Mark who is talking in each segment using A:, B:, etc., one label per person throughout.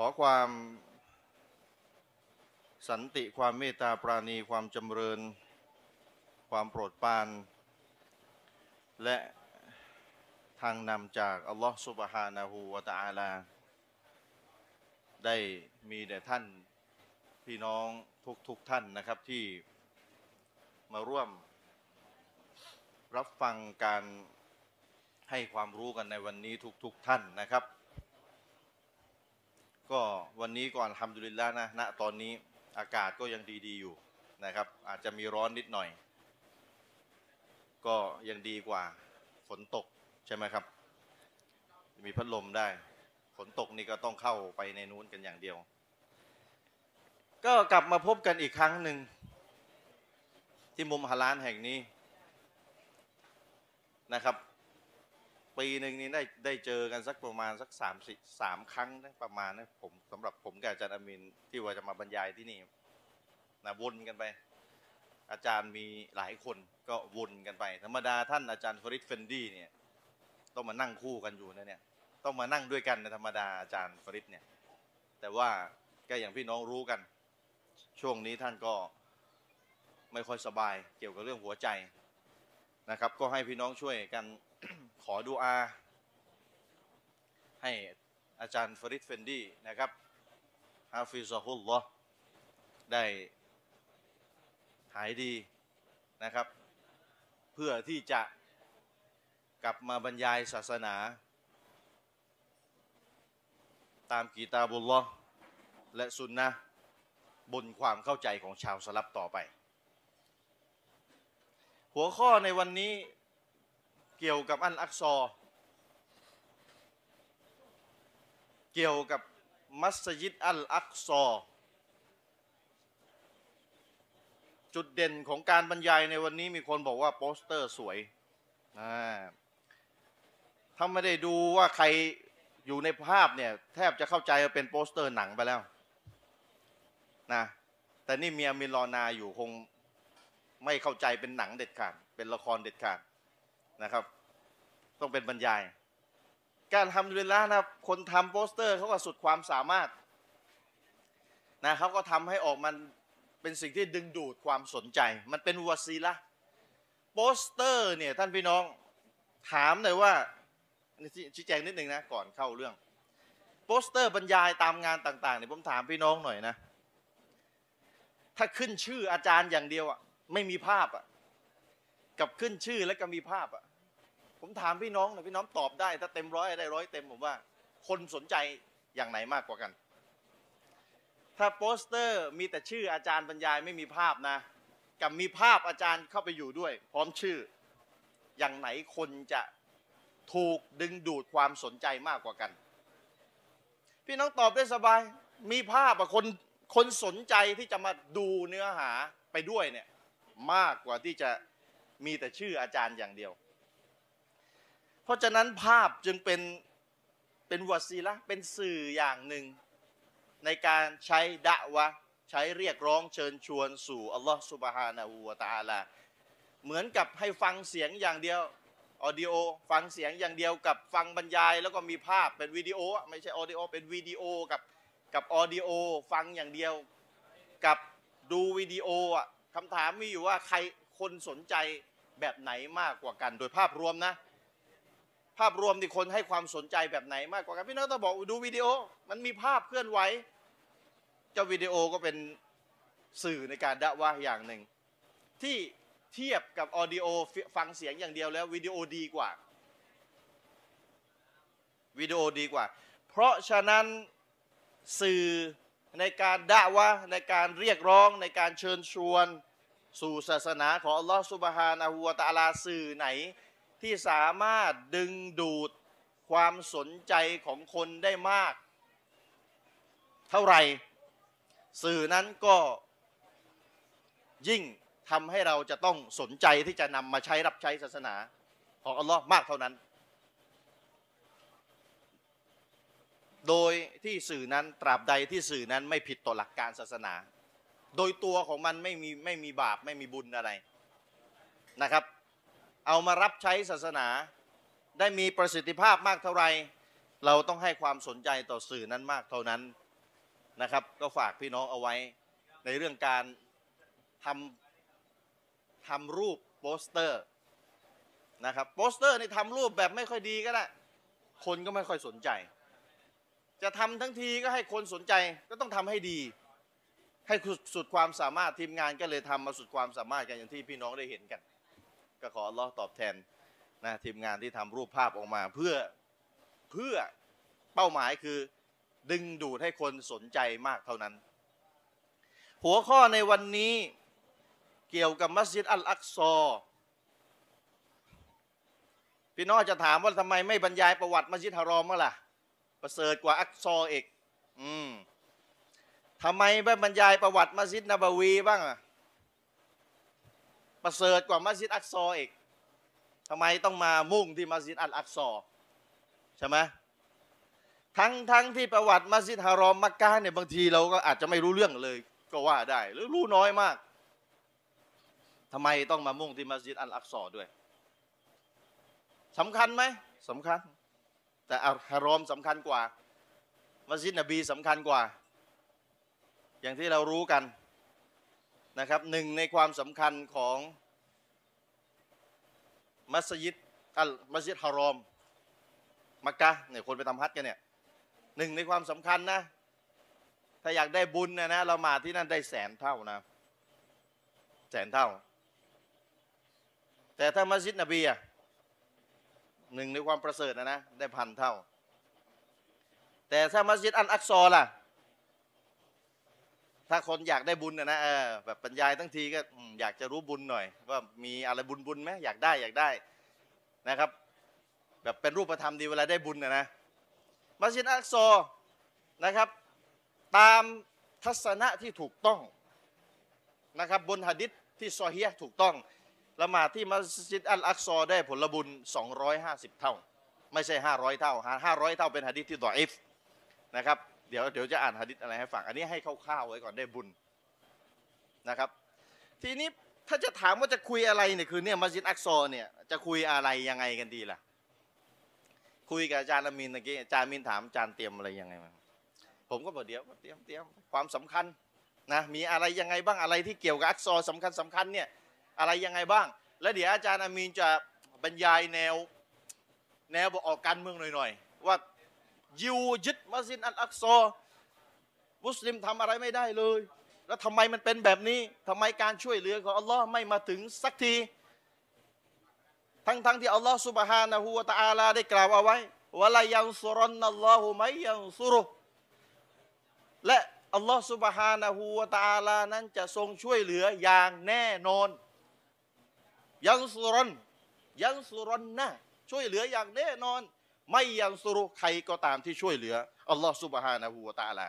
A: ขอความสันติความเมตตาปราณีความจำเริญ ความโปรดปราน และทางนำจาก อัลลอฮฺสุบฮานาหูวะตะอาลา ได้มีแด่ท่านพี่น้องทุกทุกท่านนะครับที่มาร่วมรับฟังการให้ความรู้กันในวันนี้ทุกทุกท่านนะครับ ก็วันนี้ก่อนทำดุลิลละนะณตอนนี้อากาศก็ยังดีๆอยู่นะครับ อาจจะมีร้อนนิดหน่อย ก็ยังดีกว่าฝนตกใช่ไหมครับ มีพัดลมได้ ฝนตกนี่ก็ต้องเข้าไปในนู้นกันอย่างเดียว ก็กลับมาพบกันอีกครั้งหนึ่ง ที่มุมฮาลานแห่งนี้นะครับ ปีหนึ่งนี้ได้ได้เจอกันสักประมาณสักสามสี่สามครั้งนะประมาณนะผมสำหรับผมกับอาจารย์อามินที่ว่าจะมาบรรยายที่นี่นะวนกันไป อาจารย์มีหลายคนก็วนกันไป ธรรมดาท่านอาจารย์ฟริดเฟนดี้เนี่ย ต้องมานั่งคู่กันอยู่นะเนี่ย ต้องมานั่งด้วยกันในธรรมดาอาจารย์ฟริดเนี่ย แต่ว่าก็อย่างพี่น้องรู้กัน ช่วงนี้ท่านก็ไม่ค่อยสบายเกี่ยวกับเรื่องหัวใจนะครับ ก็ให้พี่น้องช่วยกัน ขอดูอา ให้อาจารย์ฟริดเฟนดี้นะครับحفظه الله ได้หายดีนะครับ เพื่อที่จะกลับมาบรรยายศาสนา ตามกีตาบุลลอและสุนนะบนความเข้าใจของชาวสลับต่อไป หัวข้อในวันนี้ เกี่ยวกับอันอักซอ เกี่ยวกับมัสยิดอัลอักซอ จุดเด่นของการบรรยายในวันนี้มีคนบอกว่าโปสเตอร์สวยถ้าไม่ได้ดูว่าใครอยู่ในภาพเนี่ย แทบจะเข้าใจว่าเป็นโปสเตอร์หนังไปแล้วนะแต่นี่มีอามินรอนาอยู่คงไม่เข้าใจเป็นหนังเด็ดขาดเป็นละครเด็ดขาด นะครับ ต้องเป็นบรรยาย การทำเวลานะครับ คนทำโปสเตอร์เขาก็สุดความสามารถนะเขาก็ทำให้ออกมันเป็นสิ่งที่ดึงดูดความสนใจ มันเป็นวสีละโปสเตอร์เนี่ยท่านพี่น้องถามหน่อยว่าชี้แจงนิดนึงนะก่อนเข้าเรื่อง โปสเตอร์บรรยายตามงานต่างๆเนี่ยผมถามพี่น้องหน่อยนะ ถ้าขึ้นชื่ออาจารย์อย่างเดียวอะไม่มีภาพอะกับขึ้นชื่อแล้วก็มีภาพอะ ผมถามพี่น้องหน่อยพี่น้องตอบได้ ถ้าเต็มร้อยได้ร้อยเต็มผมว่า คนสนใจอย่างไหนมากกว่ากัน ถ้าโปสเตอร์มีแต่ชื่ออาจารย์บรรยายไม่มีภาพนะ กับมีภาพอาจารย์เข้าไปอยู่ด้วย พร้อมชื่อ อย่างไหนคนจะถูกดึงดูดความสนใจมากกว่ากัน พี่น้องตอบได้สบาย มีภาพอะคนคนสนใจที่จะมาดูเนื้อหาไปด้วยเนี่ยมากกว่าที่จะมีแต่ชื่ออาจารย์อย่างเดียว เพราะฉะนั้นภาพจึงเป็นเป็นวัสีละเป็นสื่ออย่างหนึ่ง ในการใช้ดะวะใช้เรียกร้องเชิญชวนสู่อัลลอฮฺ سبحانه وتعالى เหมือนกับให้ฟังเสียงอย่างเดียว audio ฟังเสียงอย่างเดียวกับฟังบรรยาย แล้วก็มีภาพเป็นวิดีโอ ไม่ใช่ audio เป็นวิดีโอกับกับ audio ฟังอย่างเดียวกับดูวิดีโออะคำถามมีอยู่ว่าใครคนสนใจแบบไหนมากกว่ากัน โดยภาพรวมนะ ภาพรวมที่คนให้ความสนใจแบบไหนมากกว่ากันพี่น้องต้องบอกดูวิดีโอ มันมีภาพเคลื่อนไหวเจ้าวิดีโอก็เป็นสื่อในการดะว่าอย่างหนึ่ง ที่เทียบกับออดิโอฟังเสียงอย่างเดียวแล้ววิดีโอดีกว่าวิดีโอดีกว่า เพราะฉะนั้นสื่อในการด่าวะในการเรียกร้องในการเชิญชวน สู่ศาสนาของอัลลอฮฺสุบฮานาหูวตาลาสื่อไหน ที่สามารถดึงดูดความสนใจของคนได้มาก เท่าไหร่สื่อนั้นก็ยิ่งทำให้เราจะต้องสนใจที่จะนำมาใช้รับใช้ศาสนาของอัลลอฮ์มากเท่านั้น โดยที่สื่อนั้นตราบใดที่สื่อนั้นไม่ผิดต่อหลักการศาสนา โดยตัวของมันไม่มีไม่มีบาปไม่มีบุญอะไรนะครับ เอามารับใช้ศาสนา ได้มีประสิทธิภาพมากเท่าไหร่เราต้องให้ความสนใจต่อสื่อนั้นมากเท่านั้นนะครับ ก็ฝากพี่น้องเอาไว้ในเรื่องการทำทำรูปโปสเตอร์นะครับโปสเตอร์นี่ทำรูปแบบไม่ค่อยดีก็ได้คนก็ไม่ค่อยสนใจ จะทำทั้งทีก็ให้คนสนใจก็ต้องทำให้ดี ให้สุดความสามารถทีมงานก็เลยทำมาสุดความสามารถกันอย่างที่พี่น้องได้เห็นกัน ก็ขออัลลอฮ์ตอบแทนนะทีมงานที่ทำรูปภาพออกมา เพื่อเพื่อเป้าหมายคือ ดึงดูดให้คนสนใจมากเท่านั้น หัวข้อในวันนี้เกี่ยวกับมัสยิดอัลอักซอพี่น้องจะถามว่าทำไมไม่บรรยายประวัติมัสยิดฮารอมล่ะ ประเสริฐกว่าอักซออีก อืมทำไมไม่บรรยายประวัติมัสยิดนบวีบ้างอะ ประเสริฐกว่ามัสยิดอักซออีกทำไมต้องมามุ่งที่มัสยิดอัลอักซอใช่ไหมทั้งทั้งที่ประวัติมัสยิดฮารอมมักกะเนี่ยบางทีเราก็อาจจะไม่รู้เรื่องเลย ก็ว่าได้ หรือรู้น้อยมากทำไมต้องมามุ่งที่มัสยิดอัลอักซอด้วยสำคัญไหมสำคัญ แต่อัลฮารอมสำคัญกว่า มัสยิดนบีสำคัญกว่า อย่างที่เรารู้กัน นะครับหนึ่งในความสำคัญของมัสยิดอัลมัสยิดฮารอมมักกะเนี่ยคนไปทำฮัจญ์กันเนี่ยหนึ่งในความสำคัญนะ ถ้าอยากได้บุญนะนะเรามาที่นั่นได้แสนเท่านะแสนเท่า แต่ถ้ามัสยิดนบีอะหนึ่งในความประเสริฐนะนะได้พันเท่า แต่ถ้ามัสยิดอันอักซอล่ะ ถ้าคนอยากได้บุญนะนะเออแบบบรรยายทั้งทีก็อยากจะรู้บุญหน่อย ว่ามีอะไรบุญบุญไหมอยากได้อยากได้นะครับ แบบเป็นรูปธรรมดีเวลาได้บุญนะนะมัสยิดอักซอนะครับ ตามทัศนะที่ถูกต้องนะครับ บนหะดิษที่ซอฮียถูกต้องละหมาดที่มัสยิดอัลอักซอได้ผลบุญ 250 เท่า ไม่ใช่ 500 เท่า 500 เท่าเป็นหะดิษที่ดออิฟนะครับ เดี๋ยวเดี๋ยวจะอ่านหะดิษอะไรให้ฟังอันนี้ให้คร่าวๆไว้ก่อนได้บุญนะครับ ทีนี้ถ้าจะถามว่าจะคุยอะไรเนี่ยคือเนี่ยมัสยิดอักซอเนี่ยจะคุยอะไรยังไงกันดีล่ะ คุยกับอาจารย์อามินเมื่อกี้อาจารย์มินถามอาจารย์เตรียมอะไรยังไงมาผมก็บอกเดี๋ยวเตรียมเตรียมความสำคัญนะมีอะไรยังไงบ้างอะไรที่เกี่ยวกับอักซอสำคัญสำคัญเนี่ยอะไรยังไงบ้าง แล้วเดี๋ยวอาจารย์อามีนจะบรรยายแนว แนวบอกออกการเมืองหน่อยๆว่า ยูยึดมัสยิดอัลอักซอ มุสลิมทำอะไรไม่ได้เลย แล้วทำไมมันเป็นแบบนี้ทำไมการช่วยเหลือของอัลลอฮ์ไม่มาถึงสักที ทั้งๆทที่อัลลอฮ์สุบฮานะฮูวะตะอาลาได้กล่าวเอาไว้วะลายังซุรันนัลลอฮุไมยังซุรุและอัลลอฮ์สุบฮานะฮูวะตะอาลานั้นจะทรงช่วยเหลืออย่างแน่นอน ยังสุรนยังสุรนนะช่วยเหลืออย่างแน่นอน ไม่ยังสุรุใครก็ตามที่ช่วยเหลืออัลลอฮ์สุบฮานะฮูวตะอาลา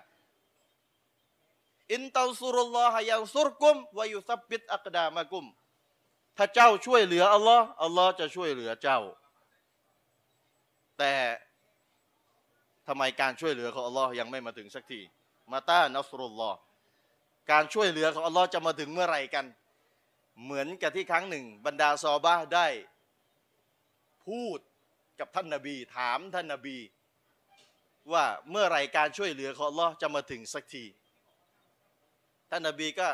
A: อินตัลซุรุลลอฮะยังซุรกุมวายุซับบิดอักดามะกุม ถ้าเจ้าช่วยเหลืออัลลอฮ์อัลลอฮ์จะช่วยเหลือเจ้า แต่ทำไมการช่วยเหลือของอัลลอฮ์ยังไม่มาถึงสักทีมาต้านัสรุลลอฮ์การช่วยเหลือของอัลลอฮ์จะมาถึงเมื่อไหร่กัน เหมือนกับที่ครั้งหนึ่ง บรรดาซอบาได้ พูด กับท่านนาบี ถามท่านนาบี ว่าเมื่อไรการช่วยเหลือของลอจะมาถึงสักที ท่านนาบีก็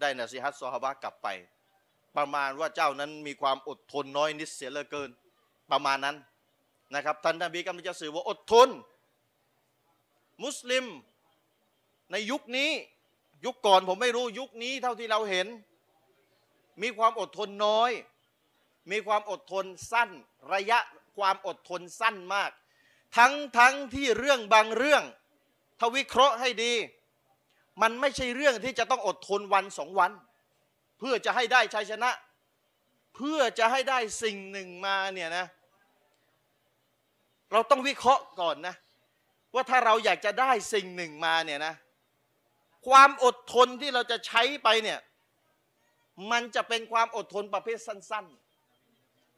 A: ได้นสิฮัตซอฮาบะกลับไป ประมาณว่าเจ้านั้นมีความอดทนน้อยนิดเสียเหลือเกิน ประมาณนั้นนะครับท่านนาบีกำลังจะสื่อว่าอดทน มุสลิมในยุคนี้ยุคก่อนผมไม่รู้ยุคนี้เท่าที่เราเห็น มีความอดทนน้อย มีความอดทนสั้นระยะ ความอดทนสั้นมาก ทั้งทั้งที่เรื่องบางเรื่องทวิเคราะห์ให้ดี มันไม่ใช่เรื่องที่จะต้องอดทนวันสองวัน เพื่อจะให้ได้ชัยชนะ เพื่อจะให้ได้สิ่งหนึ่งมาเนี่ยนะ เราต้องวิเคราะห์ก่อนนะ ว่าถ้าเราอยากจะได้สิ่งหนึ่งมาเนี่ยนะ ความอดทนที่เราจะใช้ไปเนี่ย มันจะเป็นความอดทนประเภทสั้น ๆ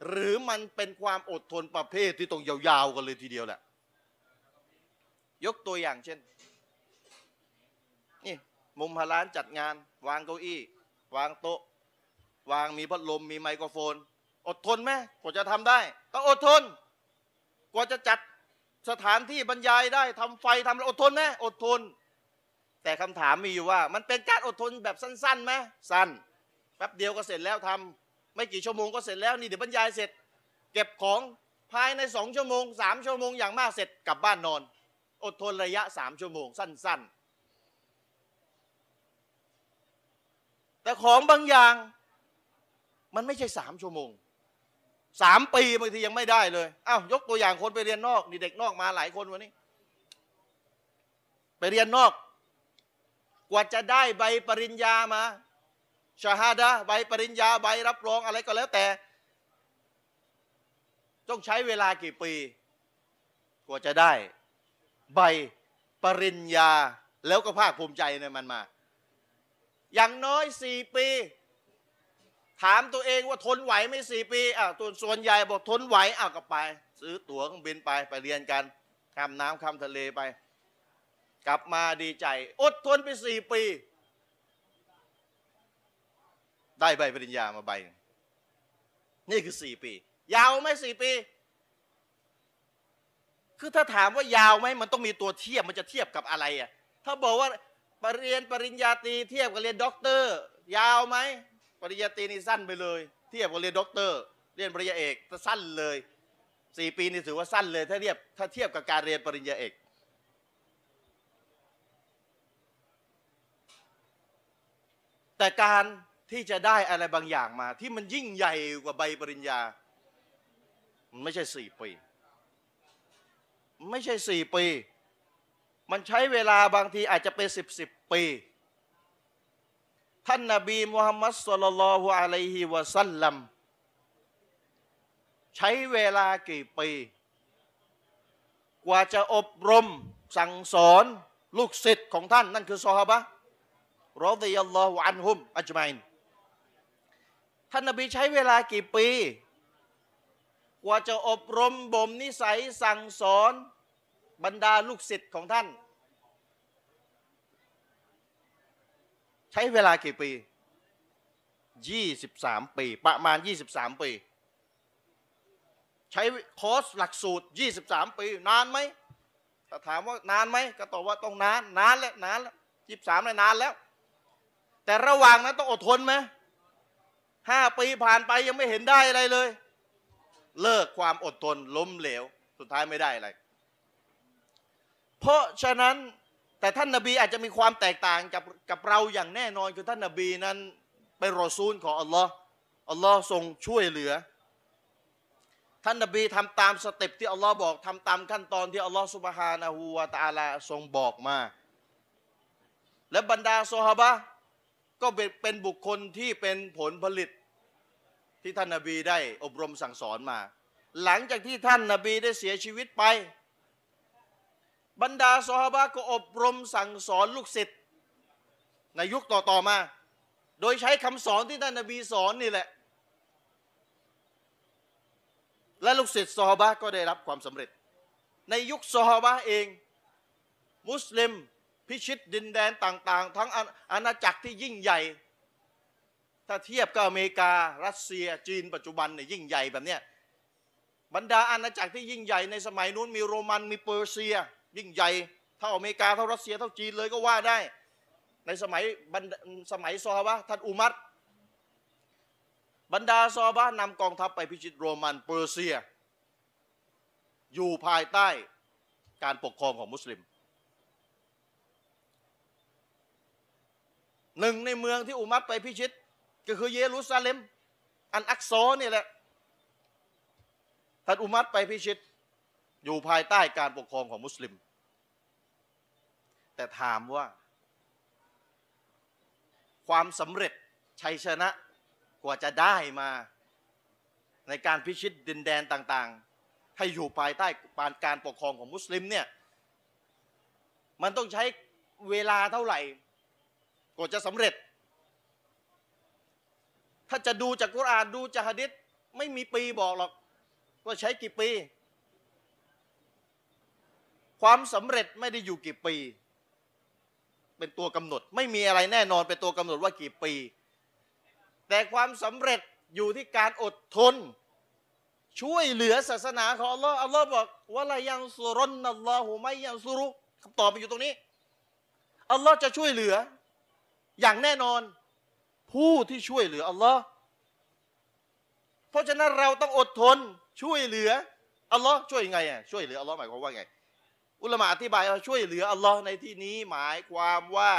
A: หรือมันเป็นความอดทนประเภทที่ต้องยาวๆกันเลยทีเดียวแหละ ยกตัวอย่างเช่น นี่ มุมพร้านจัดงาน วางเก้าอี้ วางโต๊ะ วางมีพัดลมมีไมโครโฟน อดทนไหมกว่าจะทำได้ ต้องอดทน กว่าจะจัดสถานที่บรรยายได้ทำไฟทำอะไรอดทนไหมอดทน แต่คำถามมีอยู่ว่า มันเป็นการอดทนแบบสั้นๆไหมสั้นแป๊บเดียวก็เสร็จแล้วทำ ไม่กี่ชั่วโมงก็เสร็จแล้วนี่เดี๋ยวบรรยายเสร็จ เก็บของภายในสองชั่วโมงสามชั่วโมงอย่างมากเสร็จกลับบ้านนอน อดทนระยะสามชั่วโมงสั้น ๆ แต่ของบางอย่างมันไม่ใช่สามชั่วโมงสามปีบางทียังไม่ได้เลยอ้าวยกตัวอย่างคนไปเรียนนอกนี่เด็กนอกมาหลายคนวันนี้ ไปเรียนนอก กว่าจะได้ใบปริญญามา ชาฮาดะใบปริญญาใบรับรองอะไรก็แล้วแต่ ต้องใช้เวลากี่ปีกว่าจะได้ ใบปริญญาแล้วก็ภาคภูมิใจในมันมา อย่างน้อยสี่ปี ถามตัวเองว่าทนไหวไหม่สี่ปีอ้าวตัวส่วนใหญ่บอกทนไหวอ้าวก็ไป ซื้อตั๋วเครื่องบินไปไปเรียนกันข้ามน้ำข้ามทะเลไป กลับมาดีใจ อดทนไปสี่ปี ได้ใบปริญญามาใบ นี่คือสี่ปี ยาวไหมสี่ปี คือถ้าถามว่ายาวไหมมันต้องมีตัวเทียบมันจะเทียบกับอะไรอะถ้าบอกว่าปรเรียนปริญญาตรีเทียบกับเรียนด็อกเตอร์ ยาวไหมปริญญาตรีนี่สั้นไปเลย เทียบกับเรียนด็อกเตอร์ เรียนปริญญาเอกสั้นเลยสี่ปีนี่ถือว่าสั้นเลย ถ้าเทียบถ้าเทียบกับการเรียนปริญญาเอกแต่การ ที่จะได้อะไรบางอย่างมา ที่มันยิ่งใหญ่กว่าใบปริญญา มันไม่ใช่สี่ปี ไม่ใช่สี่ปี มันใช้เวลาบางทีอาจจะเป็นสิบสิบปี ท่านนาบีมุฮัมมัดสุลลัลฮุอะลัยฮิวะสัลลัมใช้เวลากี่ปี กว่าจะอบรมสั่งสอนลูกศิษย์ของท่าน นั่นคือซอฮาบะรอดิยัลลอฮุอันฮุมอัจมัยน ท่านนบีใช้เวลากี่ปี กว่าจะอบรมบ่มนิสัยสั่งสอนบรรดาลูกศิษย์ของท่าน ใช้เวลากี่ปี 23 ปี ประมาณ 23 ปี ใช้คอร์สหลักสูตร 23 ปี นานไหมถ้าถามว่านานไหมก็ตอบว่าต้องนาน นานแล้วนานแล้ว23เลยนานแล้ว แต่ระหว่างนั้นต้องอดทนไหม ห้าปีผ่านไปยังไม่เห็นได้อะไรเลย เลิกความอดทนล้มเหลว สุดท้ายไม่ได้อะไร เพราะฉะนั้นแต่ท่านนาบีอาจจะมีความแตกต่างกับกับเราอย่างแน่นอนคือท่านนาบีนั้นเป็นรอซูลของอัลลอฮ์อัลลอฮ์ทรงช่วยเหลือ ท่านนาบีทำตามสเต็ปที่อัลลอฮ์บอกทำตามขั้นตอนที่อัลลอฮ์สุบฮานะฮูวาตาลาทรงบอกมา และบรรดาโซฮาบะก็เป็นบุคคลที่เป็นผลผลิต ที่ท่านนาบีได้อบรมสั่งสอนมา หลังจากที่ท่านนาบีได้เสียชีวิตไป บรรดาซอฮาบะก็อบรมสั่งสอนลูกศิษย์ในยุคต่อๆมา โดยใช้คำสอนที่ท่านนาบีสอนนี่แหละ และลูกศิษย์ซอฮาบะก็ได้รับความสำเร็จ ในยุคซอฮาบะเอง มุสลิมพิชิตดินแดนต่าง ๆ ทั้งอาณาจักรที่ยิ่งใหญ่ ถ้าเทียบกับอเมริกา รัสเซีย จีน ปัจจุบันเนี่ยยิ่งใหญ่แบบเนี้ยบรรดาอาณาจักรที่ยิ่งใหญ่ในสมัยนู้นมีโรมันมีเปอร์เซีย ยิ่งใหญ่เท่าอเมริกาเท่ารัสเซียเท่าจีนเลยก็ว่าได้ ในสมัยบรรดาสมัยซอฮาบะท่านอุมัรบรรดาซอฮาบะนำกองทัพไปพิชิตโรมันเปอร์เซีย อยู่ภายใต้การปกครองของมุสลิมหนึ่งในเมืองที่อุมัรไปพิชิต ก็คือเยรูซาเล็ม อันอักซอนี่แหละท่านอุมัรไปพิชิต อยู่ภายใต้การปกครองของมุสลิม แต่ถามว่า ความสำเร็จชัยชนะกว่าจะได้มาในการพิชิตดินแดนต่างๆ ให้อยู่ภายใต้การปกครองของมุสลิมเนี่ยมันต้องใช้เวลาเท่าไหร่กว่าจะสำเร็จ ถ้าจะดูจากกุรอานดูจากฮะดิษไม่มีปีบอกหรอก ว่าใช้กี่ปี ความสำเร็จไม่ได้อยู่กี่ปี เป็นตัวกำหนด ไม่มีอะไรแน่นอนเป็นตัวกำหนดว่ากี่ปี แต่ความสำเร็จอยู่ที่การอดทน ช่วยเหลือศาสนาของอัลลอฮ์อัลลอฮ์บอกว่าลายังสุรนนัลลอฮุไม่ยังสุรุคำตอบมันอยู่ตรงนี้อัลลอฮ์จะช่วยเหลือ อย่างแน่นอน ผู้ที่ช่วยเหลืออัลลอฮ์เพราะฉะนั้นเราต้องอดทนช่วยเหลืออัลลอฮ์ช่วยยังไงอะช่วยเหลืออัลลอฮ์หมายความว่าไง อุลามะอธิบายว่าช่วยเหลืออัลลอฮ์ในที่นี้หมายความว่า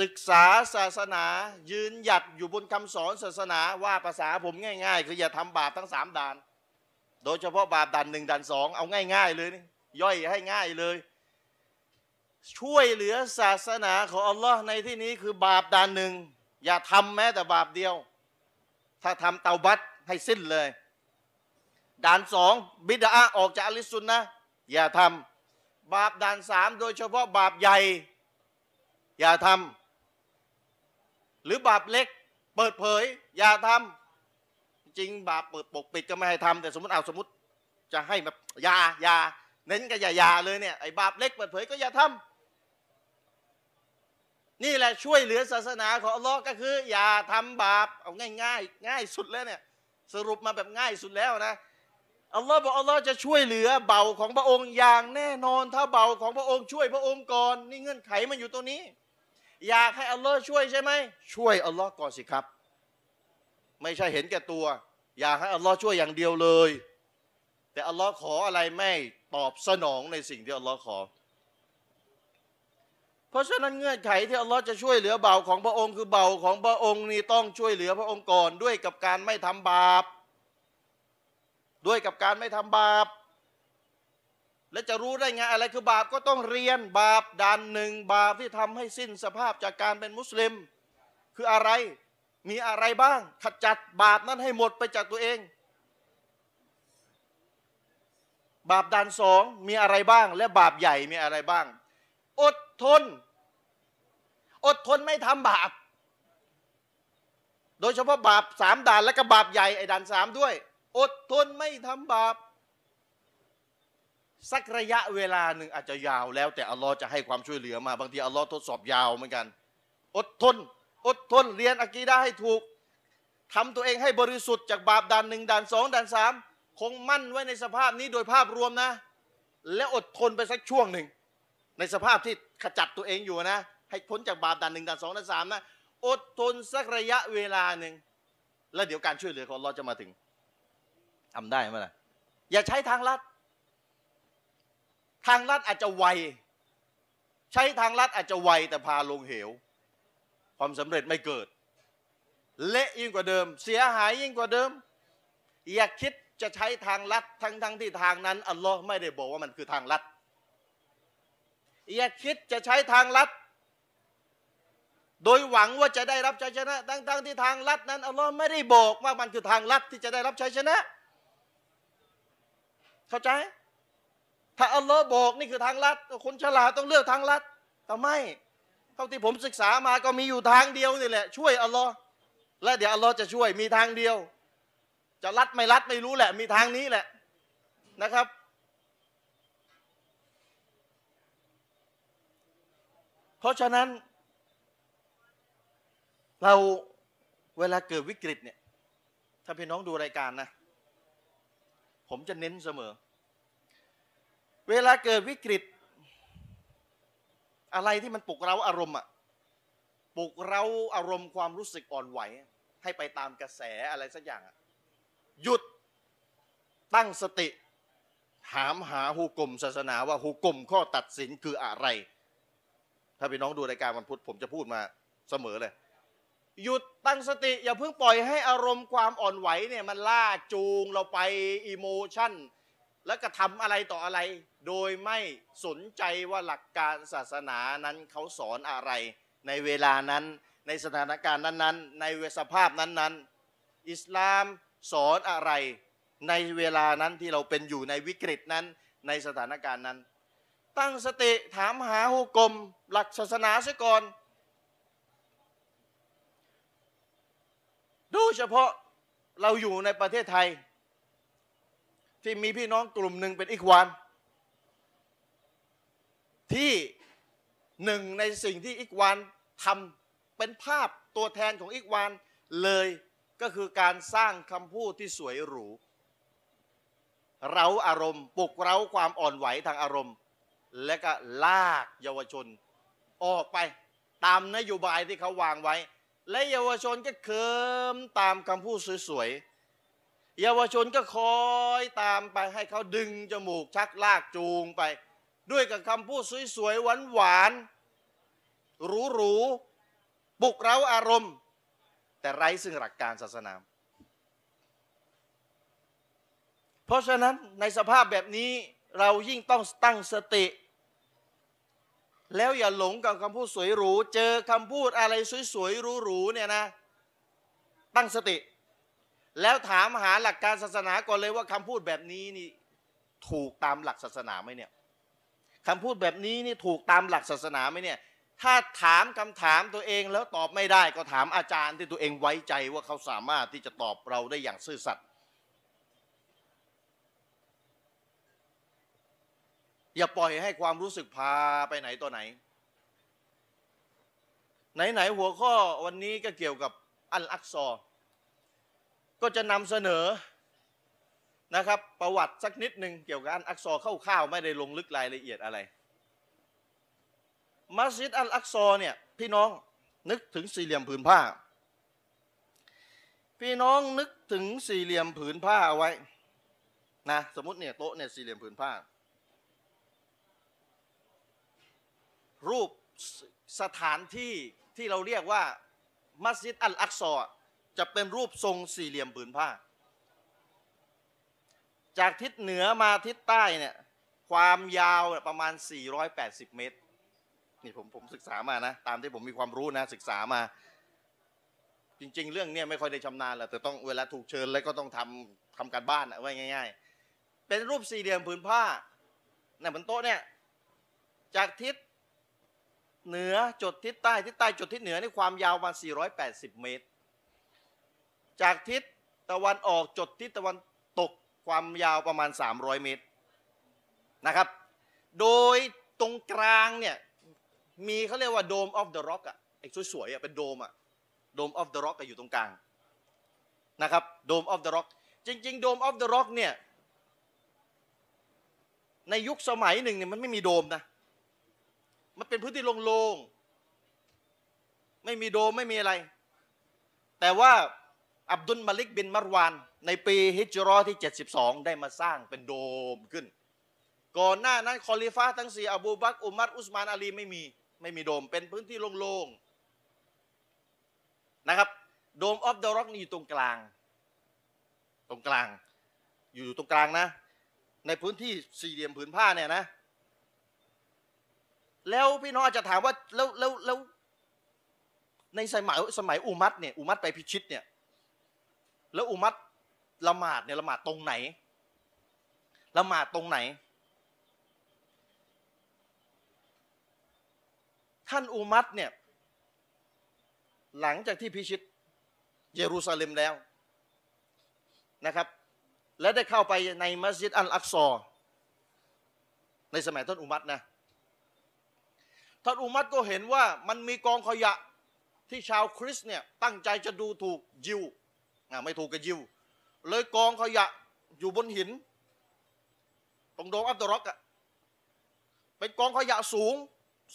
A: ศึกษาศาสนา ยืนหยัดอยู่บนคำสอนศาสนาว่าภาษาผมง่าย ๆ คืออย่าทำบาปทั้งสามด่าน โดยเฉพาะบาปด่านหนึ่งด่านสองเอาง่าย ๆ เลยนี่ย่อยให้ง่ายเลย ช่วยเหลือศาสนาของอัลลอฮ์ในที่นี้คือบาปด่านหนึ่ง อย่าทำแม้แต่บาปเดียว ถ้าทำเตาบัตให้สิ้นเลย ด่านสองบิดาออกจากอลิสุนนะ อย่าทำบาปด่านสามโดยเฉพาะบาปใหญ่ อย่าทำหรือบาปเล็กเปิดเผย อย่าทำจริงบาปเปิดปกปิดก็ไม่ให้ทำแต่สมมติเอาสมมติจะให้แบบอยาอยาเน้นก็อย่าอยาเลยเนี่ยไอ้บาปเล็กเปิดเผยก็อย่าทำ นี่แหละช่วยเหลือศาสนาของอัลลอฮ์ก็คือ อย่าทำบาปเอาง่ายง่ายง่ายสุดแล้วเนี่ยสรุปมาแบบง่ายสุดแล้วนะอัลลอฮ์บอกอัลลอฮ์จะช่วยเหลือเบาของพระองค์อย่างแน่นอนถ้าเบาของพระองค์ช่วยพระองค์ก่อนนี่เงื่อนไขมันอยู่ตรงนี้ อยากให้อัลลอฮ์ช่วยใช่ไหมช่วยอัลลอฮ์ก่อนสิครับ ไม่ใช่เห็นแก่ตัว อยากให้อัลลอฮ์ช่วยอย่างเดียวเลย แต่อัลลอฮ์ขออะไรไม่ตอบสนองในสิ่งที่อัลลอฮ์ขอ เพราะฉะนั้นเงื่อนไขที่อัลลอฮ์จะช่วยเหลือเบาของพระองค์คือเบาของพระองค์นี่ต้องช่วยเหลือพระองค์ก่อนด้วยกับการไม่ทำบาป ด้วยกับการไม่ทำบาป และจะรู้ได้ไงอะไรคือบาปก็ต้องเรียนบาปด่านหนึ่งบาปที่ทำให้สิ้นสภาพจากการเป็นมุสลิม คืออะไรมีอะไรบ้าง ขจัดบาปนั้นให้หมดไปจากตัวเอง บาปด่านสองมีอะไรบ้าง และบาปใหญ่มีอะไรบ้าง อดทน อดทนไม่ทำบาป โดยเฉพาะบาปสามด่านและก็บาปใหญ่ไอ้ด่านสามด้วย อดทนไม่ทำบาป สักระยะเวลาหนึ่งอาจจะยาวแล้ว แต่อัลลอฮ์จะให้ความช่วยเหลือมา บางทีอัลลอฮ์ทดสอบยาวเหมือนกัน อดทน อดทนเรียนอะกีดะห์ให้ถูกทำตัวเองให้บริสุทธิ์จากบาปด่านหนึ่งด่านสองด่านสามคงมั่นไว้ในสภาพนี้โดยภาพรวมนะ และอดทนไปสักช่วงหนึ่งในสภาพที่ขจัดตัวเองอยู่นะ ให้พ้นจากบาปด่านหนึ่งด่านสองด่านสามนะอดทนสักระยะเวลาหนึ่งแล้วเดี๋ยวการช่วยเหลือของเราจะมาถึงทำได้ไหมล่ะอย่าใช้ทางลัด ทางลัดอาจจะไว ใช้ทางลัดอาจจะไวแต่พาลงเหว ความสำเร็จไม่เกิด เละยิ่งกว่าเดิม เสียหายยิ่งกว่าเดิม อย่าคิดจะใช้ทางลัดทั้งทั้งที่ทางนั้นอัลลอฮ์ไม่ได้บอกว่ามันคือทางลัด อย่าคิดจะใช้ทางลัด โดยหวังว่าจะได้รับชัยชนะทั้งทั้งที่ทางลัดนั้นอัลลอฮ์ไม่ได้บอกว่ามันคือทางลัดที่จะได้รับชัยชนะ เข้าใจ ถ้าอัลลอฮ์บอกนี่คือทางลัดคนฉลาดต้องเลือกทางลัดแต่ไม่เท่าที่ผมศึกษามาก็มีอยู่ทางเดียวนี่แหละช่วยอัลลอฮ์และเดี๋ยวอัลลอฮ์จะช่วยมีทางเดียว จะรัดไม่รัดไม่รู้แหละ มีทางนี้แหละนะครับเพราะฉะนั้น เราเวลาเกิดวิกฤตเนี่ย ถ้าพี่น้องดูรายการนะ ผมจะเน้นเสมอ เวลาเกิดวิกฤต อะไรที่มันปลุกเราอารมณ์อะปลุกเราอารมณ์ความรู้สึกอ่อนไหว ให้ไปตามกระแสอะไรสักอย่างอะหยุดตั้งสติ ถามหาฮูกลมศาสนาว่าฮูกลมข้อตัดสินคืออะไร ถ้าพี่น้องดูรายการวันพุธผมจะพูดมาเสมอเลย หยุดตั้งสติอย่าเพิ่งปล่อยให้อารมณ์ความอ่อนไหวเนี่ยมันล่าจูงเราไปอิโมชันแล้วก็ทำอะไรต่ออะไร โดยไม่สนใจว่าหลักการศาสนานั้นเขาสอนอะไร ในเวลานั้นในสถานการณ์นั้นๆ ในสภาพนั้นๆ อิสลามสอนอะไร ในเวลานั้นที่เราเป็นอยู่ในวิกฤตนั้นในสถานการณ์นั้น ตั้งสติถามหาหุกกลมหลักศาสนาเสียก่อน โดยเฉพาะเราอยู่ในประเทศไทย ที่มีพี่น้องกลุ่มหนึ่งเป็นอิควาน ที่หนึ่งในสิ่งที่อิควานทำเป็นภาพตัวแทนของอิควานเลยก็คือการสร้างคำพูดที่สวยหรู เราอารมณ์ปลุกเร้าความอ่อนไหวทางอารมณ์ และก็ลากเยาวชน ออกไปตามนโยบายที่เขาวางไว้ และเยาวชนก็เคิมตามคำพูดสวยๆ เยาวชนก็คอยตามไปให้เขาดึงจมูกชักลากจูงไป ด้วยกับคำพูดสวยๆหวานๆหรูๆปลุกเร้าอารมณ์ แต่ไร้ซึ่งหลักการศาสนา เพราะฉะนั้นในสภาพแบบนี้เรายิ่งต้องตั้งสติ แล้วอย่าหลงกับคำพูดสวยหรู เจอคำพูดอะไรสวยๆหรูๆเนี่ยนะ ตั้งสติ แล้วถามหาหลักการศาสนาก่อนเลยว่าคำพูดแบบนี้นี่ถูกตามหลักศาสนาไหมเนี่ยคำพูดแบบนี้นี่ถูกตามหลักศาสนาไหมเนี่ย ถ้าถามคำถามตัวเองแล้วตอบไม่ได้ก็ถามอาจารย์ที่ตัวเองไว้ใจว่าเขาสามารถที่จะตอบเราได้อย่างซื่อสัตย์ อย่าปล่อยให้ความรู้สึกพาไปไหนตัวไหน ไหนๆหัวข้อวันนี้ก็เกี่ยวกับอัลอักซอ ก็จะนำเสนอนะครับ ประวัติสักนิดหนึ่งเกี่ยวกับอัลอักซอคร่าวๆไม่ได้ลงลึกรายละเอียดอะไร มัสยิดอัลอักซอเนี่ยพี่น้องนึกถึงสี่เหลี่ยมผืนผ้า พี่น้องนึกถึงสี่เหลี่ยมผืนผ้าเอาไว้นะสมมติเนี่ยโต๊ะเนี่ยสี่เหลี่ยมผืนผ้า รูปสถานที่ที่เราเรียกว่ามัสยิดอัลอักซอจะเป็นรูปทรงสี่เหลี่ยมผืนผ้า จากทิศเหนือมาทิศใต้เนี่ยความยาวประมาณ 480 เมตร นี่ผมผมศึกษามานะ ตามที่ผมมีความรู้นะศึกษามา จริง ๆ เรื่องเนี้ยไม่ค่อยได้ชำนาญแหละแต่ต้องเวลาถูกเชิญแล้วก็ต้องทำทำการบ้านอะไว้ง่าย ๆ เป็นรูปสี่เหลี่ยมผืนผ้าเนี่ยบนโต๊ะเนี่ยจากทิศ เหนือจดทิศใต้ทิศใต้จดทิศเหนือนี่ความยาวประมาณ480 เมตร จากทิศตะวันออกจดทิศตะวันตกความยาวประมาณ 300 เมตรนะครับ โดยตรงกลางเนี่ยมีเขาเรียกว่า Dome of the Rock อะไอ้สวยๆอะเป็นโดมอะ Dome of the Rock อยู่ตรงกลางนะครับ Dome of the Rockจริงๆ Dome of the Rock เนี่ยในยุคสมัยหนึ่งเนี่ยมันไม่มีโดมนะ มันเป็นพื้นที่โล่งๆ ไม่มีโดมไม่มีอะไร แต่ว่าอับดุลมาลิกบินมารวาน ในปีฮิจรอที่ 72 ได้มาสร้างเป็นโดมขึ้น ก่อนหน้านั้นคอลิฟ้าทั้งสี่อบูบักอุมัรอุสมานอาลีไม่มี ไม่มีโดมเป็นพื้นที่โล่งๆ นะครับ Dome of the Rock นี่อยู่ตรงกลาง ตรงกลาง อยู่ตรงกลางนะ ในพื้นที่สี่เหลี่ยมผืนผ้าเนี่ยนะ แล้วพี่น้องอาจจะถามว่าแล้วแล้วแล้วในสมัยสมัยอุมัรเนี่ยอุมัรไปพิชิตเนี่ยแล้วอุมัรละหมาดเนี่ยละหมาดตรงไหนละหมาดตรงไหน ท่านอุมัตเนี่ยหลังจากที่พิชิตเยรูซาเล็มแล้วนะครับ และได้เข้าไปในมัสยิดอัลอักซอในสมัยท่านอุมัตนะ ท่านอุมัตก็เห็นว่ามันมีกองขยะที่ชาวคริสเนี่ยตั้งใจจะดูถูกยิวไม่ถูกกับยิว เลยกองขยะอยู่บนหิน ตรงโดมอับดุลร็อกอะเป็นกองขยะสูง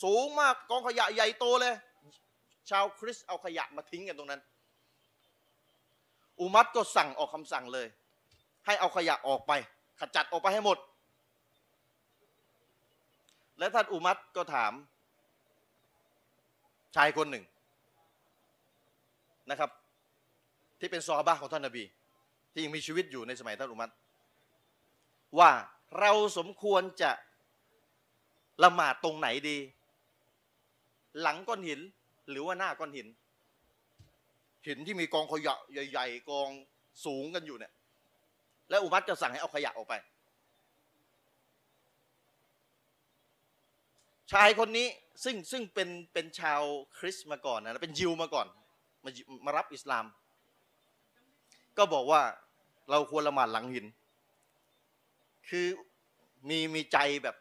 A: สูงมากกองขยะใหญ่โตเลย ชาวคริสเอาขยะมาทิ้งกันตรงนั้น อุมัตก็สั่งออกคำสั่งเลย ให้เอาขยะออกไป ขจัดออกไปให้หมด และท่านอุมัตก็ถาม ชายคนหนึ่งนะครับ ที่เป็นซอฮาบะของท่านนบี ที่ยังมีชีวิตอยู่ในสมัยท่านอุมัตว่าเราสมควรจะละหมาดตรงไหนดี หลังก้อนหินหรือว่าหน้าก้อนหิน หินที่มีกองขยะใหญ่ ๆ กองสูงกันอยู่เนี่ย และอุมัตก็สั่งให้เอาขยะออกไป ชายคนนี้ซึ่งซึ่งเป็นเป็นชาวคริสต์มาก่อนนะเป็นยิวมาก่อนมามารับอิสลาม ก็บอกว่าเราควรละหมาดหลังหิน คือมีมีใจแบบ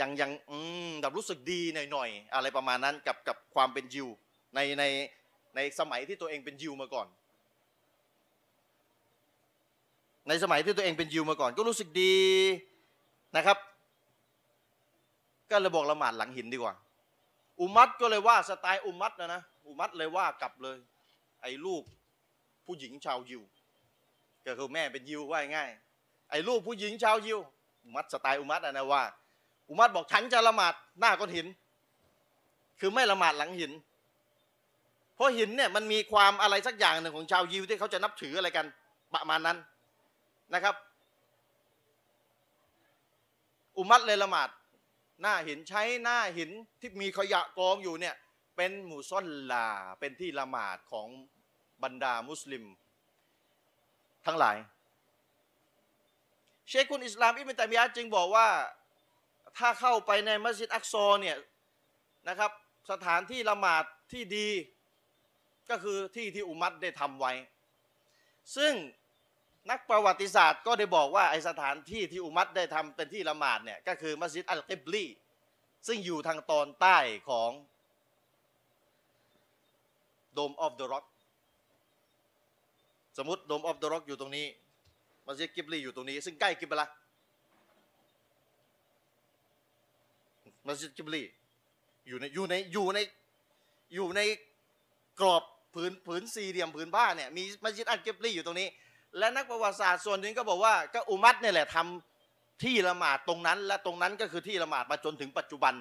A: ยังยังอืมแบบรู้สึกดีหน่อยๆอะไรประมาณนั้นกับกับความเป็นยิวในในในสมัยที่ตัวเองเป็นยิวมาก่อน ในสมัยที่ตัวเองเป็นยิวมาก่อน ก็รู้สึกดีนะครับ ก็เลยบอกละหมาดหลังหินดีกว่า อุมัตก็เลยว่าสไตล์อุมัตนะนะอุมัตเลยว่ากลับเลย ไอ้ลูกผู้หญิงชาวยิวก็คือแม่เป็นยิวว่าง่าย ไอ้ลูกผู้หญิงชาวยิวอุมัตสไตล์อุมัตนะว่า อุมัตบอกฉันจะละหมาดหน้าก้อนหิน คือไม่ละหมาดหลังหิน เพราะหินเนี่ยมันมีความอะไรสักอย่างหนึ่งของชาวยิวที่เขาจะนับถืออะไรกันประมาณนั้นนะครับ อุมัตเลยละหมาด หน้าหินใช้หน้าหินที่มีขยะกองอยู่เนี่ยเป็นหมู่ซ่อนลาเป็นที่ละหมาดของบรรดามุสลิม ทั้งหลาย เชคุนอิสลามอิบนตัยมียะจึงบอกว่าถ้าเข้าไปในมัสยิดอักซอเนี่ยนะครับสถานที่ละหมาดที่ดีก็คือที่ที่อุมัตได้ทำไว้ ซึ่ง นักประวัติศาสตร์ก็ได้บอกว่าไอสถานที่ที่อุมัรได้ทำเป็นที่ละหมาดเนี่ยก็คือมัสยิดอัลกิบลีซึ่งอยู่ทางตอนใต้ของ Dome of the Rock สมมติ Dome of the Rock อยู่ตรงนี้มัสยิดกิบลีอยู่ตรงนี้ ซึ่งใกล้กิบละมัสยิดกิบลีอยู่ในอยู่ในอยู่ในอยู่ในกรอบผืนผืนสี่เหลี่ยมผืนผ้าเนี่ยมีมัสยิดอัลกิบลีอยู่ตรงนี้ และนักประวัติศาสตร์ส่วนหนึ่งก็บอกว่าก็อุมัตเนี่ยแหละทำที่ละหมาดตรงนั้น และตรงนั้นก็คือที่ละหมาดมาจนถึงปัจจุบัน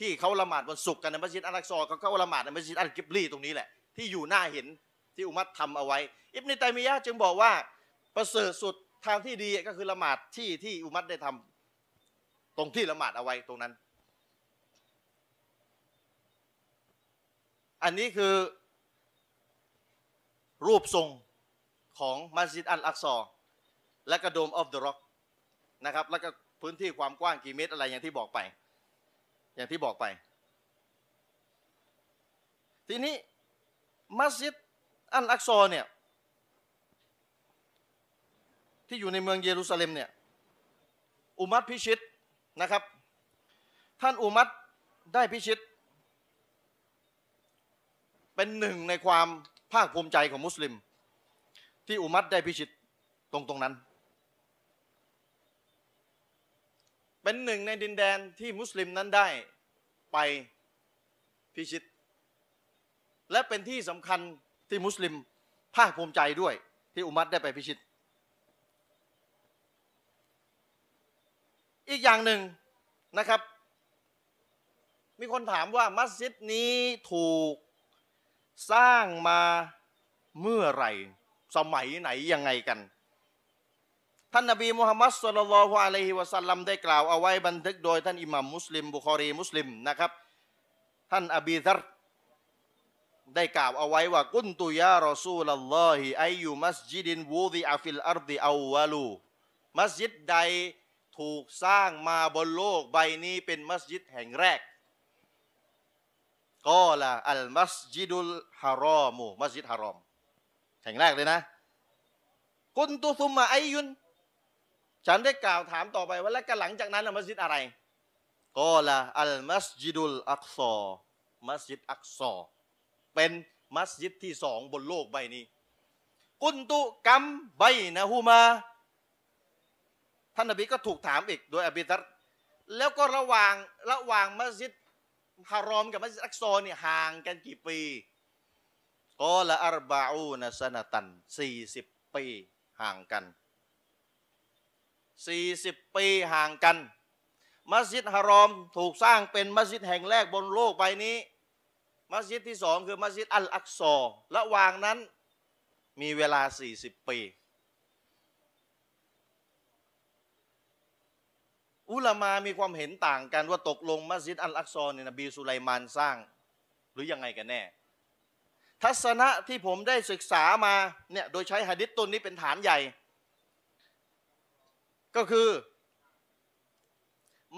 A: ที่เขาละหมาดวันศุกร์กันในมัสยิดอัลลักซอเขาก็ละหมาดในมัสยิดอัลกิบลีตรงนี้แหละที่อยู่หน้าเห็นที่อุมัตทำเอาไว้ อิบนิตัยมียะจึงบอกว่าประเสริฐสุดทางที่ดีก็คือละหมาดที่ที่อุมัตได้ทำตรงที่ละหมาดเอาไว้ตรงนั้น อันนี้คือรูปทรง ของมัสยิดอัลอักซอและก็ Dome of the Rock นะครับแล้วก็พื้นที่ความกว้างกี่เมตรอะไรอย่างที่บอกไป อย่างที่บอกไป ทีนี้มัสยิดอัลอักซอเนี่ยที่อยู่ในเมืองเยรูซาเล็มเนี่ยอุมัรพิชิตนะครับ ท่านอุมัตได้พิชิต เป็นหนึ่งในความภาคภูมิใจของมุสลิม ที่อุมัตได้พิชิตตรงตรงนั้น เป็นหนึ่งในดินแดนที่มุสลิมนั้นได้ไปพิชิต และเป็นที่สำคัญที่มุสลิมภาคภูมิใจด้วยที่อุมัตได้ไปพิชิต อีกอย่างหนึ่งนะครับ มีคนถามว่ามัสยิดนี้ถูกสร้างมาเมื่อไหร่ สมัยไหนยังไงกัน ท่านนบีมุฮัมมัดصلى الله عليه وسلمได้กล่าวเอาไว้บันทึกโดยท่านอิหมัมมุสลิมบุคอรีมุสลิมนะครับ ท่านอบีซัรได้กล่าวเอาไว้ว่าقلت يا رسول الله أي مسجد وضع في الأرض أولมัสยิดใดถูกสร้างมาบนโลกใบนี้เป็นมัสยิดแห่งแรกก็ละอัลมัสยิดุลฮารอมูมัสยิดฮารอม แห่งแรกเลยนะ กุนตุซุมมาไอยุน ฉันได้กล่าวถามต่อไปว่าแล้วก็หลังจากนั้นมัสยิดอะไรก็ละอัลมัสยิดุลอักซอมัสยิดอักซอเป็นมัสยิดที่สองบนโลกใบนี้ กุนตุกัมใบนะฮูมาท่านนบีก็ถูกถามอีกโดยอบิทัรแล้วก็ระหว่างระหว่างมัสยิดฮารอมกับมัสยิดอักซอเนี่ยห่างกันกี่ปี ก็ละอัรบาอูนสนตันสี่สิบปีห่างกันสี่สิบปีห่างกัน มัสยิดฮารอมถูกสร้างเป็นมัสยิดแห่งแรกบนโลกใบนี้ มัสยิดที่สองคือมัสยิดอัลอักซอระหว่างนั้นมีเวลา40ปี อุลามามีความเห็นต่างกันว่าตกลงมัสยิดอัลอักซอเนี่ยนบีสุไลมานสร้าง หรือยังไงกันแน่ ทัศนะที่ผมได้ศึกษามาเนี่ยโดยใช้หะดิษต้นนี้เป็นฐานใหญ่ ก็คือ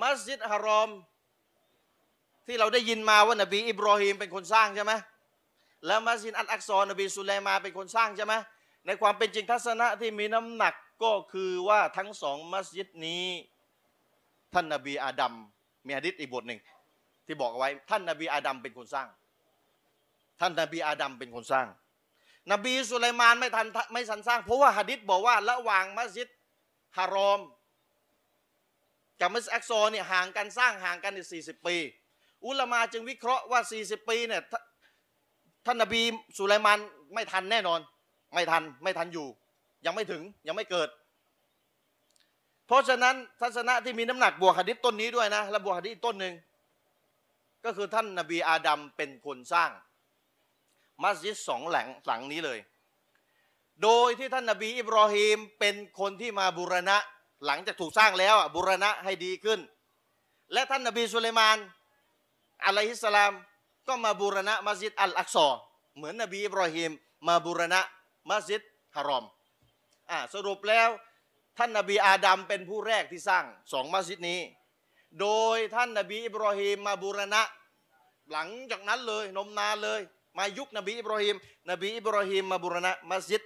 A: มัสยิดฮารอม ที่เราได้ยินมาว่านบีอิบรอฮีมเป็นคนสร้างใช่ไหมแล้วมัสยิดอัลอักซอนบีสุไลมาเป็นคนสร้างใช่ไหมในความเป็นจริงทัศนะที่มีน้ำหนักก็คือว่าทั้งสองมัสยิดนี้ ท่านนบีอาดัมมีฮะดิษอีกบทหนึ่งที่บอกเอาไว้ท่านนบีอาดัมเป็นคนสร้าง ท่านนบีอาดัมเป็นคนสร้าง นบีสุไลมานไม่ทันไม่ทันสร้าง เพราะว่าหะดิษบอกว่าระหว่างมัสยิดฮารอมกับมัสยิดอักซอเนี่ยห่างกันสร้างห่างกันอีกสี่สิบปี อุลามาจึงวิเคราะห์ว่า40ปีเนี่ยท่าท่านนบีสุไลมานไม่ทันแน่นอน ไม่ทันไม่ทันอยู่ ยังไม่ถึงยังไม่เกิด เพราะฉะนั้นทัศนะที่มีน้ำหนักบวกหะดิษต้นนี้ด้วยนะและบวกหะดิษต้นหนึ่งก็คือท่านนบีอาดัมเป็นคนสร้าง มัสยิดสองหลังหลังนี้เลย โดยที่ท่านนบีอิบรอฮีมเป็นคนที่มาบูรณะหลังจากถูกสร้างแล้วอะบูรณะให้ดีขึ้น และท่านนบีสุไลมานอะลัยฮิสสลามก็มาบูรณะมัสยิดอัลอักซอเหมือนนบีอิบรอฮีมมาบูรณะมัสยิดฮารอมอ่าสรุปแล้วท่านนบีอาดัมเป็นผู้แรกที่สร้างสองมัสยิดนี้ โดยท่านนบีอิบรอฮีมมาบูรณะ หลังจากนั้นเลยนมนานเลย มายุคนบีอิบรอฮีมนบีอิบรอฮีมมาบูรณะมัสยิด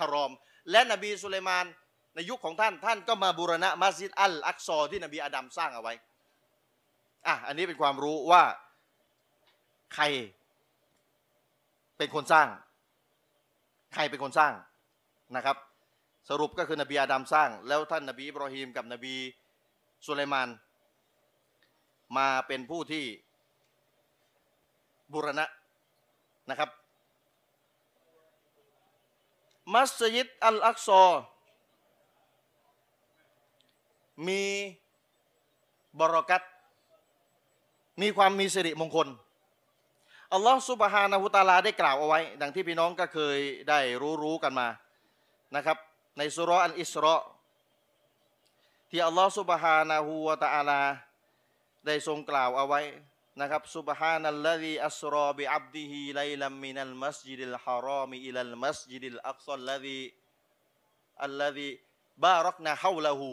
A: ฮารอม และนบีสุไลมานในยุคของท่านท่านก็มาบูรณะมัสยิดอัลอักซอที่นบีอาดัมสร้างเอาไว้อะอันนี้เป็นความรู้ว่าใครเป็นคนสร้าง ใครเป็นคนสร้างนะครับ สรุปก็คือนบีอาดัมสร้าง แล้วท่านนบีอิบรอฮีมกับนบีสุไลมาน มาเป็นผู้ที่บูรณะ นะครับ มัสยิดอัลอักซอมีบรอกัตมีความมีสิริมงคลอัลลอฮ์ซุบฮานะฮุตาลาได้กล่าวเอาไว้ ดังที่พี่น้องก็เคยได้รู้รู้กันมานะครับ ในสุรอันอิสราที่อัลลอฮ์سبحانه وتعالى ได้ทรงกล่าวเอาไว้ นะครับسبحان الذي أسرى بعبده ليلا من المسجد الحرام إلى المسجد الأقصى الذي الذي باركنا حوله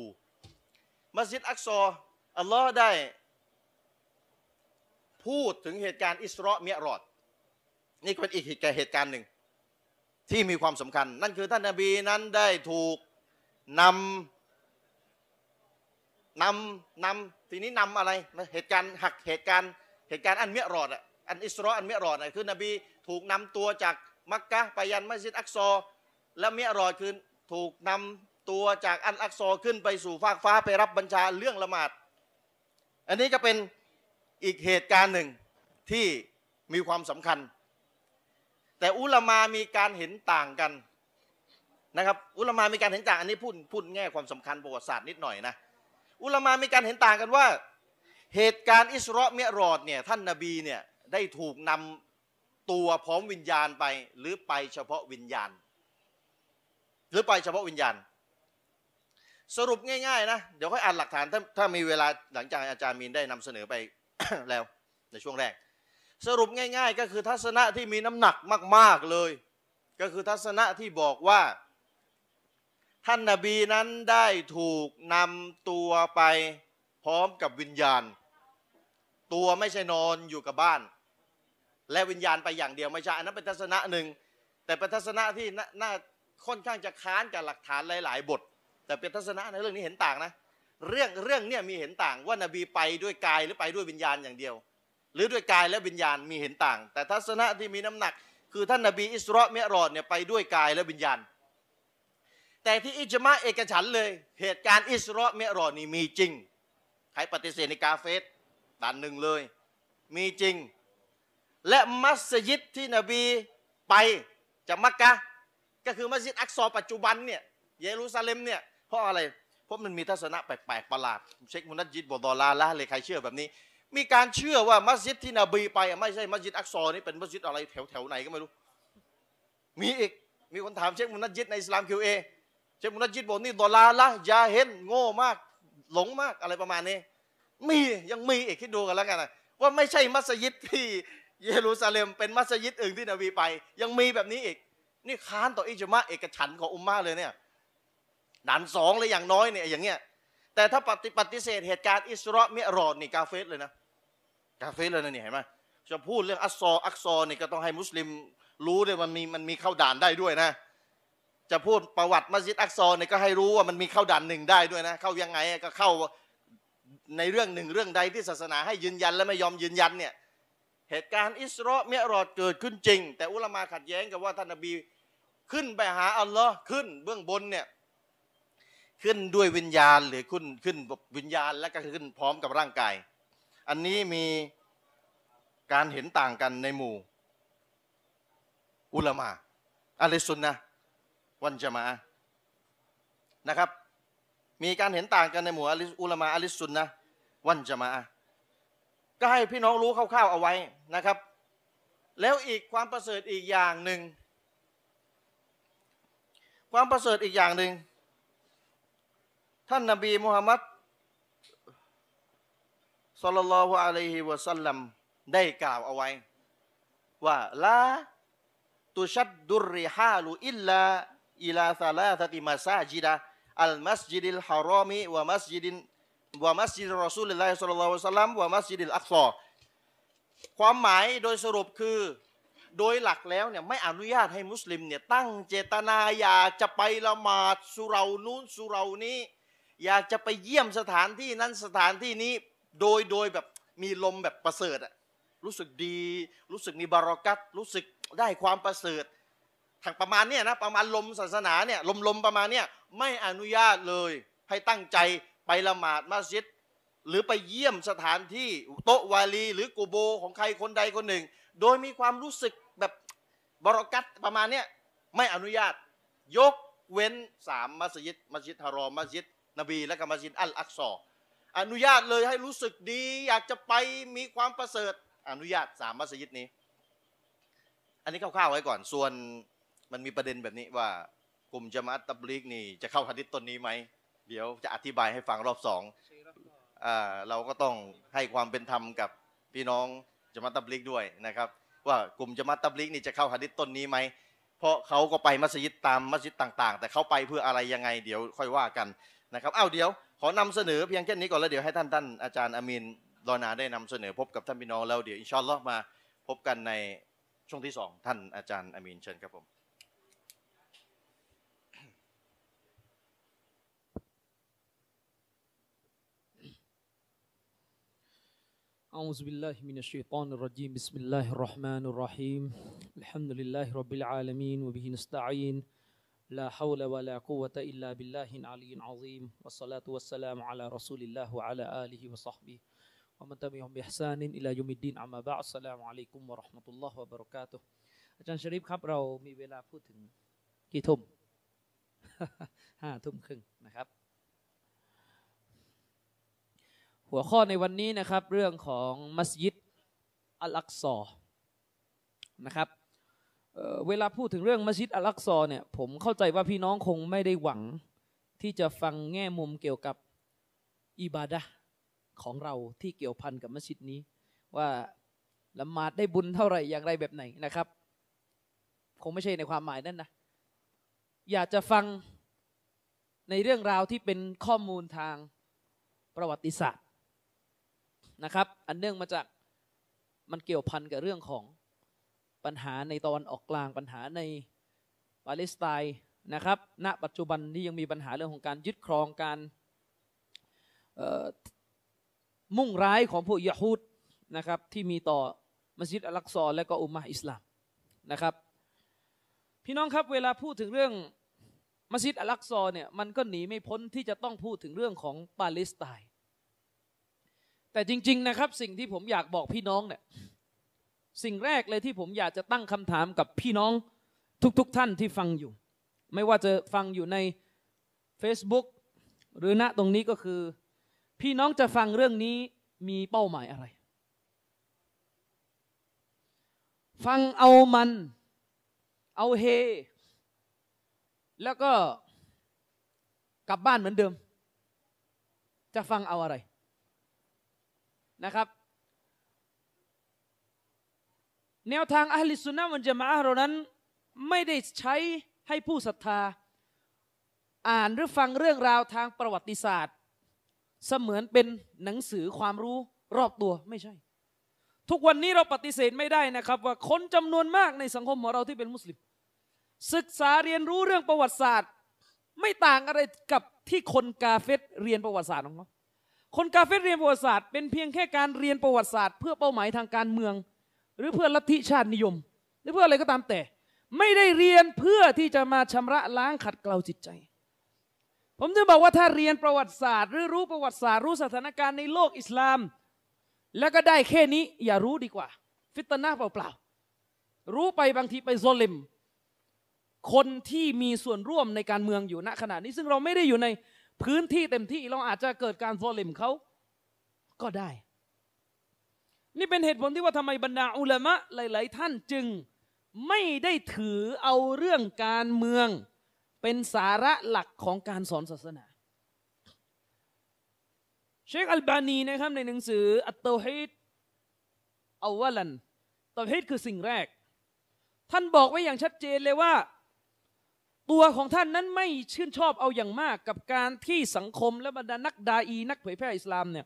A: มัสยิดอักซออัลลอฮ์ได้ พูดถึงเหตุการณ์อิสรออ์เมียะรอจ นี่เป็นอีกเหตุการณ์หนึ่ง ที่มีความสำคัญ นั่นคือท่านนบีนั้นได้ถูกนำนำนำทีนี้นำอะไร เหตุการณ์หักเหตุการณ์ เหตุการณ์อันเมียรอดอะอันอิสราอันเมียรอดอะคือนบีถูกนำตัวจากมักกะไปยันมัสยิดอักซอ และเมียรอดคือถูกนำตัวจากอันอักซอขึ้นไปสู่ฟากฟ้าไปรับบัญชาเรื่องละหมาด อันนี้ก็เป็นอีกเหตุการณ์หนึ่งที่มีความสำคัญ แต่อุลามามีการเห็นต่างกันนะครับอุลามามีการเห็นต่างอันนี้พูดพูดแง่ความสำคัญประวัติศาสตร์นิดหน่อยนะอุลามามีการเห็นต่างกันว่า เหตุการณ์อิสราเมียรอดเนี่ยท่านนาบีเนี่ยได้ถูกนำตัวพร้อมวิญญาณไป หรือไปเฉพาะวิญญาณ หรือไปเฉพาะวิญญาณ สรุปง่ายๆนะเดี๋ยวค่อยอ่านหลักฐานถ้าถ้ามีเวลาหลังจากอาจารย์มีนได้นำเสนอไป แล้วในช่วงแรก สรุปง่าย ๆ ก็คือทัศนะที่มีน้ำหนักมาก ๆเลย ก็คือทัศนะที่บอกว่าท่านนาบีนั้นได้ถูกนำตัวไป ร้อมกับวิญญาณ ตัวไม่ใช่นอนอยู่กับบ้าน และวิญญาณไปอย่างเดียวไม่ใช่อันนั้นเป็นทัศนะหนึ่งแต่เป็นทัศนะที่น่าค่อนข้างจะค้านกับหลักฐานหลาย ๆ บท แต่เป็นทัศนะในเรื่องนี้เห็นต่างนะเรื่องเรื่องเนี่ยมีเห็นต่างว่านบีไปด้วยกายหรือไปด้วยวิญญาณอย่างเดียว หรือด้วยกายและวิญญาณมีเห็นต่าง แต่ทัศนะที่มีน้ำหนัก คือท่านนบีอิสราเมรอดเนี่ยไปด้วยกายและวิญญาณ แต่ที่อิจมาเอกฉันเลย เหตุการณ์อิสราเมรอดนี่มีจริง ครปฏิเสธในกาเฟสด่านหนึ่งเลย มีจริง และมัสยิดที่นบีไปจากมักกะก็คือมัสยิดอักซอปัจจุบันเนี่ยเยรูซาเล็มเนี่ยเพราะอะไร เพราะมันมีทัศนะแปลกๆประหลาด เช็คมุนัดยิดบอดอลาละเลยใครเชื่อแบบนี้ มีการเชื่อว่ามัสยิดที่นบีไปไม่ใช่มัสยิดอักซอนี่เป็นมัสยิดอะไรแถวแถวไหนก็ไม่รู้ มีอีกมีคนถามเช็คมุนัดยิดในอิสลามคิวเอเช็คมุนัดยิดบอกนี่ดอลาละยาเห็นโง่มาก หลงมากอะไรประมาณนี้ มียังมีอีกคิดดูกันแล้วกันนะว่าไม่ใช่มัสยิดที่เยรูซาเล็มเป็นมัสยิดอื่นที่นบีไป ยังมีแบบนี้อีก นี่ค้านต่ออิจมาเอกฉันของอุมมาเลยเนี่ยด่านสองเลยอย่างน้อยเนี่ยอย่างเงี้ยแต่ถ้าปฏิปฏิเสธเหตุการณ์อิสราเมรอดนี่กาเฟสเลยนะกาเฟสเลยนะนี่เห็นไหมจะพูดเรื่องอัสซออักซอนี่ก็ต้องให้มุสลิมรู้ด้วยมันมีมันมีเข้าด่านได้ด้วยนะ จะพูดประวัติมัสยิดอักซอเนี่ยก็ให้รู้ว่ามันมีเข้าด่านหนึ่งได้ด้วยนะ เข้ายังไงก็เข้าในเรื่องหนึ่งเรื่องใดที่ศาสนาให้ยืนยันและไม่ยอมยืนยันเนี่ยเหตุการณ์อิสราเมียรอดเกิดขึ้นจริง แต่อุลามาขัดแย้งกับว่าท่านนบีขึ้นไปหาอัลลอฮ์ขึ้นเบื้องบนเนี่ยขึ้นด้วยวิญญาณหรือขึ้นขึ้นวิญญาณและก็ขึ้นพร้อมกับร่างกาย อันนี้มีการเห็นต่างกันในหมู่ อุลามาอะลิสุนนะ วันจะมานะครับ มีการเห็นต่างกันในหมู่อุลามาอะลิสุนนะวันจะมาก็ให้พี่น้องรู้คร่าวๆเอาไว้นะครับ แล้วอีกความประเสริฐอีกอย่างหนึ่งความประเสริฐอีกอย่างหนึ่งท่านนบีมุฮัมมัดสัลลัลลอฮุอะลัยฮิวะสัลลัมได้กล่าวเอาไว้ ว่าละตุชัดดุริฮาลุอิลลา อิลาซาลาตติมาซาจิดะอัลมัสยิดิลฮารอมิวะมัสยิดินومسجد رسول الله صلى الله عليه وسلم ومسجد الأقصىความหมายโดยสรุปคือโดยหลักแล้วเนี่ยไม่อนุญาตให้มุสลิมเนี่ยตั้งเจตนาอยากจะไปละหมาดสุเหร่านู้นสุเหร่านี้ อยากจะไปเยี่ยมสถานที่นั้นสถานที่นี้โดยโดยแบบมีอารมณ์แบบประเสริฐอะรู้สึกดี รู้สึกมีบะรอกัตรู้สึกได้ความประเสริฐ ทางประมาณเนี้ยนะประมาณอารมณ์ศาสนาเนี่ยอารมณ์อารมณ์ประมาณเนี้ยไม่อนุญาตเลยให้ตั้งใจไปละหมาดมัสยิด หรือไปเยี่ยมสถานที่โตวาลี หรือกูโบของใครคนใดคนหนึ่ง โดยมีความรู้สึกแบบบรอกัตประมาณเนี้ยไม่อนุญาต ยกเว้นสามมัสยิดมัสยิดฮารอมมัสยิด นบี และก็มัสยิดอัลอักซออนุญาตเลยให้รู้สึกดี อยากจะไปมีความประเสริฐ อนุญาตสามมัสยิดนี้ อันนี้คร่าวๆไว้ก่อนส่วน มันมีประเด็นแบบนี้ว่ากลุ่มจามัตตับลิกนี่ จะเข้าฮะดิษต้นนี้ไหม เดี๋ยวจะอธิบายให้ฟังรอบสองเราก็ต้องให้ความเป็นธรรมกับพี่น้องจามัตตับลิกด้วยนะครับ ว่ากลุ่มจามัตตับลิกนี่จะเข้าฮะดิษต้นนี้ไหมเพราะเขาก็ไปมัสยิดตามมัสยิดต่าง ๆ แต่เขาไปเพื่ออะไรยังไง เดี๋ยวค่อยว่ากันนะครับอ้าวเดี๋ยวขอนำเสนอเพียงแค่นี้ก่อนแล้วเดี๋ยวให้ท่านท่านอาจารย์อามินรอนาได้นำเสนอพบกับท่านพี่น้องแล้วเดี๋ยวอินชอนลอมาพบกันในช่วงที่สองท่านอาจารย์อามินเชิญครับผม
B: أعوذ بالله من الشيطان الرجيم. بسم الله الرحمن الرحيم. الحمد لله رب العالمين وبه نستعين. لا حول ولا قوة إلا بالله العلي العظيم. والصلاة والسلام على رسول الله وعلى آله وصحبه. ومن تبعهم بإحسان إلى يوم الدين. أما بعد السلام عليكم ورحمة الله وبركاته. อาจารย์ชริปครับเรามีเวลาพูดถึงกี่ทุ่มห้าทุ่มครึ่งนะครับ หัวข้อในวันนี้นะครับ เรื่องของมัสยิดอัลอักซอนะครับเเวลาพูดถึงเรื่องมัสยิดอัลอักซอเนี่ยผมเข้าใจว่าพี่น้องคงไม่ได้หวังที่จะฟังแง่มุมเกี่ยวกับอิบาดะของเราที่เกี่ยวพันกับมัสยิดนี้ ว่าละหมาดได้บุญเท่าไหร่อย่างไรแบบไหนนะครับ คงไม่ใช่ในความหมายนั่นนะอยากจะฟังในเรื่องราวที่เป็นข้อมูลทางประวัติศาสตร์ นะครับ อันเนื่องมาจากมันเกี่ยวพันกับเรื่องของปัญหาในตอนออกกลางปัญหาในปาเลสไตน์นะครับ ณ ปัจจุบันที่ยังมีปัญหาเรื่องของการยึดครองการมุ่งร้ายของพวกยะฮูดนะครับที่มีต่อมัสยิดอัลอักซอและก็อุมมะอิสลามนะครับ พี่น้องครับเวลาพูดถึงเรื่องมัสยิดอัลอักซอเนี่ยมันก็หนีไม่พ้นที่จะต้องพูดถึงเรื่องของปาเลสไตน์ แต่จริง ๆนะครับ สิ่งที่ผมอยากบอกพี่น้องเนี่ยสิ่งแรกเลยที่ผมอยากจะตั้งคำถามกับพี่น้องทุกๆทท่านที่ฟังอยู่ ไม่ว่าจะฟังอยู่ใน Facebook หรือณตรงนี้ก็คือ พี่น้องจะฟังเรื่องนี้มีเป้าหมายอะไร ฟังเอามัน เอาเฮ แล้วก็กลับบ้านเหมือนเดิม จะฟังเอาอะไร นะครับ แนวทางอัลลิสุนนะมันจะมาเรานั้น ไม่ได้ใช้ให้ผู้ศรัทธา อ่านหรือฟังเรื่องราวทางประวัติศาสตร์ เสมือนเป็นหนังสือความรู้รอบตัวไม่ใช่ ทุกวันนี้เราปฏิเสธไม่ได้นะครับ ว่าคนจำนวนมากในสังคมของเราที่เป็นมุสลิม ศึกษาเรียนรู้เรื่องประวัติศาสตร์ ไม่ต่างอะไรกับที่คนกาเฟตเรียนประวัติศาสตร์ของเขา คนกาเฟตเรียนประวัติศาสตร์เป็นเพียงแค่การเรียนประวัติศาสตร์ เพื่อเป้าหมายทางการเมือง หรือเพื่อลัทธิชาตินิยม หรือเพื่ออะไรก็ตามแต่ ไม่ได้เรียนเพื่อที่จะมาชำระล้างขัดเกลาจิตใจ ผมจะบอกว่าถ้าเรียนประวัติศาสตร์ หรือรู้ประวัติศาสตร์รู้สถานการณ์ในโลกอิสลาม แล้วก็ได้แค่นี้อย่ารู้ดีกว่า ฟิตนาเปล่าๆรู้ไปบางทีไปโซเลมคนที่มีส่วนร่วมในการเมืองอยู่ณขณะนี้ซึ่งเราไม่ได้อยู่ใน พื้นที่เต็มที่เราอาจจะเกิดการโซเลมเขาก็ได้ นี่เป็นเหตุผลที่ว่าทำไมบรรดาอุลามะหลาย ๆ ท่านจึงไม่ได้ถือเอาเรื่องการเมืองเป็นสาระหลักของการสอนศาสนา เชคอัลบานีนะครับในหนังสืออัตโตฮิดอาวลันตอฮิดคือสิ่งแรก ท่านบอกไว้อย่างชัดเจนเลยว่า ตัวของท่านนั้นไม่ชื่นชอบเอาอย่างมากกับการที่สังคมและบรรดานักดาอี นักเผยแพร่อิสลามเนี่ย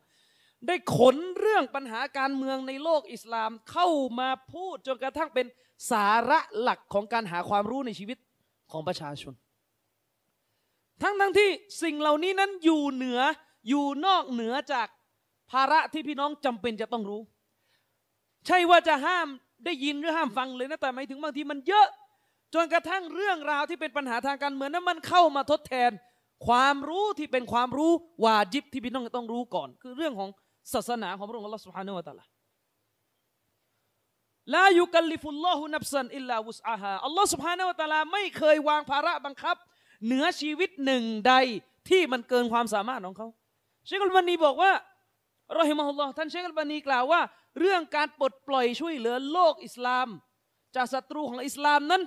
B: ได้ขนเรื่องปัญหาการเมืองในโลกอิสลามเข้ามาพูดจนกระทั่งเป็นสาระหลักของการหาความรู้ในชีวิตของประชาชน ทั้งทั้งที่สิ่งเหล่านี้นั้นอยู่เหนืออยู่นอกเหนือจากภาระที่พี่น้องจำเป็นจะต้องรู้ ใช่ว่าจะห้ามได้ยินหรือห้ามฟังเลยนะแต่หมายถึงบางทีมันเยอะ จนกระทั่งเรื่องราวที่เป็นปัญหาทางการเมืองนั้นมันเข้ามาทดแทน ความรู้ที่เป็นความรู้วาจิบที่พี่น้องต้องรู้ก่อน คือเรื่องของศาสนาของพระองค์อัลลอฮฺสุบฮานาอะตะลาลายุกัลลิฟุลลอฮุนับซันอิลลาวุสอาฮาอัลลอฮฺสุบฮานาอะตะลาไม่เคยวางภาระบังคับ เหนือชีวิตหนึ่งใดที่มันเกินความสามารถของเขาเชคอัลบานีบอกว่ารอฮิมะฮุลลอฮ์ท่านเชคอัลบานีกล่าวว่า เรื่องการปลดปล่อยช่วยเหลือโลกอิสลาม จากศัตรูของอิสลามนั้น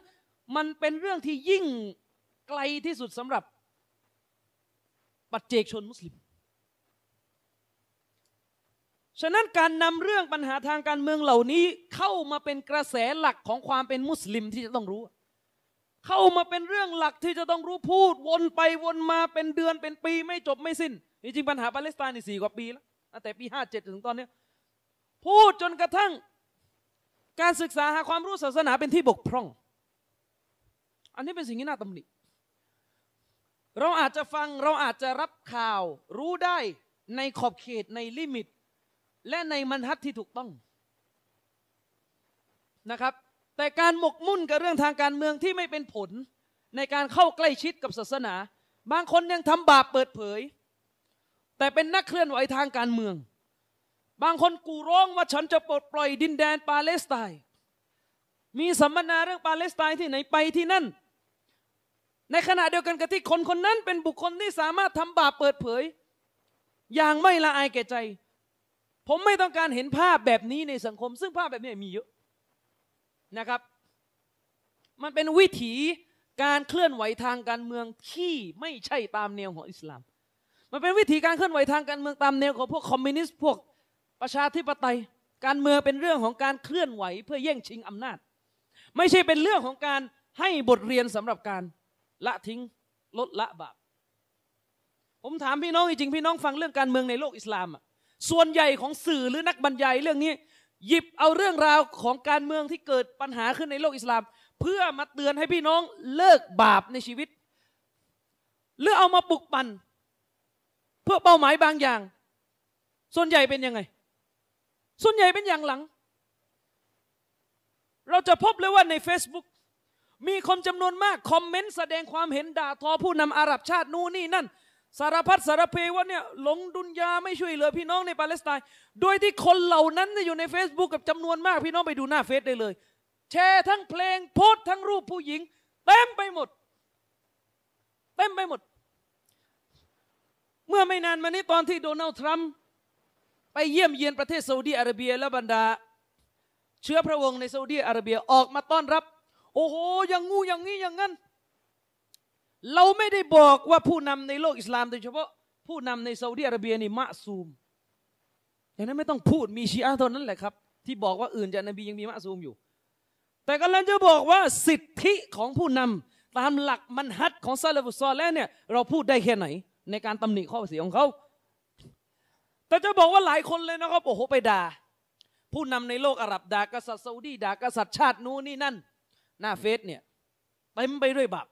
B: มันเป็นเรื่องที่ยิ่งไกลที่สุดสำหรับปัจเจกชนมุสลิม ฉะนั้นการนำเรื่องปัญหาทางการเมืองเหล่านี้เข้ามาเป็นกระแสหลักของความเป็นมุสลิมที่จะต้องรู้ เข้ามาเป็นเรื่องหลักที่จะต้องรู้พูด วนไปวนมาเป็นเดือนเป็นปีไม่จบไม่สิ้น จริงปัญหาปาเลสไตน์นี่สี่กว่าปีแล้วตั้งแต่ปีห้าเจ็ดถึงตอนนี้พูดจนกระทั่ง การศึกษาหาความรู้ศาสนาเป็นที่บกพร่อง อันนี้เป็นสิ่งที่น่าตำหนิเราอาจจะฟังเราอาจจะรับข่าว รู้ได้ในขอบเขตในลิมิต และในมันทัดที่ถูกต้องนะครับ แต่การหมกมุ่นกับเรื่องทางการเมืองที่ไม่เป็นผล ในการเข้าใกล้ชิดกับศาสนา บางคนยังทำบาปเปิดเผย แต่เป็นนักเคลื่อนไหวทางการเมือง บางคนกูร้องว่าฉันจะปลดปล่อยดินแดนปาเลสไตน์มีสัมมนาเรื่องปาเลสไตน์ที่ไหนไปที่นั่น ในขณะเดียวกันกับที่คนคนนั้นเป็นบุคคลที่สามารถทำบาปเปิดเผย อย่างไม่ละอายแก่ใจ ผมไม่ต้องการเห็นภาพแบบนี้ในสังคม ซึ่งภาพแบบนี้มีเยอะนะครับ มันเป็นวิถีการเคลื่อนไหวทางการเมืองที่ไม่ใช่ตามแนวของอิสลาม มันเป็นวิธีการเคลื่อนไหวทางการเมืองตามแนวของพวกคอมมิวนิสต์พวกประชาธิปไตย การเมืองเป็นเรื่องของการเคลื่อนไหวเพื่อแย่งชิงอำนาจ ไม่ใช่เป็นเรื่องของการให้บทเรียนสำหรับการ ละทิ้งลดละบาปผมถามพี่น้องจริงพี่น้องฟังเรื่องการเมืองในโลกอิสลามอะส่วนใหญ่ของสื่อหรือนักบรรยายเรื่องนี้ หยิบเอาเรื่องราวของการเมืองที่เกิดปัญหาขึ้นในโลกอิสลาม เพื่อมาเตือนให้พี่น้องเลิกบาปในชีวิตหรือเอามาปลุกปั่นเพื่อเป้าหมายบางอย่าง ส่วนใหญ่เป็นยังไง ส่วนใหญ่เป็นอย่างหลัง เราจะพบเลยว่าใน Facebook มีคนจำนวนมากคอมเมนต์แสดงความเห็นด่าทอผู้นำอาหรับชาตินู่นนี่นั่น สารพัดสารเพว่าเนี่ยหลงดุนยาไม่ช่วยเหลือพี่น้องในปาเลสไตน์โดยที่คนเหล่านั้นอยู่ใน Facebook กับจำนวนมากพี่น้องไปดูหน้าเฟซได้เลย แชร์ทั้งเพลงโพสทั้งรูปผู้หญิงเต็มไปหมดเต็มไปหมด เมื่อไม่นานมานี้ตอนที่โดนัลด์ทรัมป์ไปเยี่ยมเยียนประเทศซาอุดีอาระเบียและบรรดา เชื้อพระวงศ์ในซาอุดีอาระเบียออกมาต้อนรับ โอ้โหอย่างงูอย่างนี้อย่างนั้น เราไม่ได้บอกว่าผู้นำในโลกอิสลามโดยเฉพาะผู้นำในซาอุดีอาระเบียนี่มะซูมอย่างนั้นไม่ต้องพูดมีชีอะห์เท่านั้นแหละครับ ที่บอกว่าอื่นจากนบียังมีมะซูมอยู่ แต่กำลังจะบอกว่าสิทธิของผู้นำตามหลักมันฮัดของซาลฟุซอลแล้วเนี่ยเราพูดได้แค่ไหน ในการตำหนิข้อเสียของเขาแต่จะบอกว่าหลายคนเลยนะครับโอ้โหไปด่าผู้นำในโลกอาหรับด่ากษัตริย์ซาอุดีด่ากษัตริย์ชาตินู้นนี่นั่น หน้าเฟซเนี่ยเต็มไปด้วยบาป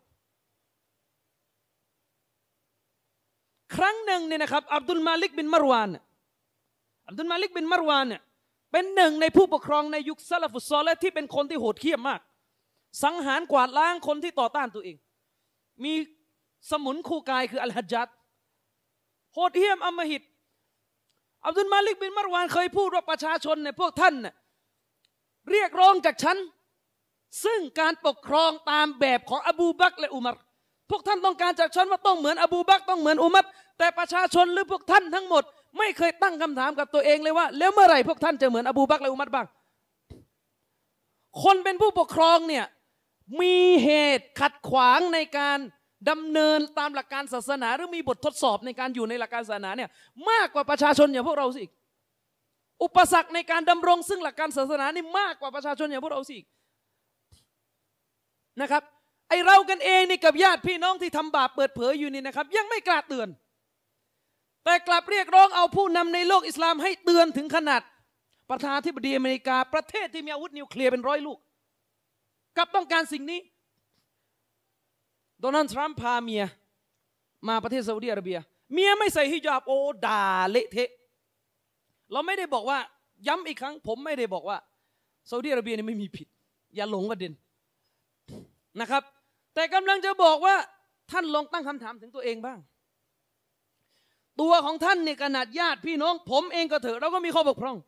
B: ครั้งหนึ่งเนี่ยนะครับอับดุลมาลิกบินมารวานอับดุลมาลิกบินมารวานเนี่ยเป็นหนึ่งในผู้ปกครองในยุคซาลฟุตซอลและที่เป็นคนที่โหดเหี้ยมมาก สังหารกวาดล้างคนที่ต่อต้านตัวเอง มีสมุนคู่กายคืออัลฮัจจัดโหดเหี้ยมอมหิตอับดุลมาลิกบินมารวานเคยพูดว่าประชาชนเนี่ยพวกท่านเนี่ยเรียกร้องจากฉัน ซึ่งการปกครองตามแบบของอบูบักและอุมัรพวกท่านต้องการจากฉันว่าต้องเหมือนอบูบักต้องเหมือนอุมัรแต่ประชาชนหรือพวกท่านทั้งหมด ไม่เคยตั้งคำถามกับตัวเองเลยว่า แล้วเมื่อไหร่พวกท่านจะเหมือนอบูบักและอุมัรบ้าง คนเป็นผู้ปกครองเนี่ยมีเหตุขัดขวางในการดำเนินตามหลักการศาสนา หรือมีบททดสอบในการอยู่ในหลักการศาสนาเนี่ยมากกว่าประชาชนอย่างพวกเราสิอีกอุปสรรคในการดำรงซึ่งหลักการศาสนานี่มากกว่าประชาชนอย่างพวกเราสิก นะครับไอเรากันเองนี่กับญาติพี่น้องที่ทำบาปเปิดเผยอยู่นี่นะครับ ยังไม่กล้าเตือน แต่กลับเรียกร้องเอาผู้นำในโลกอิสลามให้เตือนถึงขนาด ประธานาธิบดีอเมริกา ประเทศที่มีอาวุธนิวเคลียร์เป็นร้อยลูกกลับต้องการสิ่งนี้โดนัลด์ทรัมป์พาเมีย มาประเทศซาอุดิอาระเบีย เมียไม่ใส่ฮิญาบโอ้ด่าเละเทะเราไม่ได้บอกว่าย้ำอีกครั้ง ผมไม่ได้บอกว่าซาอุดิอาระเบียนี่ไม่มีผิด อย่าหลงประเด็น นะครับ แต่กำลังจะบอกว่าท่านลองตั้งคำถามถึงตัวเองบ้าง ตัวของท่านเนี่ยขนาดญาติพี่น้อง ผมเองก็เถอะเราก็มีข้อบกพร่อง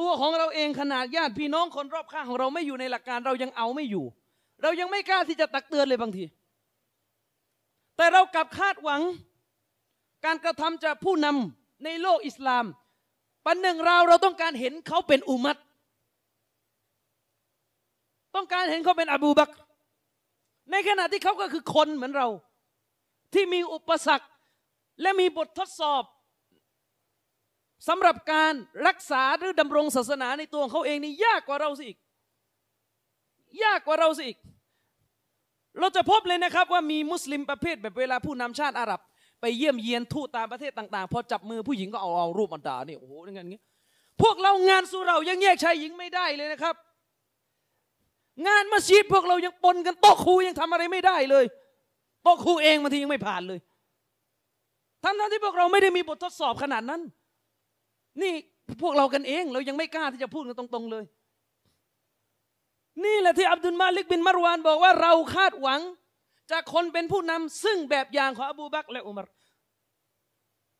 B: ตัวของเราเองขนาดญาติพี่น้องคนรอบข้างของเราไม่อยู่ในหลักการเรายังเอาไม่อยู่ เรายังไม่กล้าที่จะตักเตือนเลยบางที แต่เรากลับคาดหวัง การกระทำจากผู้นำในโลกอิสลามปันหนึ่งเราเราต้องการเห็นเขาเป็นอุมัตต้องการเห็นเขาเป็นอบูบักร ในขณะที่เขาก็คือคนเหมือนเรา ที่มีอุปสรรคและมีบททดสอบสำหรับการรักษาหรือดำรงศาสนาในตัวของเขาเองนี่ยากกว่าเราสิอีก ยากกว่าเราสิอีก เราจะพบเลยนะครับว่ามีมุสลิมประเภทแบบเวลาผู้นำชาติอาหรับ ไปเยี่ยมเยียนทูตตามประเทศต่างๆ พอจับมือผู้หญิงก็เอาเอารูปมันด่านี่ยโอ้โหอย่างเงี้ยพวกเรางานสู้เรายังแยกชายหญิงไม่ได้เลยนะครับ งานมัสยิดพวกเรายังปนกันโต๊ะครูยังทำอะไรไม่ได้เลยโต๊ะครูเองบางทียังไม่ผ่านเลยทั้งๆที่พวกเราไม่ได้มีบททดสอบขนาดนั้น นี่พวกเรากันเองเรายังไม่กล้าที่จะพูดกันตรง ๆเลย นี่แหละที่อับดุลมาลิกบินมารวานบอกว่าเราคาดหวัง จากคนเป็นผู้นำซึ่งแบบอย่างของอบูบักและอุมาร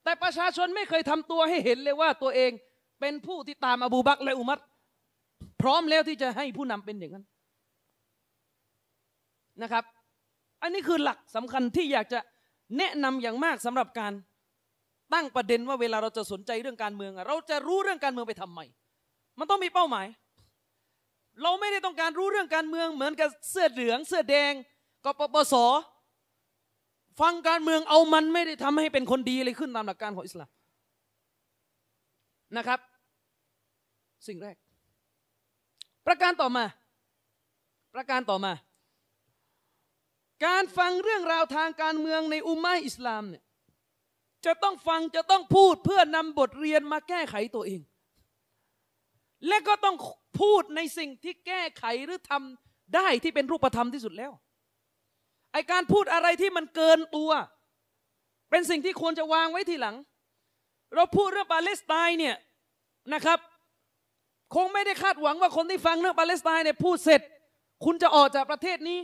B: แต่ประชาชนไม่เคยทำตัวให้เห็นเลยว่าตัวเองเป็นผู้ที่ตามอบูบักและอุมัรพร้อมแล้วที่จะให้ผู้นำเป็นอย่างนั้น นะครับ อันนี้คือหลักสำคัญที่อยากจะแนะนำอย่างมากสำหรับการตั้งประเด็นว่าเวลาเราจะสนใจเรื่องการเมืองเราจะรู้เรื่องการเมืองไปทำไมมันต้องมีเป้าหมาย เราไม่ได้ต้องการรู้เรื่องการเมืองเหมือนกับเสื้อเหลือง เสื้อแดงกปปสฟังการเมืองเอามันไม่ได้ทำให้เป็นคนดีเลยขึ้นตามหลักการของอิสลามนะครับ สิ่งแรก ประการต่อมา ประการต่อมา การฟังเรื่องราวทางการเมืองในอุมมะอิสลามเนี่ยจะต้องฟังจะต้องพูดเพื่อนำบทเรียนมาแก้ไขตัวเอง และก็ต้องพูดในสิ่งที่แก้ไขหรือทำได้ที่เป็นรูปธรรมที่สุดแล้วไอการพูดอะไรที่มันเกินตัว เป็นสิ่งที่ควรจะวางไว้ทีหลัง เราพูดเรื่องปาเลสไตน์เนี่ยนะครับ คงไม่ได้คาดหวังว่าคนที่ฟังเรื่องปาเลสไตน์เนี่ยพูดเสร็จ คุณจะออกจากประเทศนี้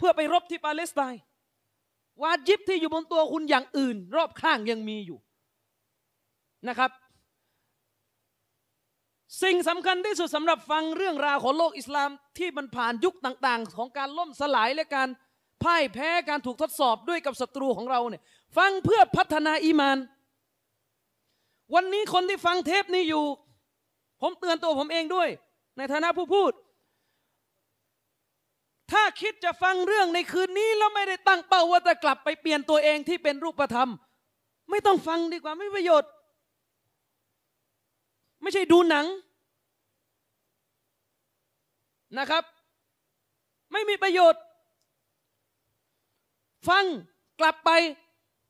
B: เพื่อไปรบที่ปาเลสไตน์วาจิบที่อยู่บนตัวคุณอย่างอื่น รอบข้างยังมีอยู่นะครับ สิ่งสำคัญที่สุดสำหรับฟังเรื่องราวของโลกอิสลามที่มันผ่านยุคต่างๆ ของการล่มสลายและการพ่ายแพ้การถูกทดสอบด้วยกับศัตรูของเราเนี่ยฟังเพื่อพัฒนาอีมาน วันนี้คนที่ฟังเทปนี้อยู่ ผมเตือนตัวผมเองด้วย ในฐานะผู้พูด ถ้าคิดจะฟังเรื่องในคืนนี้แล้วไม่ได้ตั้งเป้าว่าจะกลับไปเปลี่ยนตัวเองที่เป็นรูปธรรม ไม่ต้องฟังดีกว่าไม่ประโยชน์ ไม่ใช่ดูหนังนะครับ ไม่มีประโยชน์ ฟังกลับไป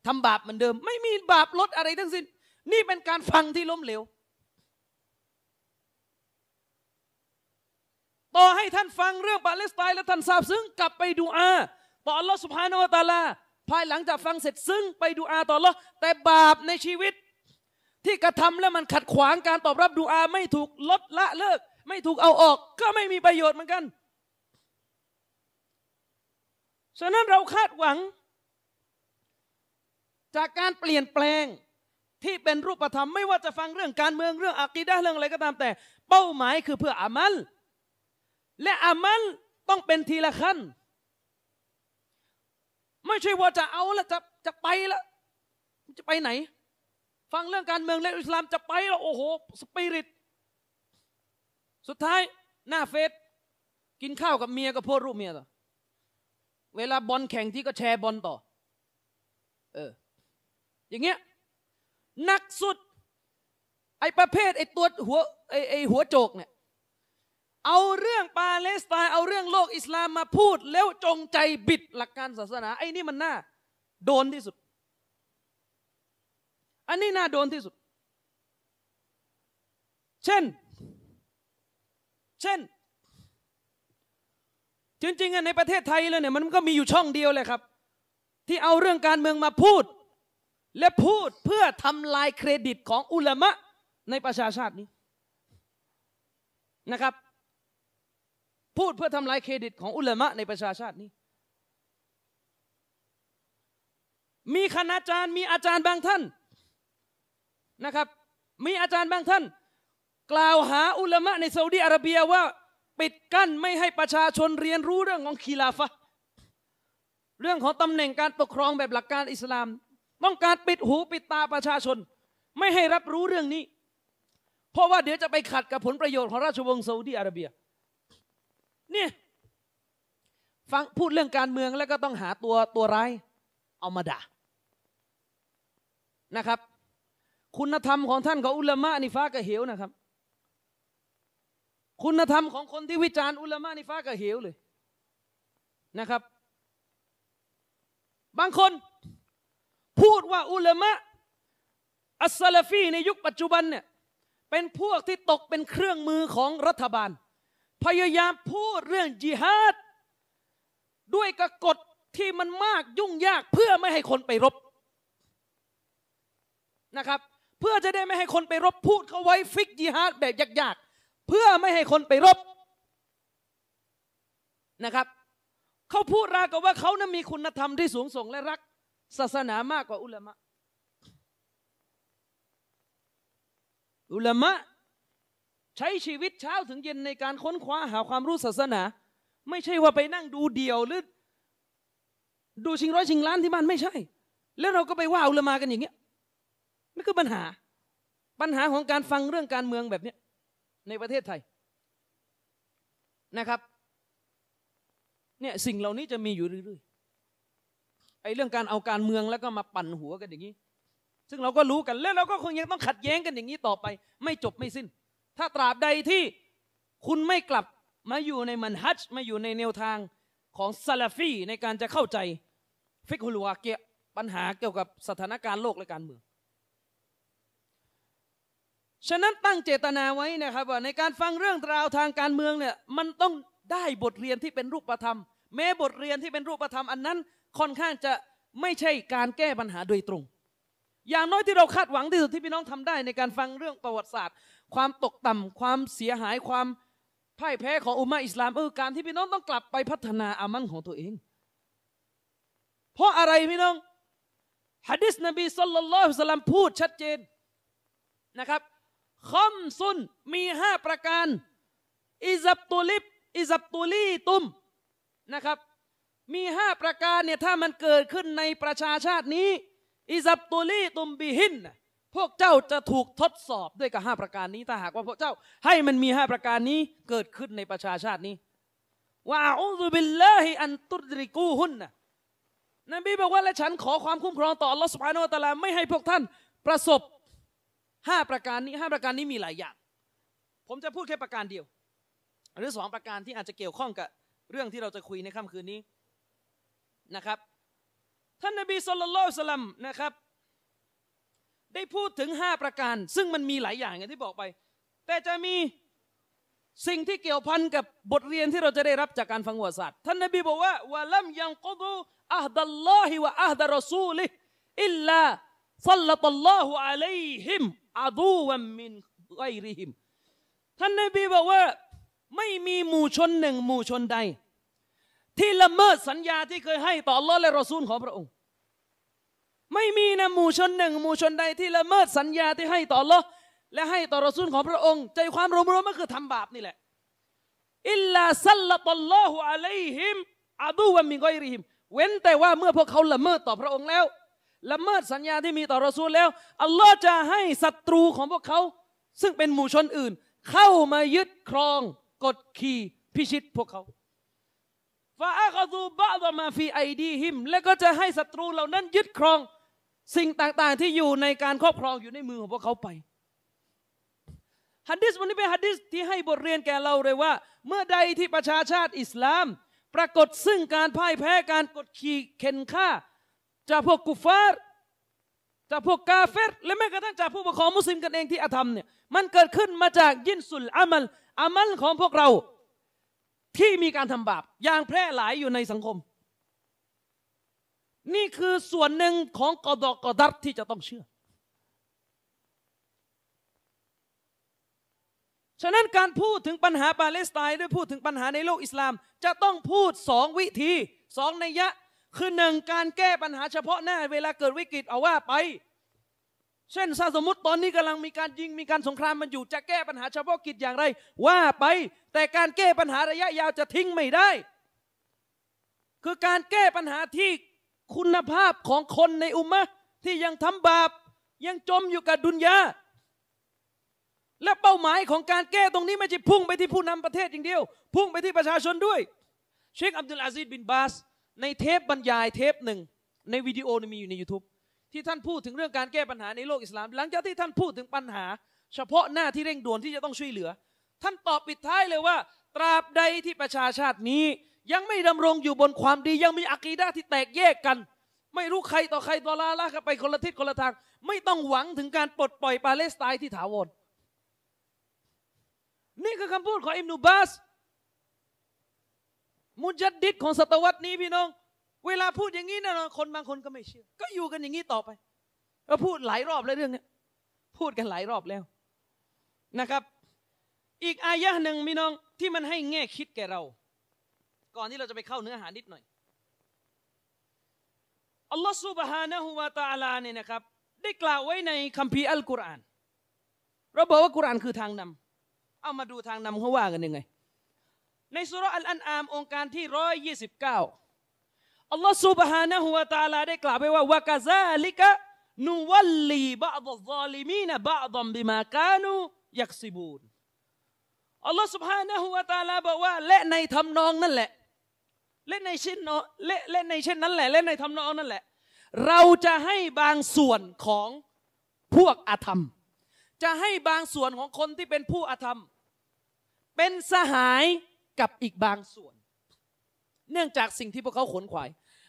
B: ทำบาปเหมือนเดิม ไม่มีบาปลดอะไรทั้งสิ้น นี่เป็นการฟังที่ล้มเหลว ต่อให้ท่านฟังเรื่องปาเลสไตน์และท่านทราบซึ้งกลับไปดูอาต่ออัลลอฮ์สุบฮานาวตาลา ภายหลังจากฟังเสร็จซึ้งไปดูอาต่ออัลลอฮ์แต่บาปในชีวิต ที่กระทำแล้วมันขัดขวางการตอบรับดูอาไม่ถูกลดละเลิก ไม่ถูกเอาออก ก็ไม่มีประโยชน์เหมือนกัน ฉะนั้นเราคาดหวัง จากการเปลี่ยนแปลงที่เป็นรูปธรรมไม่ว่าจะฟังเรื่องการเมืองเรื่องอากีดะเรื่องอะไรก็ตามแต่ เป้าหมายคือเพื่ออามัล และอามัลต้องเป็นทีละขั้น ไม่ใช่ว่าจะเอาแล้วจะจะไปแล้วจะไปไหน ฟังเรื่องการเมืองและอิสลามจะไปแล้วโอ้โหสปิริต สุดท้ายหน้าเฟซกินข้าวกับเมียก็โพสรูปเมียต่อเวลาบอลแข่งที่ก็แชร์บอลต่อ เออ อย่างเงี้ยหนักสุด ไอ้ประเภทไอ้ตัวหัวไอ้ไอ้หัวโจกเนี่ย เอาเรื่องปาเลสไตน์เอาเรื่องโลกอิสลามมาพูด แล้วจงใจบิดหลักการศาสนา ไอ้นี่มันน่าโดนที่สุด อันนี้น่าโดนที่สุด เช่น เช่น จริงๆอะในประเทศไทยเลยเนี่ยมันก็มีอยู่ช่องเดียวเลยครับ ที่เอาเรื่องการเมืองมาพูด และพูดเพื่อทำลายเครดิตของอุลามะในประชาชาตินี้นะครับ พูดเพื่อทำลายเครดิตของอุลามะในประชาชาตินี้ มีคณาจารย์มีอาจารย์บางท่านนะครับ มีอาจารย์บางท่าน กล่าวหาอุลามะในซาอุดีอาระเบียว่าปิดกั้นไม่ให้ประชาชนเรียนรู้เรื่องของคีลาฟะเรื่องของตำแหน่งการปกครองแบบหลักการอิสลาม ต้องการปิดหูปิดตาประชาชน ไม่ให้รับรู้เรื่องนี้ เพราะว่าเดี๋ยวจะไปขัดกับผลประโยชน์ของราชวงศ์ซาอุดีอาระเบีย เนี่ยฟังพูดเรื่องการเมืองแล้วก็ต้องหาตัวตัวร้ายเอามาด่านะครับ คุณธรรมของท่านของอุลามะนี่ฟ้ากับเหวนะครับ คุณธรรมของคนที่วิจารณ์อุลามะนี่ฟ้ากับเหวเลยนะครับ บางคนพูดว่าอุลามะอัสซาลฟีในยุคปัจจุบันเนี่ยเป็นพวกที่ตกเป็นเครื่องมือของรัฐบาล พยายามพูดเรื่องจิฮาดด้วยกกฎที่มันมากยุ่งยากเพื่อไม่ให้คนไปรบนะครับ เพื่อจะได้ไม่ให้คนไปรบพูดเขาไว้ฟิกจิฮาดแบบยากๆ เพื่อไม่ให้คนไปรบนะครับเขาพูดราวกับว่าเขานั้นมีคุณธรรมที่สูงส่งและรัก ศาสนามากกว่าอุลามะอุลามะ ใช้ชีวิตเช้าถึงเย็นในการค้นคว้าหาความรู้ศาสนา ไม่ใช่ว่าไปนั่งดูเดี่ยวหรือดูชิงร้อยชิงล้านที่บ้านไม่ใช่ แล้วเราก็ไปว่าอุลามากันอย่างเงี้ยนี่คือปัญหา ปัญหาของการฟังเรื่องการเมืองแบบเนี้ยในประเทศไทยนะครับเนี่ยสิ่งเหล่านี้จะมีอยู่เรื่อยๆไอ้เรื่องการเอาการเมืองแล้วก็มาปั่นหัวกันอย่างนี้ ซึ่งเราก็รู้กันแล้วเราก็คงยังต้องขัดแย้งกันอย่างนี้ต่อไป ไม่จบไม่สิ้น ถ้าตราบใดที่คุณไม่กลับมาอยู่ในมันฮัจมาอยู่ในแนวทางของซาลาฟีในการจะเข้าใจ ฟิกฮุลวาเกียปัญหาเกี่ยวกับสถานการณ์โลกและการเมือง ฉะนั้นตั้งเจตนาไว้นะครับว่าในการฟังเรื่องราวทางการเมืองเนี่ยมันต้องได้บทเรียนที่เป็นรูปธรรม แม้บทเรียนที่เป็นรูปธรรมอันนั้นค่อนข้างจะไม่ใช่การแก้ปัญหาโดยตรง อย่างน้อยที่เราคาดหวังที่สุดที่พี่น้องทำได้ ในการฟังเรื่องประวัติศาสตร์ ความตกต่ำความเสียหายความพ่ายแพ้ของอุมมะอิสลามเออการที่พี่น้องต้องกลับไปพัฒนาอามันของตัวเอง เพราะอะไรพี่น้องฮะดิษนบีสัลลัลลอฮุสลัมพูดชัดเจนนะครับคอมซุนมีห้าประการอิซับตุลิบอิซับตุลีตุมนะครับ มีห้าประการเนี่ยถ้ามันเกิดขึ้นในประชาชาตินี้ อิซับตุลีตุมบิหิน พวกเจ้าจะถูกทดสอบด้วยกับห้าประการนี้ ถ้าหากว่าพวกเจ้าให้มันมีห้าประการนี้เกิดขึ้นในประชาชาตินี้ว่าอูซุบิลลาฮิอันตุดริกูฮุนนะนบีบอกว่าและฉันขอความคุ้มครองต่ออัลลอฮฺสุบฮานาอัลตะลาไม่ให้พวกท่านประสบห้าประการนี้ห้าประการนี้มีหลายอย่าง ผมจะพูดแค่ประการเดียว หรือสองประการที่อาจจะเกี่ยวข้องกับเรื่องที่เราจะคุยในค่ำคืนนี้นะครับ ท่านนบีสุลต่านละสลัมนะครับ ได้พูดถึง 5 ประการ ซึ่งมันมีหลายอย่างอย่างที่บอกไป แต่จะมีสิ่งที่เกี่ยวพันกับบทเรียนที่เราจะได้รับจากการฟังประวัติศาสตร์ท่านนบีบอกว่าวะลัมยังกดูอัฮดัลลอฮิวะอัฮดะรอซูลิอิลลาسلط الله عليهم عدوا من غيرهمท่านนบีบอกว่าไม่มีหมู่ชนหนึ่งหมู่ชนใด ที่ละเมิดสัญญาที่เคยให้ต่ออัลลอฮ์และรอซูลของพระองค์ ไม่มีนะหมู่ชนหนึ่งหมู่ชนใดที่ละเมิดสัญญาที่ให้ต่ออัลลอฮ์และให้ต่อรอซูลของพระองค์ ใจความรวมๆก็คือทำบาปนี่แหละإلا سلط الله عليهم عدوا من غيرهم เว้นแต่ว่าเมื่อพวกเขาละเมิดต่อพระองค์แล้ว ละเมิดสัญญาที่มีต่อรอซูลแล้ว อัลลอฮ์จะให้ศัตรูของพวกเขา ซึ่งเป็นหมู่ชนอื่น เข้ามายึดครองกดขี่พิชิตพวกเขา فأخذوا بعض ما في أيديهم และก็จะให้ศัตรูเหล่านั้นยึดครองสิ่งต่างๆ ที่อยู่ในการครอบครองอยู่ในมือของพวกเขาไปฮัดดิสวันนี้เป็นฮัดดิสที่ให้บทเรียนแก่เราเลยว่า เมื่อใดที่ประชาชาติอิสลาม ปรากฏซึ่งการพ่ายแพ้การกดขี่เข็นฆ่า จากพวกกุฟาร์จากพวกกาเฟรและแม้กระทั่งจากผู้ปกครองมุสลิมกันเองที่อาธรรมเนี่ยมันเกิดขึ้นมาจากยินสุลอามัลอามัลของพวกเรา ที่มีการทำบาปอย่างแพร่หลายอยู่ในสังคม นี่คือส่วนหนึ่งของกอดอกอดัตที่จะต้องเชื่อ ฉะนั้นการพูดถึงปัญหาปาเลสไตน์ด้วยพูดถึงปัญหาในโลกอิสลาม จะต้องพูดสองวิธีสองนัยยะ คือหนึ่งการแก้ปัญหาเฉพาะหน้า เวลาเกิดวิกฤตเอาว่าไป เช่นถ้าสมมติตอนนี้กำลังมีการยิงมีการสงครามมันอยู่จะแก้ปัญหาเฉพาะกิจอย่างไร ว่าไปแต่การแก้ปัญหาระยะยาวจะทิ้งไม่ได้ คือการแก้ปัญหาที่คุณภาพของคนในอุมมะที่ยังทำบาปยังจมอยู่กับดุนยาและเป้าหมายของการแก้ตรงนี้ไม่ใช่พุ่งไปที่ผู้นำประเทศอย่างเดียว พุ่งไปที่ประชาชนด้วย เชคอับดุลอาซิดบินบาส ในเทปบรรยายเทปหนึ่งในวิดีโอนี่มีอยู่ใน YouTube ที่ท่านพูดถึงเรื่องการแก้ปัญหาในโลกอิสลาม หลังจากที่ท่านพูดถึงปัญหา เฉพาะหน้าที่เร่งด่วนที่จะต้องช่วยเหลือ ท่านตอบปิดท้ายเลยว่า ตราบใดที่ประชาชาตินี้ ยังไม่ดำรงอยู่บนความดียังมีอะกีดะห์ที่แตกแยกกัน ไม่รู้ใครต่อใครต่อลาละกันไปคนละทิศคนละทาง ไม่ต้องหวังถึงการปลดปล่อยปาเลสไตน์ที่ถาวรนี่คือคำพูดของอิมนุบาสมุจัดดิดของศตวรรษนี้พี่น้อง เวลาพูดอย่างนี้นะคนบางคนก็ไม่เชื่อ ก็อยู่กันอย่างนี้ต่อไปก็พูดหลายรอบแล้วเรื่องนี้พูดกันหลายรอบแล้วนะครับ อีกอายะหนึ่งพี่น้องที่มันให้แง่คิดแก่เรา ก่อนที่เราจะไปเข้าเนื้อหานิดหน่อยอัลลอฮฺซุบฮานะฮูวาตาลาเนี่ยนะครับ ได้กล่าวไว้ในคัมภีร์อัลกุรอานเราบอกว่ากุรอานคือทางนำเอามาดูทางนำเขาว่ากันยังไง ในสุรอัลอันอามองค์การที่ร้อยยี่สิบเก้า อัลลอฮฺซุบฮานะฮูวาตาลาได้กล่าวไว้ว่าวะกะซาลิกะนูวัลลีบะดซาลิมีนบะดัมบิมากานูยักซิบูนอัลลอฮฺ سبحانه และ تعالى บอกว่า และในทำนองนั่นแหละ และในเช่นนอและและในเช่นนั้นแหละ และในทำนองนั่นแหละ เราจะให้บางส่วนของพวกอาธรรม จะให้บางส่วนของคนที่เป็นผู้อาธรรม เป็นสหายกับอีกบางส่วน เนื่องจากสิ่งที่พวกเขาขนขวาย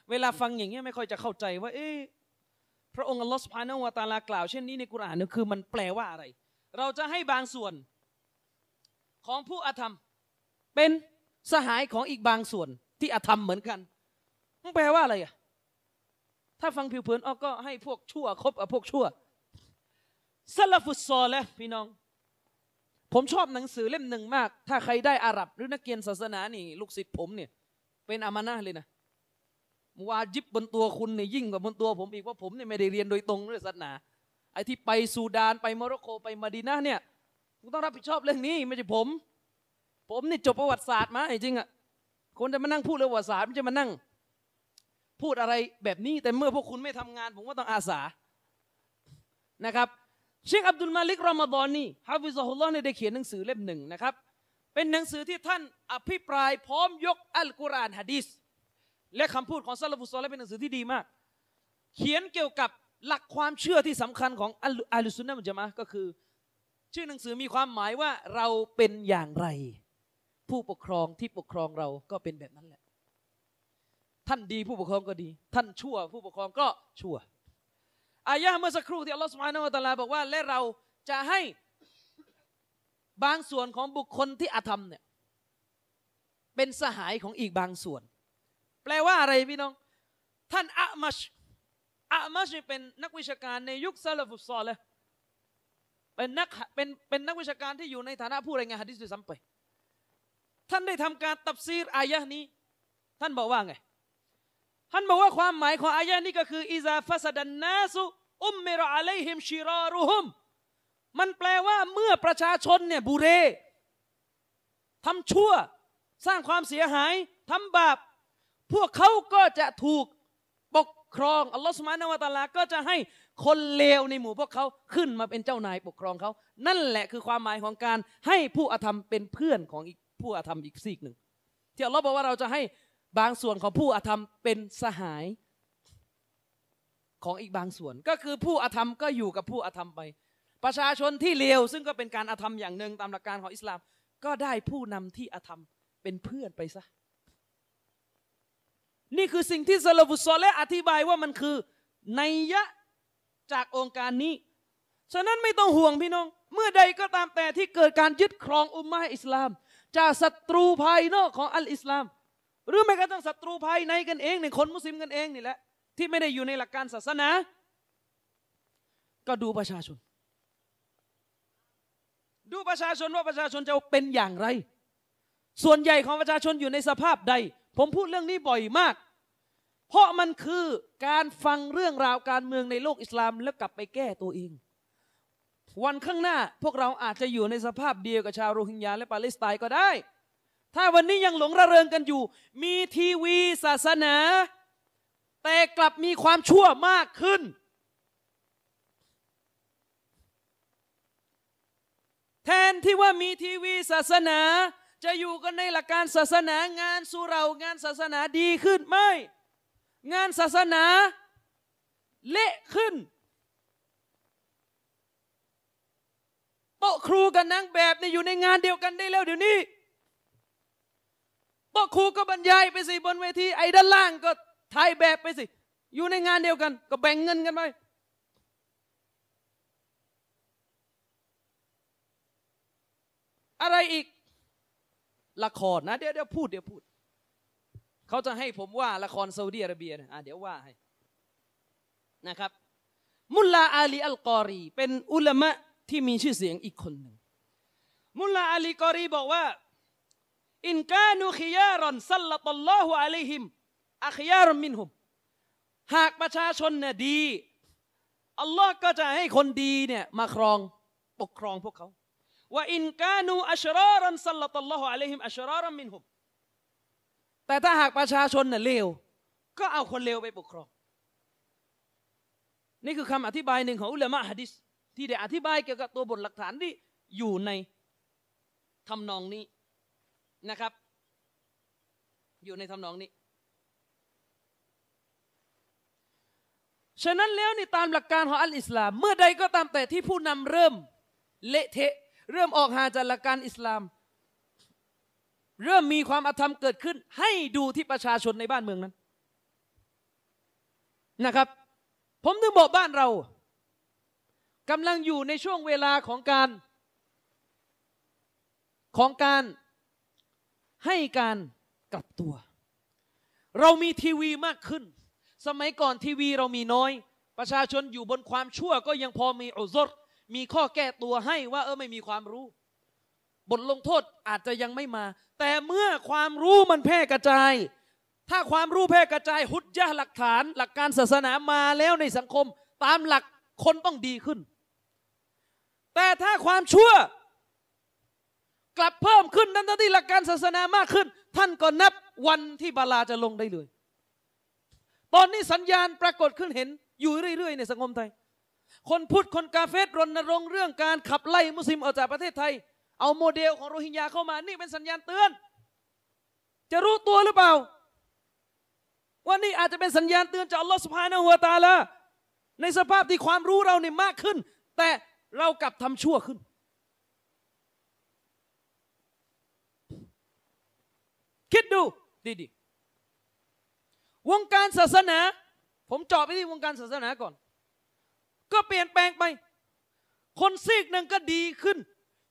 B: เวลาฟังอย่างเงี้ยไม่ค่อยจะเข้าใจว่า เอ๊ะพระองค์อัลลอฮฺสุบฮานวตาลากล่าวเช่นนี้ในกุรอานเนี่ยคือมันแปลว่าอะไร เราจะให้บางส่วนของผู้อาธรรม เป็นสหายของอีกบางส่วนที่อาธรรมเหมือนกันมันแปลว่าอะไรอะถ้าฟังผิวเผินออก็ให้พวกชั่วคบกับพวกชั่วซาลฟุตซอลและพี่น้อง ผมชอบหนังสือเล่มหนึ่งมาก ถ้าใครได้อาหรับหรือนักเรียนศาสนานี่ ลูกศิษย์ผมเนี่ย เป็นอามานะเลยนะวาจิบบนตัวคุณเนี่ยยิ่งกว่าบนตัวผมอีกเพราะผมเนี่ยไม่ได้เรียนโดยตรงเรื่องศาสนาไอ้ที่ไปซูดานไปโมร็อกโกไปมาดีนาเนี่ยคุณต้องรับผิดชอบเรื่องนี้ไม่ใช่ผม ผมนี่จบประวัติศาสตร์มาจริงอะคนจะมานั่งพูดเรื่องประวัติศาสตร์ไม่ใช่มานั่ง พูดอะไรแบบนี้แต่เมื่อพวกคุณไม่ทำงาน ผมก็ต้องอาสานะครับเชคอับดุลมาลิกรอมฎอนนี่ฮาฟิซฮุลลอฮ์เนี่ยได้เขียนหนังสือเล่มหนึ่งนะครับ เป็นหนังสือที่ท่านอภิปรายพร้อมยกอัลกุรอานฮะดีษและคำพูดของสะละฟุศศอลิห์และเป็นหนังสือที่ดีมาก เขียนเกี่ยวกับหลักความเชื่อที่สำคัญของอัลลุซุนนะมุจมะก็คือ ชื่อหนังสือมีความหมายว่าเราเป็นอย่างไร ผู้ปกครองที่ปกครองเราก็เป็นแบบนั้นแหละ ท่านดีผู้ปกครองก็ดี ท่านชั่วผู้ปกครองก็ชั่วอายะห์เมื่อสักครู่ที่อัลลอฮฺสุบฮานะฮูวะตะอาลาบอกว่าและเราจะให้ บางส่วนของบุคคลที่อาธรรมเนี่ยเป็นสหายของอีกบางส่วน แปลว่าอะไรพี่น้อง ท่านอะมัชอะมัชเป็นนักวิชาการในยุคซาลฟุซอลเลยเป็นนักเป็นเป็นนักวิชาการที่อยู่ในฐานะผู้รายงานฮะดิษด้วยซ้ำไปท่านได้ทำการตับซีรอายะนี้ ท่านบอกว่าไง ท่านบอกว่าความหมายของอายะนี้ก็คืออิซาฟัสดันนาสุอุมมิรอะลัยฮิมชิรารุฮุม มันแปลว่าเมื่อประชาชนเนี่ยบุเรทำชั่ว สร้างความเสียหายทำบาป พวกเขาก็จะถูกปกครองอัลลอฮฺสุบฮานาวะตาลา ก็จะให้คนเลวในหมู่พวกเขาขึ้นมาเป็นเจ้านายปกครองเขา นั่นแหละคือความหมายของการให้ผู้อาธรรมเป็นเพื่อนของอีกผู้อาธรรมอีกซีกหนึ่งที่อัลลอฮ์บอกว่าเราจะให้บางส่วนของผู้อาธรรมเป็นสหายของอีกบางส่วน ก็คือผู้อาธรรมก็อยู่กับผู้อาธรรมไป ประชาชนที่เลวซึ่งก็เป็นการอาธรรมอย่างหนึ่งตามหลักการของอิสลาม ก็ได้ผู้นำที่อาธรรมเป็นเพื่อนไปซะนี่คือสิ่งที่ซาลาฟุตซอลและอธิบายว่ามันคือในยะจากองค์การนี้ ฉะนั้นไม่ต้องห่วงพี่น้อง เมื่อใดก็ตามแต่ที่เกิดการยึดครองอุมมะอิสลาม จากศัตรูภายนอกของอัลอิสลาม หรือแม้กระทั่งศัตรูภายในกันเองในคนมุสลิมกันเองนี่แหละที่ไม่ได้อยู่ในหลักการศาสนา ก็ดูประชาชน ดูประชาชนว่าประชาชนจะเป็นอย่างไร ส่วนใหญ่ของประชาชนอยู่ในสภาพใด ผมพูดเรื่องนี้บ่อยมาก เพราะมันคือการฟังเรื่องราวการเมืองในโลกอิสลามแล้วกลับไปแก้ตัวเอง วันข้างหน้าพวกเราอาจจะอยู่ในสภาพเดียวกับชาวโรฮิงญาและปาเลสไตน์ก็ได้ ถ้าวันนี้ยังหลงระเริงกันอยู่ มีทีวีศาสนา แต่กลับมีความชั่วมากขึ้น แทนที่ว่ามีทีวีศาสนา จะอยู่กันในหลักการศาสนางานสุเรางานศาสนาดีขึ้นไม่ งานศาสนาเละขึ้นโต๊ะครูกับนางแบบเนี่ยอยู่ในงานเดียวกันได้แล้วเดี๋ยวนี้โต๊ะครูก็บรรยายไปสิบนเวทีไอ้ด้านล่างก็ถ่ายแบบไปสิ อยู่ในงานเดียวกัน ก็แบ่งเงินกันไป อะไรอีกละครนะเดี๋ยวเดี๋ยวพูดเดี๋ยวพูด เขาจะให้ผมว่าละครซาอุดีอาระเบียนะอะเดี๋ยวว่าให้นะครับ มุลลาอาลีอัลกอรี เป็นอุลามะที่มีชื่อเสียงอีกคนหนึ่งมุลลาอาลีกอรีบอกว่าإن كانوا خيارا سلط الله عليهم أخيارا منهم หากประชาชนเนี่ยดี อัลลอฮ์ก็จะให้คนดีเนี่ยมาครองปกครองพวกเขา وإن كانوا أشرارا سلط الله عليهم أشرارا منهمแต่ถ้าหากประชาชนเนี่ยเลว ก็เอาคนเลวไปปกครอง นี่คือคำอธิบายหนึ่งของอุลามะฮะดีษที่ได้อธิบายเกี่ยวกับตัวบทหลักฐานที่อยู่ในทำนองนี้นะครับ อยู่ในทำนองนี้ ฉะนั้นแล้วในตามหลักการของอัลอิสลาม เมื่อใดก็ตามแต่ที่ผู้นำเริ่มเละเทะ เริ่มออกหาจากหลักการอิสลาม เริ่มมีความอาธรรมเกิดขึ้น ให้ดูที่ประชาชนในบ้านเมืองนั้นนะครับ ผมถึงบอกบ้านเรากำลังอยู่ในช่วงเวลาของการของการให้การกลับตัว เรามีทีวีมากขึ้น สมัยก่อนทีวีเรามีน้อย ประชาชนอยู่บนความชั่วก็ยังพอมีอุซร มีข้อแก้ตัวให้ว่าเออไม่มีความรู้ บทลงโทษอาจจะยังไม่มา แต่เมื่อความรู้มันแพร่กระจาย ถ้าความรู้แพร่กระจายหุดยะหลักฐาน หลักการศาสนามาแล้วในสังคม ตามหลักคนต้องดีขึ้น แต่ถ้าความชั่ว กลับเพิ่มขึ้นนั้นที่หลักการศาสนามากขึ้น ท่านก็นับวันที่บาลาจะลงได้เลย ตอนนี้สัญญาณปรากฏขึ้นเห็นอยู่เรื่อยๆ ในสังคมไทย คนพุทธคนกาเฟสรณรงค์เรื่องการขับไล่มุสลิมออกจากประเทศไทย เอาโมเดลของโรฮิงญาเข้ามานี่เป็นสัญญาณเตือน จะรู้ตัวหรือเปล่า ว่านี่อาจจะเป็นสัญญาณเตือนจากอัลลอฮฺสุบฮานะฮูวตาลาในสภาพที่ความรู้เราเนี่ยมากขึ้น แต่เรากลับทำชั่วขึ้น คิดดูดีๆวงการศาสนา ผมเจาะไปที่วงการศาสนาก่อน ก็เปลี่ยนแปลงไป คนซีกหนึ่งก็ดีขึ้น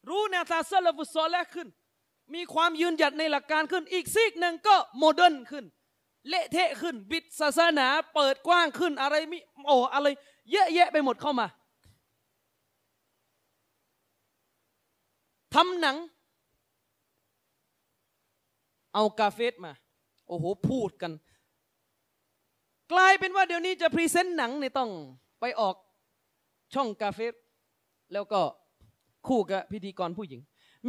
B: รู้แนวทางالسلف الصالح ขึ้น มีความยืนหยัดในหลักการขึ้น อีกซีกหนึ่งก็ modern ขึ้น เละเทะขึ้น บิดศาสนา เปิดกว้างขึ้นอะไรมิโอ้อะไร เยอะแยะไปหมดเข้ามาทำหนัง เอาكافر มา โอ้โห พูดกัน กลายเป็นว่าเดี๋ยวนี้จะ present หนังเนี่ยต้องไปออก ช่องกาเฟสแล้วก็คู่กับพิธีกรผู้หญิง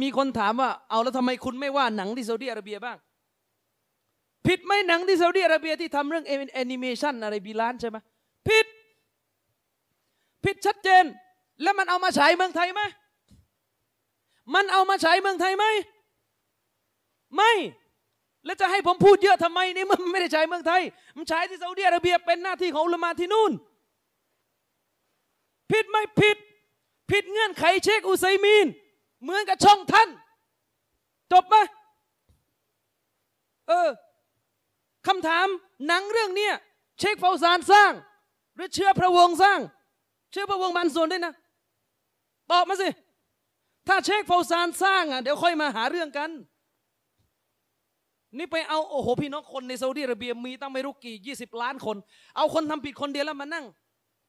B: มีคนถามว่าเอาแล้วทำไมคุณไม่ว่าหนังที่ซาอุดิอาระเบียบ้าง ผิดไหมหนังที่ซาอุดิอาระเบียที่ทำเรื่องแอนิเมชันอะไรบีลานใช่ไหมผิด ผิดชัดเจน แล้วมันเอามาฉายเมืองไทยไหมมันเอามาฉายเมืองไทยไหมไม่แล้วจะให้ผมพูดเยอะทำไมนเมื่มันไม่ได้ฉายเมืองไทย มันฉายที่ซาอุดิอาระเบียเป็นหน้าที่ของอุลมาที่นู่น ผิดไหมผิด ผิดเงื่อนไขเชคอุไซมีน เหมือนกับช่องท่าน จบไหมเออคำถามหนังเรื่องเนี้ยเชคเฟาซานสร้าง หรือเชื้อพระวงศ์สร้าง เชื้อพระวงศ์มันส่วนด้วยนะ ตอบมาสิ ถ้าเชคเฟาซานสร้างอะเดี๋ยวค่อยมาหาเรื่องกัน นี่ไปเอาโอ้โหพี่น้องคนในซาอุดิอาระเบียมีตั้งไม่รู้กี่ยี่สิบล้านคน เอาคนทำผิดคนเดียวแล้วมานั่ง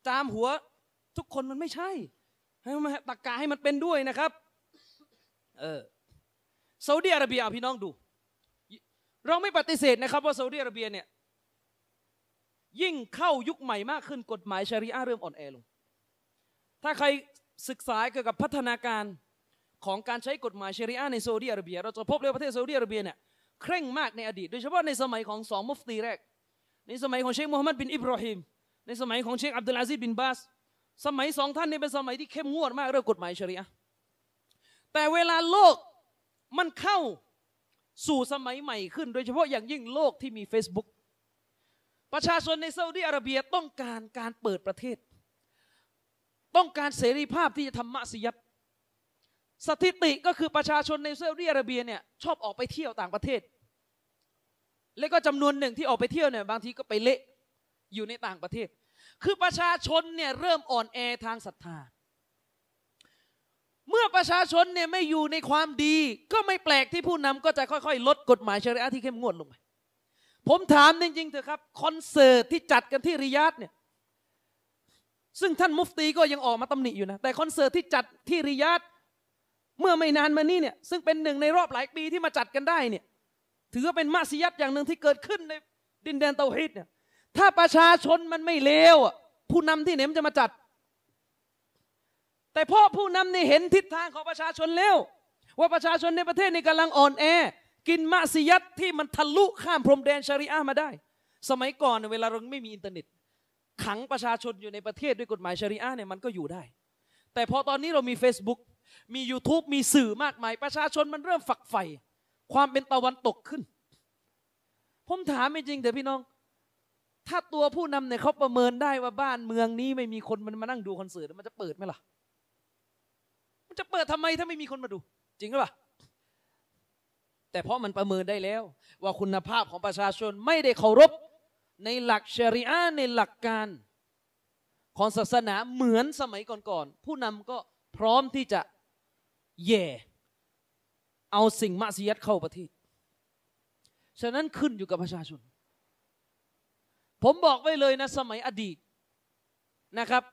B: จามหัว ทุกคนมันไม่ใช่ให้มันตักกาให้มันเป็นด้วยนะครับเออซาอุดิอาระเบียเอาพี่น้องดู เราไม่ปฏิเสธนะครับ ว่าซาอุดิอาระเบียเนี่ยยิ่งเข้ายุคใหม่มากขึ้นกฎหมายชารีอะห์เริ่มอ่อนแอลง ถ้าใครศึกษาเกี่ยวกับพัฒนาการของการใช้กฎหมายชารีอะห์ในซาอุดิอาระเบีย เราจะพบเลยว่าประเทศซาอุดิอาระเบียเนี่ยเคร่งมากในอดีต โดยเฉพาะในสมัยของสองมุฟตีแรก ในสมัยของเชคมูฮัมหมัดบินอิบราฮิมในสมัยของเชคอับดุลอาซิดบินบาส สมัยสองท่านนี้เป็นสมัยที่เข้มงวดมากเรื่องกฎหมายชรีอะแต่เวลาโลกมันเข้าสู่สมัยใหม่ขึ้น โดยเฉพาะอย่างยิ่งโลกที่มี Facebook ประชาชนในซาอุดิอาระเบียต้องการการเปิดประเทศ ต้องการเสรีภาพที่จะทำมะซิยัตสถิติก็คือประชาชนในซาอุดิอาระเบียเนี่ยชอบออกไปเที่ยวต่างประเทศ และก็จำนวนหนึ่งที่ออกไปเที่ยวเนี่ยบางทีก็ไปเละอยู่ในต่างประเทศ คือประชาชนเนี่ยเริ่มอ่อนแอทางศรัทธา เมื่อประชาชนเนี่ยไม่อยู่ในความดี ก็ไม่แปลกที่ผู้นำก็จะค่อยๆ ลดกฎหมายชรีอะที่เข้มงวดลงไป ผมถามจริงๆเถอะครับคอนเสิร์ตที่จัดกันที่ริยาดเนี่ยซึ่งท่านมุฟตีก็ยังออกมาตำหนิอยู่นะแต่คอนเสิร์ตที่จัดที่ริยาดเมื่อไม่นานมานี้เนี่ยซึ่งเป็นหนึ่งในรอบหลายปีที่มาจัดกันได้เนี่ยถือว่าเป็นมาซิยัดอย่างหนึ่งที่เกิดขึ้นในดินแดนเตาฮิดเนี่ย ถ้าประชาชนมันไม่เลวผู้นำที่ไหนมันจะมาจัด แต่พราะผู้นำนี่เห็นทิศทางของประชาชนแล้วว่าประชาชนในประเทศนี่กำลังอ่อนแอ กินมะซิยัดที่มันทะลุข้ามพรมแดนชริอะห์มาได้ สมัยก่อนเวลาเราไม่มีอินเทอร์เน็ต ขังประชาชนอยู่ในประเทศด้วยกฎหมายชริอะห์เนี่ยมันก็อยู่ได้ แต่พอตอนนี้เรามี Facebook มี YouTube มีสื่อมากมาย ประชาชนมันเริ่มฝักใฝ่ความเป็นตะวันตกขึ้น ผมถามจริงๆเดี๋ยวพี่น้อง ถ้าตัวผู้นำเนี่ยเขาประเมินได้ว่าบ้านเมืองนี้ไม่มีคนมันมานั่งดูคอนเสิร์ตมันจะเปิดไหมล่ะ มันจะเปิดทำไมถ้าไม่มีคนมาดู จริงหรือเปล่าแต่เพราะมันประเมินได้แล้ว ว่าคุณภาพของประชาชนไม่ได้เคารพในหลักชริอะในหลักการของศาสนาเหมือนสมัยก่อนๆผู้นำก็พร้อมที่จะแย่ เอาสิ่งมะซียัดเข้าประเทศฉะนั้นขึ้นอยู่กับประชาชน ผมบอกไว้เลยนะสมัยอดีตนะครับ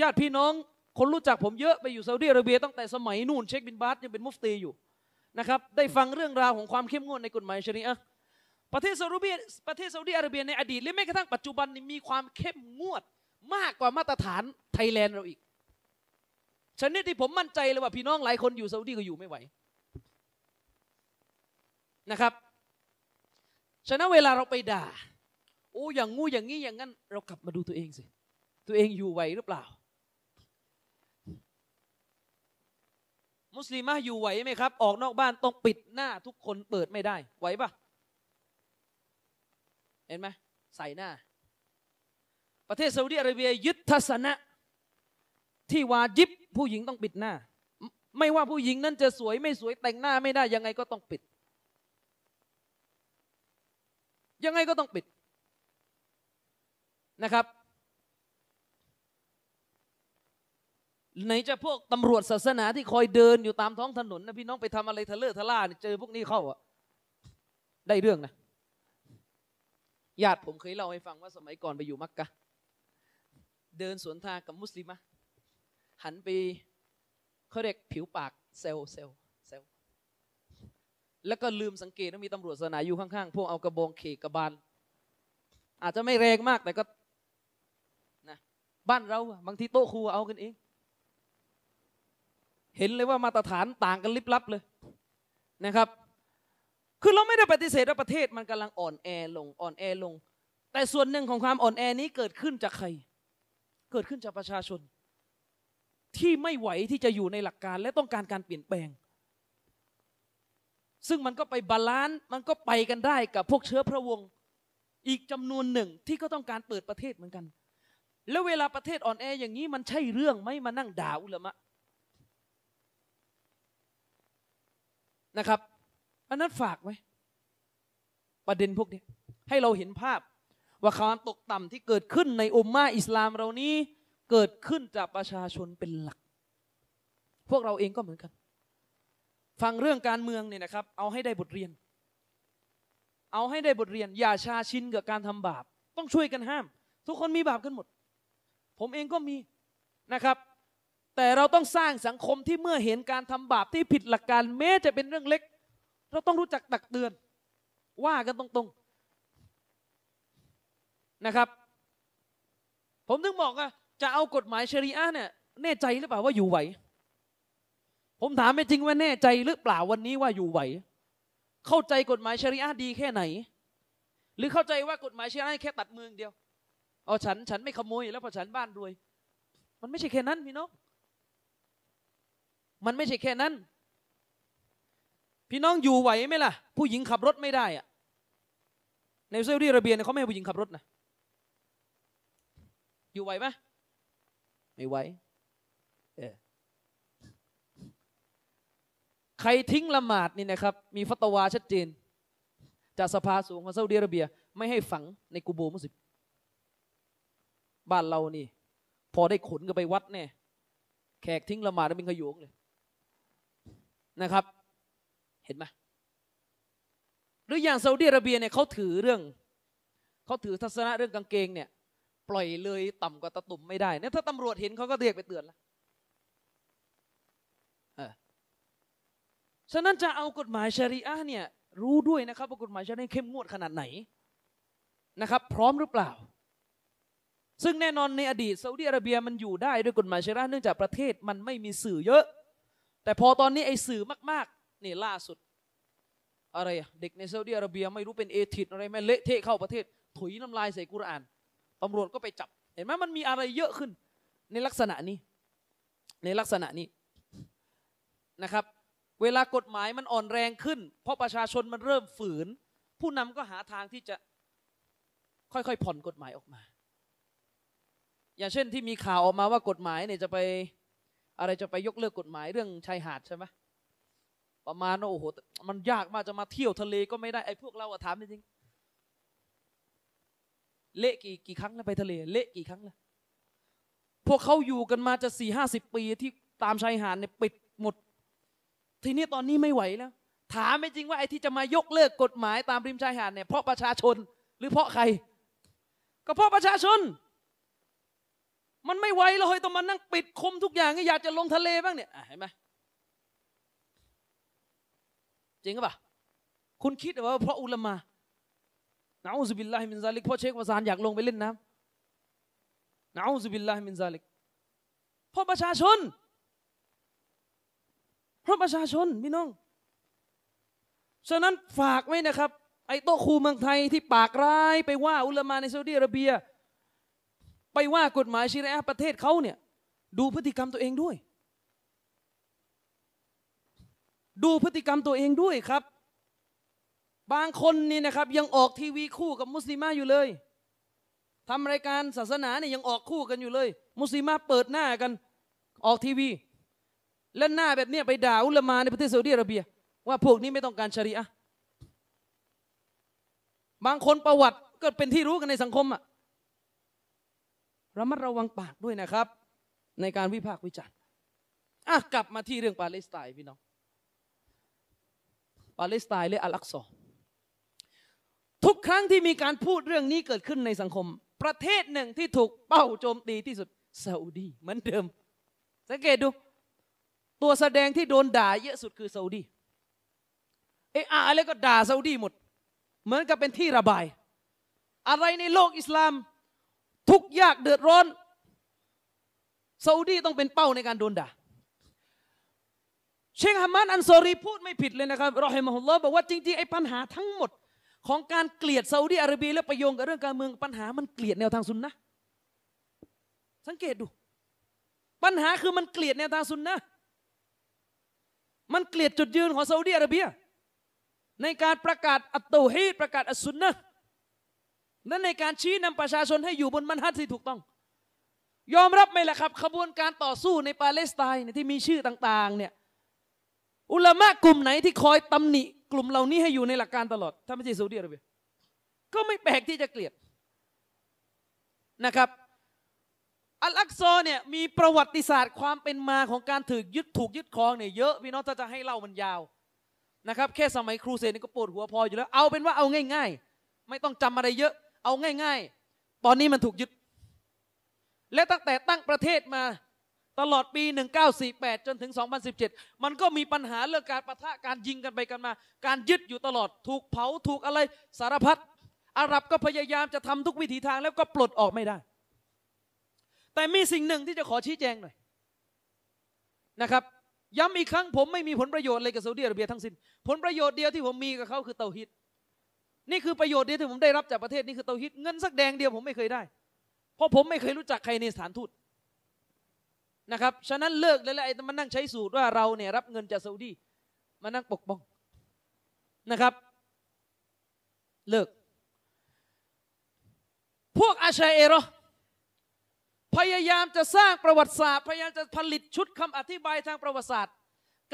B: ญาติพี่น้องคนรู้จักผมเยอะไปอยู่ซาอุดิอาระเบียตั้งแต่สมัยนู่นเชคบินบาสยังเป็นมุฟตีอยู่นะครับได้ฟังเรื่องราวของความเข้มงวดในกฎหมายชริอะประเทศซาอุดิประเทศซาอุดิอาระเบียในอดีตและแม้กระทั่งปัจจุบันนี้มีความเข้มงวดมากกว่ามาตรฐานไทยแลนด์เราอีกชนิดที่ผมมั่นใจเลยว่าพี่น้องหลายคนอยู่ซาอุดีก็อยู่ไม่ไหวนะครับฉะนั้นเวลาเราไปด่า อ้อย่างงูอย่างงี้อย่างนั้น เรากลับมาดูตัวเองสิ ตัวเองอยู่ไหวหรือเปล่า มุสลิมะอยู่ไหวไหมครับ ออกนอกบ้านต้องปิดหน้าทุกคนเปิดไม่ได้ ไหวปะเห็นไหมใส่หน้า ประเทศซาอุดิอาระเบียยึดทัศนะที่วาจิบผู้หญิงต้องปิดหน้า ไม่ว่าผู้หญิงนั้นจะสวยไม่สวยแต่งหน้าไม่ได้ยังไงก็ต้องปิด ยังไงก็ต้องปิด นะครับไหนจะพวกตำรวจศาสนาที่คอยเดินอยู่ตามท้องถนนนะพี่น้องไปทำอะไรทะเลอะทะล่าเจอพวกนี้เข้าอะได้เรื่องนะญาติผมเคยเล่าให้ฟังว่าสมัยก่อนไปอยู่มักกะ เดินสวนทางกับมุสลิมะหันไปเขาเรียกผิวปากเซลเซลเซลแล้วก็ลืมสังเกตว่ามีตำรวจศาสนาอยู่ข้างๆ พวกเอากระบองเขกกระบาลอาจจะไม่แรงมากแต่ก็ บ้านเราบางทีโต๊ะครูเอากันเอง เห็นเลยว่ามาตรฐานต่างกันลิบลับเลยนะครับ คือเราไม่ได้ปฏิเสธว่าประเทศมันกำลังอ่อนแอลงอ่อนแอลง แต่ส่วนหนึ่งของความอ่อนแอนี้เกิดขึ้นจากใคร เกิดขึ้นจากประชาชน ที่ไม่ไหวที่จะอยู่ในหลักการและต้องการการเปลี่ยนแปลง ซึ่งมันก็ไป balance มันก็ไปกันได้กับพวกเชื้อพระวงศ์อีกจำนวนหนึ่งที่ก็ต้องการเปิดประเทศเหมือนกัน แล้วเวลาประเทศอ่อนแออย่างนี้มันใช่เรื่องไหมมานั่งด่าอุลามะนะครับอันนั้นฝากไว้ ประเด็นพวกนี้ให้เราเห็นภาพ ว่าความตกต่ำที่เกิดขึ้นในอุมมาอิสลามเรานี้ เกิดขึ้นจากประชาชนเป็นหลัก พวกเราเองก็เหมือนกัน ฟังเรื่องการเมืองเนี่ยนะครับ เอาให้ได้บทเรียน เอาให้ได้บทเรียน อย่าชาชินกับการทำบาป ต้องช่วยกันห้าม ทุกคนมีบาปกันหมด ผมเองก็มีนะครับ แต่เราต้องสร้างสังคมที่เมื่อเห็นการทำบาปที่ผิดหลักการแม้จะเป็นเรื่องเล็ก เราต้องรู้จักตักเตือน ว่ากันตรงๆนะครับ ผมถึงบอกว่าจะเอากฎหมายชริอะห์เนี่ยแน่ใจหรือเปล่าว่าอยู่ไหว ผมถามไม่จริงว่าแน่ใจหรือเปล่าวันนี้ว่าอยู่ไหว เข้าใจกฎหมายชริอะห์ดีแค่ไหน หรือเข้าใจว่ากฎหมายชริอะห์แค่ตัดมืองเดียว เอาฉันฉันไม่ขโมยแล้วพอฉันบ้านรวย มันไม่ใช่แค่นั้นพี่น้อง มันไม่ใช่แค่นั้น พี่น้องอยู่ไหวไหมล่ะ ผู้หญิงขับรถไม่ได้อะในซาอุดิอาระเบียเนี่ยเขาไม่ให้ผู้หญิงขับรถนะอยู่ไหวไหมไม่ไหวเออใครทิ้งละหมาดนี่นะครับ มีฟัตวาชัดเจน จากสภาสูงของซาอุดิอาระเบีย ไม่ให้ฝังในกูโบมุสลิม บ้านเรานี่ พอได้ขนกันไปวัดเนี่ยแขกทิ้งละหมาดแล้วเป็นขยงเลยนะครับ เห็นไหมหรืออย่างซาอุดิอาระเบียเนี่ยเขาถือเรื่องเขาถือทัศนะเรื่องกางเกงเนี่ย ปล่อยเลยต่ำกว่าตะตุ่มไม่ได้เนี่ยถ้าตำรวจเห็นเขาก็เรียกไปเตือนแล้วเออฉะนั้นจะเอากฎหมายชารีอะห์เนี่ยรู้ด้วยนะครับว่ากฎหมายชารีอะห์เข้มงวดขนาดไหนนะครับ พร้อมหรือเปล่า ซึ่งแน่นอนในอดีตซาอุดิอาระเบียมันอยู่ได้ด้วยกฎหมายชรีอะห์เนื่องจากประเทศมันไม่มีสื่อเยอะ แต่พอตอนนี้ไอ้สื่อมากๆนี่ล่าสุด อะไรเด็กในซาอุดิอาระเบียไม่รู้เป็นเอทิดอะไรไหมเละเทะเข้าประเทศถุยน้ำลายใส่กุรอานตำรวจก็ไปจับ เห็นไหมมันมีอะไรเยอะขึ้น ในลักษณะนี้ ในลักษณะนี้นะครับ เวลากฎหมายมันอ่อนแรงขึ้น เพราะประชาชนมันเริ่มฝืน ผู้นำก็หาทางที่จะค่อยๆผ่อนกฎหมายออกมา อย่างเช่นที่มีข่าวออกมาว่ากฎหมายเนี่ยจะไปอะไรจะไปยกเลิกกฎหมายเรื่องชายหาดใช่ไหมประมาณว่าโอ้โหมันยากมากจะมาเที่ยวทะเลก็ไม่ได้ไอ้พวกเราอะถามจริงเละกี่กี่ครั้งแล้วไปทะเลเละกี่ครั้งแล้วพวกเขาอยู่กันมาจะสี่ห้าสิบปีที่ตามชายหาดเนี่ยปิดหมด ทีนี้ตอนนี้ไม่ไหวแล้ว ถามไม่จริงว่าไอ้ที่จะมายกเลิกกฎหมายตามริมชายหาดเนี่ยเพราะประชาชนหรือเพราะใคร ก็เพราะประชาชน มันไม่ไหวเลยต้องมานั่งปิดคุมทุกอย่างอยากจะลงทะเลบ้างเนี่ยเห็นไหมจริงหรือเปล่าคุณคิดว่าเพราะอุลามาنعوذ بالله من ذلك เพราะเชควาซานอยากลงไปเล่นน้ำنعوذ بالله من ذلكเพราะประชาชน เพราะประชาชนพี่น้อง ฉะนั้นฝากไว้นะครับ ไอ้โตครูเมืองไทยที่ปากร้ายไปว่าอุลามาในซาอุดิอาระเบีย ไปว่ากฎหมายชิริอะประเทศเขาเนี่ย ดูพฤติกรรมตัวเองด้วย ดูพฤติกรรมตัวเองด้วยครับ บางคนนี่นะครับ ยังออกทีวีคู่กับมุสลิมาอยู่เลยทำรายการศาสนาเนี่ยยังออกคู่กันอยู่เลย มุสลิมาเปิดหน้ากันออกทีวี และหน้าแบบเนี้ยไปด่าอุลามาในประเทศซาอุดิอาระเบีย ว่าพวกนี้ไม่ต้องการชริอะบางคนประวัติก็เป็นที่รู้กันในสังคมอะ ระมัดระวังปากด้วยนะครับ ในการวิพากษ์วิจารณ์อะกลับมาที่เรื่องปาเลสไตน์พี่น้องปาเลสไตน์หรืออัลลักซอทุกครั้งที่มีการพูดเรื่องนี้เกิดขึ้นในสังคม ประเทศหนึ่งที่ถูกเป้าโจมตีที่สุดซาอุดีเหมือนเดิม สังเกตดู ตัวแสดงที่โดนด่าเยอะสุดคือซาอุดีเอออะไรก็ด่าซาอุดีหมด เหมือนกับเป็นที่ระบาย อะไรในโลกอิสลาม ทุกยากเดือดร้อนซาอุดีต้องเป็นเป้าในการโดนด่าเชคฮามัดอันซอรีพูดไม่ผิดเลยนะครับรอฮิมะฮุลลอฮ์บอกว่าจริงๆไอ้ปัญหาทั้งหมด ของการเกลียดซาอุดีอาระเบียและประโยงกับเรื่องการเมืองปัญหามันเกลียดแนวทางซุนนะสังเกตดู ปัญหาคือมันเกลียดแนวทางซุนนะมันเกลียดจุดยืนของซาอุดีอาระเบียในการประกาศอัตโตฮีประกาศอัสซุนนะ ห์และในการชี้นำประชาชนให้อยู่บนมันฮัดที่ถูกต้อง ยอมรับไหมล่ะครับ ขบวนการต่อสู้ในปาเลสไตน์ที่มีชื่อต่างๆเนี่ยอุลามะกลุ่มไหนที่คอยตำหนิ กลุ่มเหล่านี้ให้อยู่ในหลักการตลอดถ้าไม่ใช่ซาอุดิอาระเบียก็ไม่แปลกที่จะเกลียดนะครับอัลอักซอเนี่ยมีประวัติศาสตร์ความเป็นมาของการถูกยึดถูกยึดครองเนี่ยเยอะพี่น้องถ้าจะให้เล่ามันยาวนะครับแค่สมัยครูเสดนี่ก็ปวดหัวพออยู่แล้ว เอาเป็นว่าเอาง่าย ๆ ไม่ต้องจำอะไรเยอะ เอาง่าย ๆ ตอนนี้มันถูกยึด และตั้งแต่ตั้งประเทศมาตลอดปี 1948 จนถึง 2017 มันก็มีปัญหาเรื่องการประทะการยิงกันไปกันมา การยึดอยู่ตลอด ถูกเผา ถูกอะไรสารพัด อาหรับก็พยายามจะทำทุกวิถีทางแล้วก็ปลดออกไม่ได้ แต่มีสิ่งหนึ่งที่จะขอชี้แจงหน่อยนะครับ ย้ำอีกครั้งผมไม่มีผลประโยชน์อะไรกับซาอุดิอาระเบียทั้งสิ้น ผลประโยชน์เดียวที่ผมมีกับเขาคือเตาฮิด นี่คือประโยชน์เดียวที่ผมได้รับจากประเทศนี้คือเตาฮิดเงินสักแดงเดียวผมไม่เคยได้ เพราะผมไม่เคยรู้จักใครในสถานทูตนะครับฉะนั้นเลิกเลยแหละไอ้มานั่งใช้สูตรว่าเราเนี่ยรับเงินจากซาอุดีมานั่งปกป้องนะครับ เลิก พวกอาชัยเอโรอพยายามจะสร้างประวัติศาสตร์ พยายามจะผลิตชุดคำอธิบายทางประวัติศาสตร์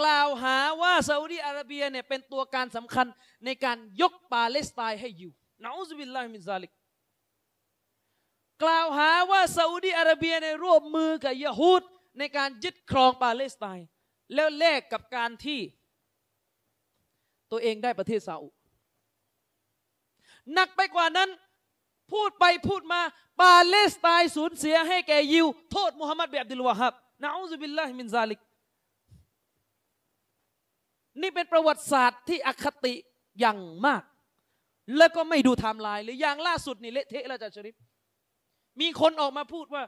B: กล่าวหาว่าซาอุดีอาระเบียเนี่ยเป็นตัวการสำคัญในการยกปาเลสไตน์ให้อยู่نعوذ بالله من ذلك กล่าวหาว่าซาอุดีอาระเบียในร่วมมือกับยะฮูดในการยึดครองปาเลสไตน์แล้วแลกกับการที่ ตัวเองได้ประเทศซาอุหนักไปกว่านั้น พูดไปพูดมาปาเลสไตน์สูญเสียให้แก่ยิว โทษมุฮัมมัดเบียอับดุลวาฮับนะอูซุบิลลาฮิมินซาลิก นี่เป็นประวัติศาสตร์ที่อคติอย่างมาก แล้วก็ไม่ดูไทม์ไลน์หรืออย่างล่าสุดนี่เละเทะแล้วอาจารย์ชริฟมีคนออกมาพูดว่า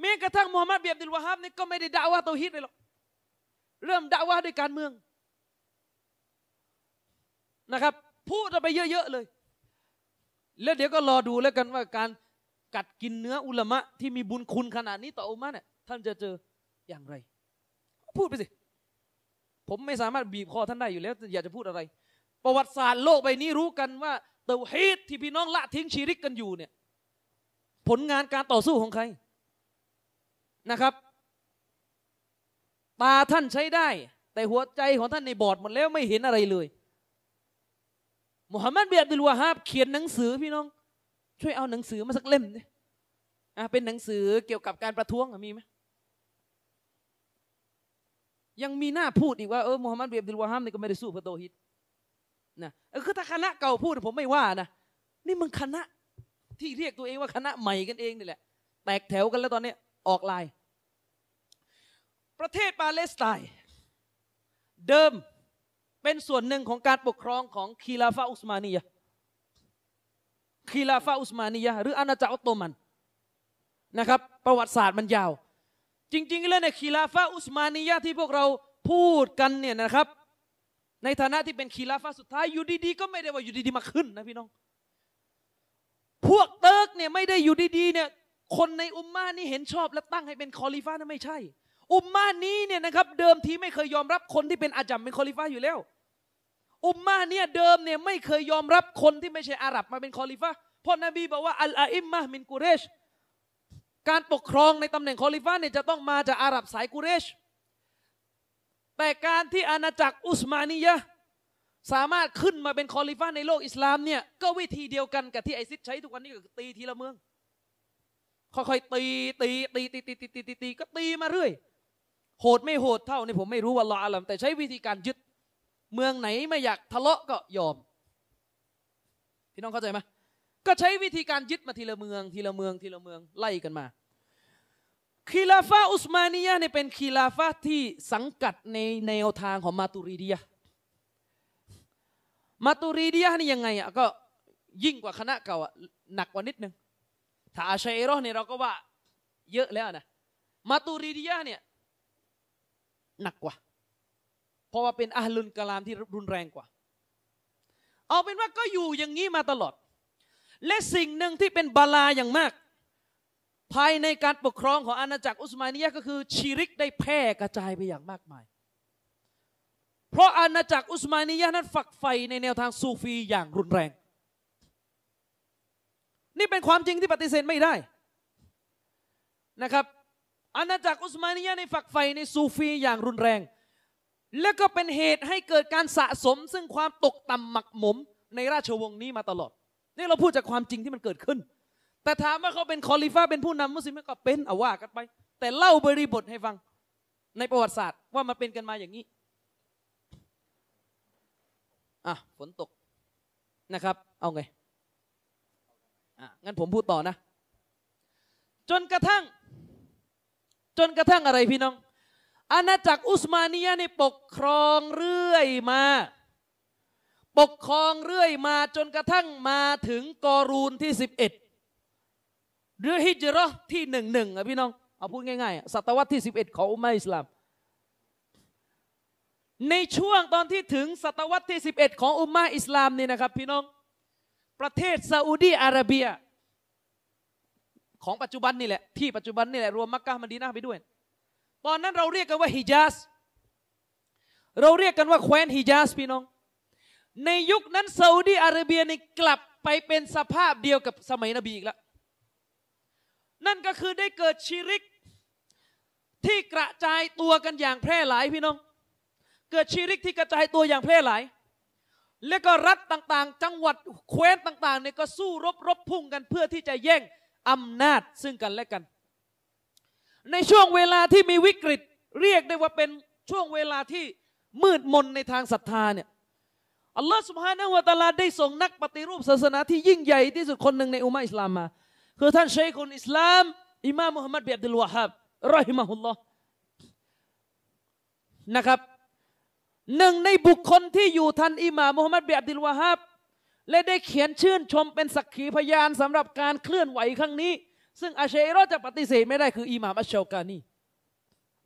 B: แม้กระทั่งมูฮัมหมัดบินอับดุลวาฮับนี่ก็ไม่ได้ดะวะห์เตาฮีดเลยหรอกเริ่มดะวะห์ด้วยการเมืองนะครับ พูดไปเยอะๆเลย แล้วเดี๋ยวก็รอดูแล้วกันว่าการกัดกินเนื้ออุลามะที่มีบุญคุณขนาดนี้ต่ออุมมะเนี่ยท่านจะเจออย่างไร พูดไปสิ ผมไม่สามารถบีบคอท่านได้อยู่แล้วอยากจะพูดอะไร ประวัติศาสตร์โลกใบนี้รู้กันว่าเตาฮีดที่พี่น้องละทิ้งชีริกกันอยู่เนี่ย ผลงานการต่อสู้ของใครนะครับตาท่านใช้ได้ แต่หัวใจของท่านในบอดหมดแล้วไม่เห็นอะไรเลยมุฮัมมัดเบียดดิลวาฮาบเขียนหนังสือพี่น้อง ช่วยเอาหนังสือมาสักเล่มดิอะเป็นหนังสือเกี่ยวกับการประท้วงมีไหม ยังมีหน้าพูดอีกว่าเออมุฮัมมัดเบียดดิลวาฮาบนี่ก็ไม่ได้สู้พื่อโตฮิตนะคือถ้าคณะเก่าพูดผมไม่ว่านะนี่มันคณะที่เรียกตัวเองว่าคณะใหม่กันเองนี่แหละ แตกแถวกันแล้วตอนนี้ออกลาย ประเทศปาเลสไตน์เดิมเป็นส่วนหนึ่งของการปกครองของคีลาฟาอุสมานียะคีลาฟาอุสมานียะหรืออาณาจักรออตโตมันนะครับ ประวัติศาสตร์มันยาว จริง ๆ แล้วในคีลาฟาอุสมานียะที่พวกเราพูดกันเนี่ยนะครับ ในฐานะที่เป็นคีลาฟาสุดท้ายอยู่ดีๆก็ไม่ได้ว่าอยู่ดีๆมาขึ้นนะพี่น้อง พวกเติร์กเนี่ยไม่ได้อยู่ดีๆเนี่ยคนในอุมมานี้เห็นชอบและตั้งให้เป็นคอลิฟ้านั้นไม่ใช่ อุมมานี้เนี่ยนะครับเดิมทีไม่เคยยอมรับคนที่เป็นعجم เป็นคอลิฟ้าอยู่แล้ว อุมมาเนี่ยเดิมเนี่ยไม่เคยยอมรับคนที่ไม่ใช่อาหรับมาเป็นคอลิฟ้าเพราะนบีบอกว่าอัลอาอิมมะมินกุเรช การปกครองในตำแหน่งคอลิฟ้าเนี่ยจะต้องมาจากอาหรับสายกุเรช แต่การที่อาณาจักรอุสมานียะสามารถขึ้นมาเป็นคอลิฟ้าในโลกอิสลามเนี่ยก็วิธีเดียวกันกับที่ไอซิดใช้ทุกวันนี้ก็ตีทีละเมือง ค่อยๆตีตีตีตีตีตีตีตีตีก็ตีมาเรื่อยโหดไม่โหดเท่านี่ผมไม่รู้ว่าลออาลัมแต่ใช้วิธีการยึดเมืองไหนไม่อยากทะเลาะก็ยอม พี่น้องเข้าใจไหม ก็ใช้วิธีการยึดมาทีละเมือง ทีละเมืองทีละเมืองไล่กันมาคีลาฟาอุสมานียะเนี่ยเป็นคีลาฟาที่สังกัดในแนวทางของมาตูรีเดียมาตูรีเดียนี่ยังไงอะก็ยิ่งกว่าคณะเก่าอะหนักกว่านิดนึงถ้าอาชัยเอรอเนี่ยเราก็ว่าเยอะแล้วนะมาตูรีดียะเนี่ยหนักกว่า เพราะว่าเป็นอาลุนกะลามที่รุนแรงกว่า เอาเป็นว่าก็อยู่อย่างนี้มาตลอด และสิ่งหนึ่งที่เป็นบาลาอย่างมาก ภายในการปกครองของอาณาจักรอุสมานียะก็คือชีริกได้แพร่กระจายไปอย่างมากมาย เพราะอาณาจักรอุสมานียะนั้นฝักใฝ่ในแนวทางซูฟีอย่างรุนแรง นี่เป็นความจริงที่ปฏิเสธไม่ได้นะครับอาณาจักรอุสมานียะในฝักใฝ่ในซูฟีอย่างรุนแรง และก็เป็นเหตุให้เกิดการสะสม ซึ่งความตกต่ำหมักหมมในราชวงศ์นี้มาตลอด นี่เราพูดจากความจริงที่มันเกิดขึ้น แต่ถามว่าเขาเป็นคอลิฟ้าเป็นผู้นำมุสลิมก็เป็นเอาว่ากันไป แต่เล่าบริบทให้ฟัง ในประวัติศาสตร์ว่ามันเป็นกันมาอย่างนี้อะฝนตกนะครับ เอาไงอะงั้นผมพูดต่อนะ จนกระทั่ง จนกระทั่งอะไรพี่น้อง อาณาจักรอุสมานียะนี่ปกครองเรื่อยมา ปกครองเรื่อยมาจนกระทั่งมาถึงกอรูนที่สิบเอ็ดหรือฮิจราะห์ที่หนึ่งหนึ่งอะพี่น้อง เอาพูดง่ายๆศตวรรษที่สิบเอ็ดของอุมมะอิสลาม ในช่วงตอนที่ถึงศตวรรษที่ 11 ของอุมมะอิสลามนี่นะครับพี่น้อง ประเทศซาอุดีอาระเบีย ของปัจจุบันนี่แหละที่ปัจจุบันนี่แหละรวมมักกะฮ์มะดีนะไปด้วย ตอนนั้นเราเรียกกันว่าฮิญาซเราเรียกกันว่าแคว้นฮิญาซพี่น้อง ในยุคนั้นซาอุดีอาระเบียนี่กลับไปเป็นสภาพเดียวกับสมัยนบีอีกแล้ว นั่นก็คือได้เกิดชิริก ที่กระจายตัวกันอย่างแพร่หลายพี่น้อง เกิดชีริกที่กระจายตัวอย่างแพร่หลาย และก็รัฐต่างๆ จังหวัดแคว้นต่างๆเนี่ยก็สู้รบรบพุ่งกันเพื่อที่จะแย่งอำนาจซึ่งกันและกัน ในช่วงเวลาที่มีวิกฤตเรียกได้ว่าเป็นช่วงเวลาที่มืดมนในทางศรัทธาเนี่ย อัลลอฮฺสุบฮานะฮูวะตาลาได้ส่งนักปฏิรูปศาสนาที่ยิ่งใหญ่ที่สุดคนหนึ่งในอุมมะอิสลามมา คือท่านชัยคุลอิสลาม อิมามมุฮัมมัดบิอับดุลวะฮับรอฮิมะฮุลลอฮ์นะครับหนึ่งในบุคคลที่อยู่ทันอิหม่ามมุฮัมมัดบิอับดุลวะฮับและได้เขียนชื่นชมเป็นสักขีพยานสำหรับการเคลื่อนไหวครั้งนี้ ซึ่งอาชัยรอจะปฏิเสธไม่ได้คืออิหม่ามอัชชาวกานี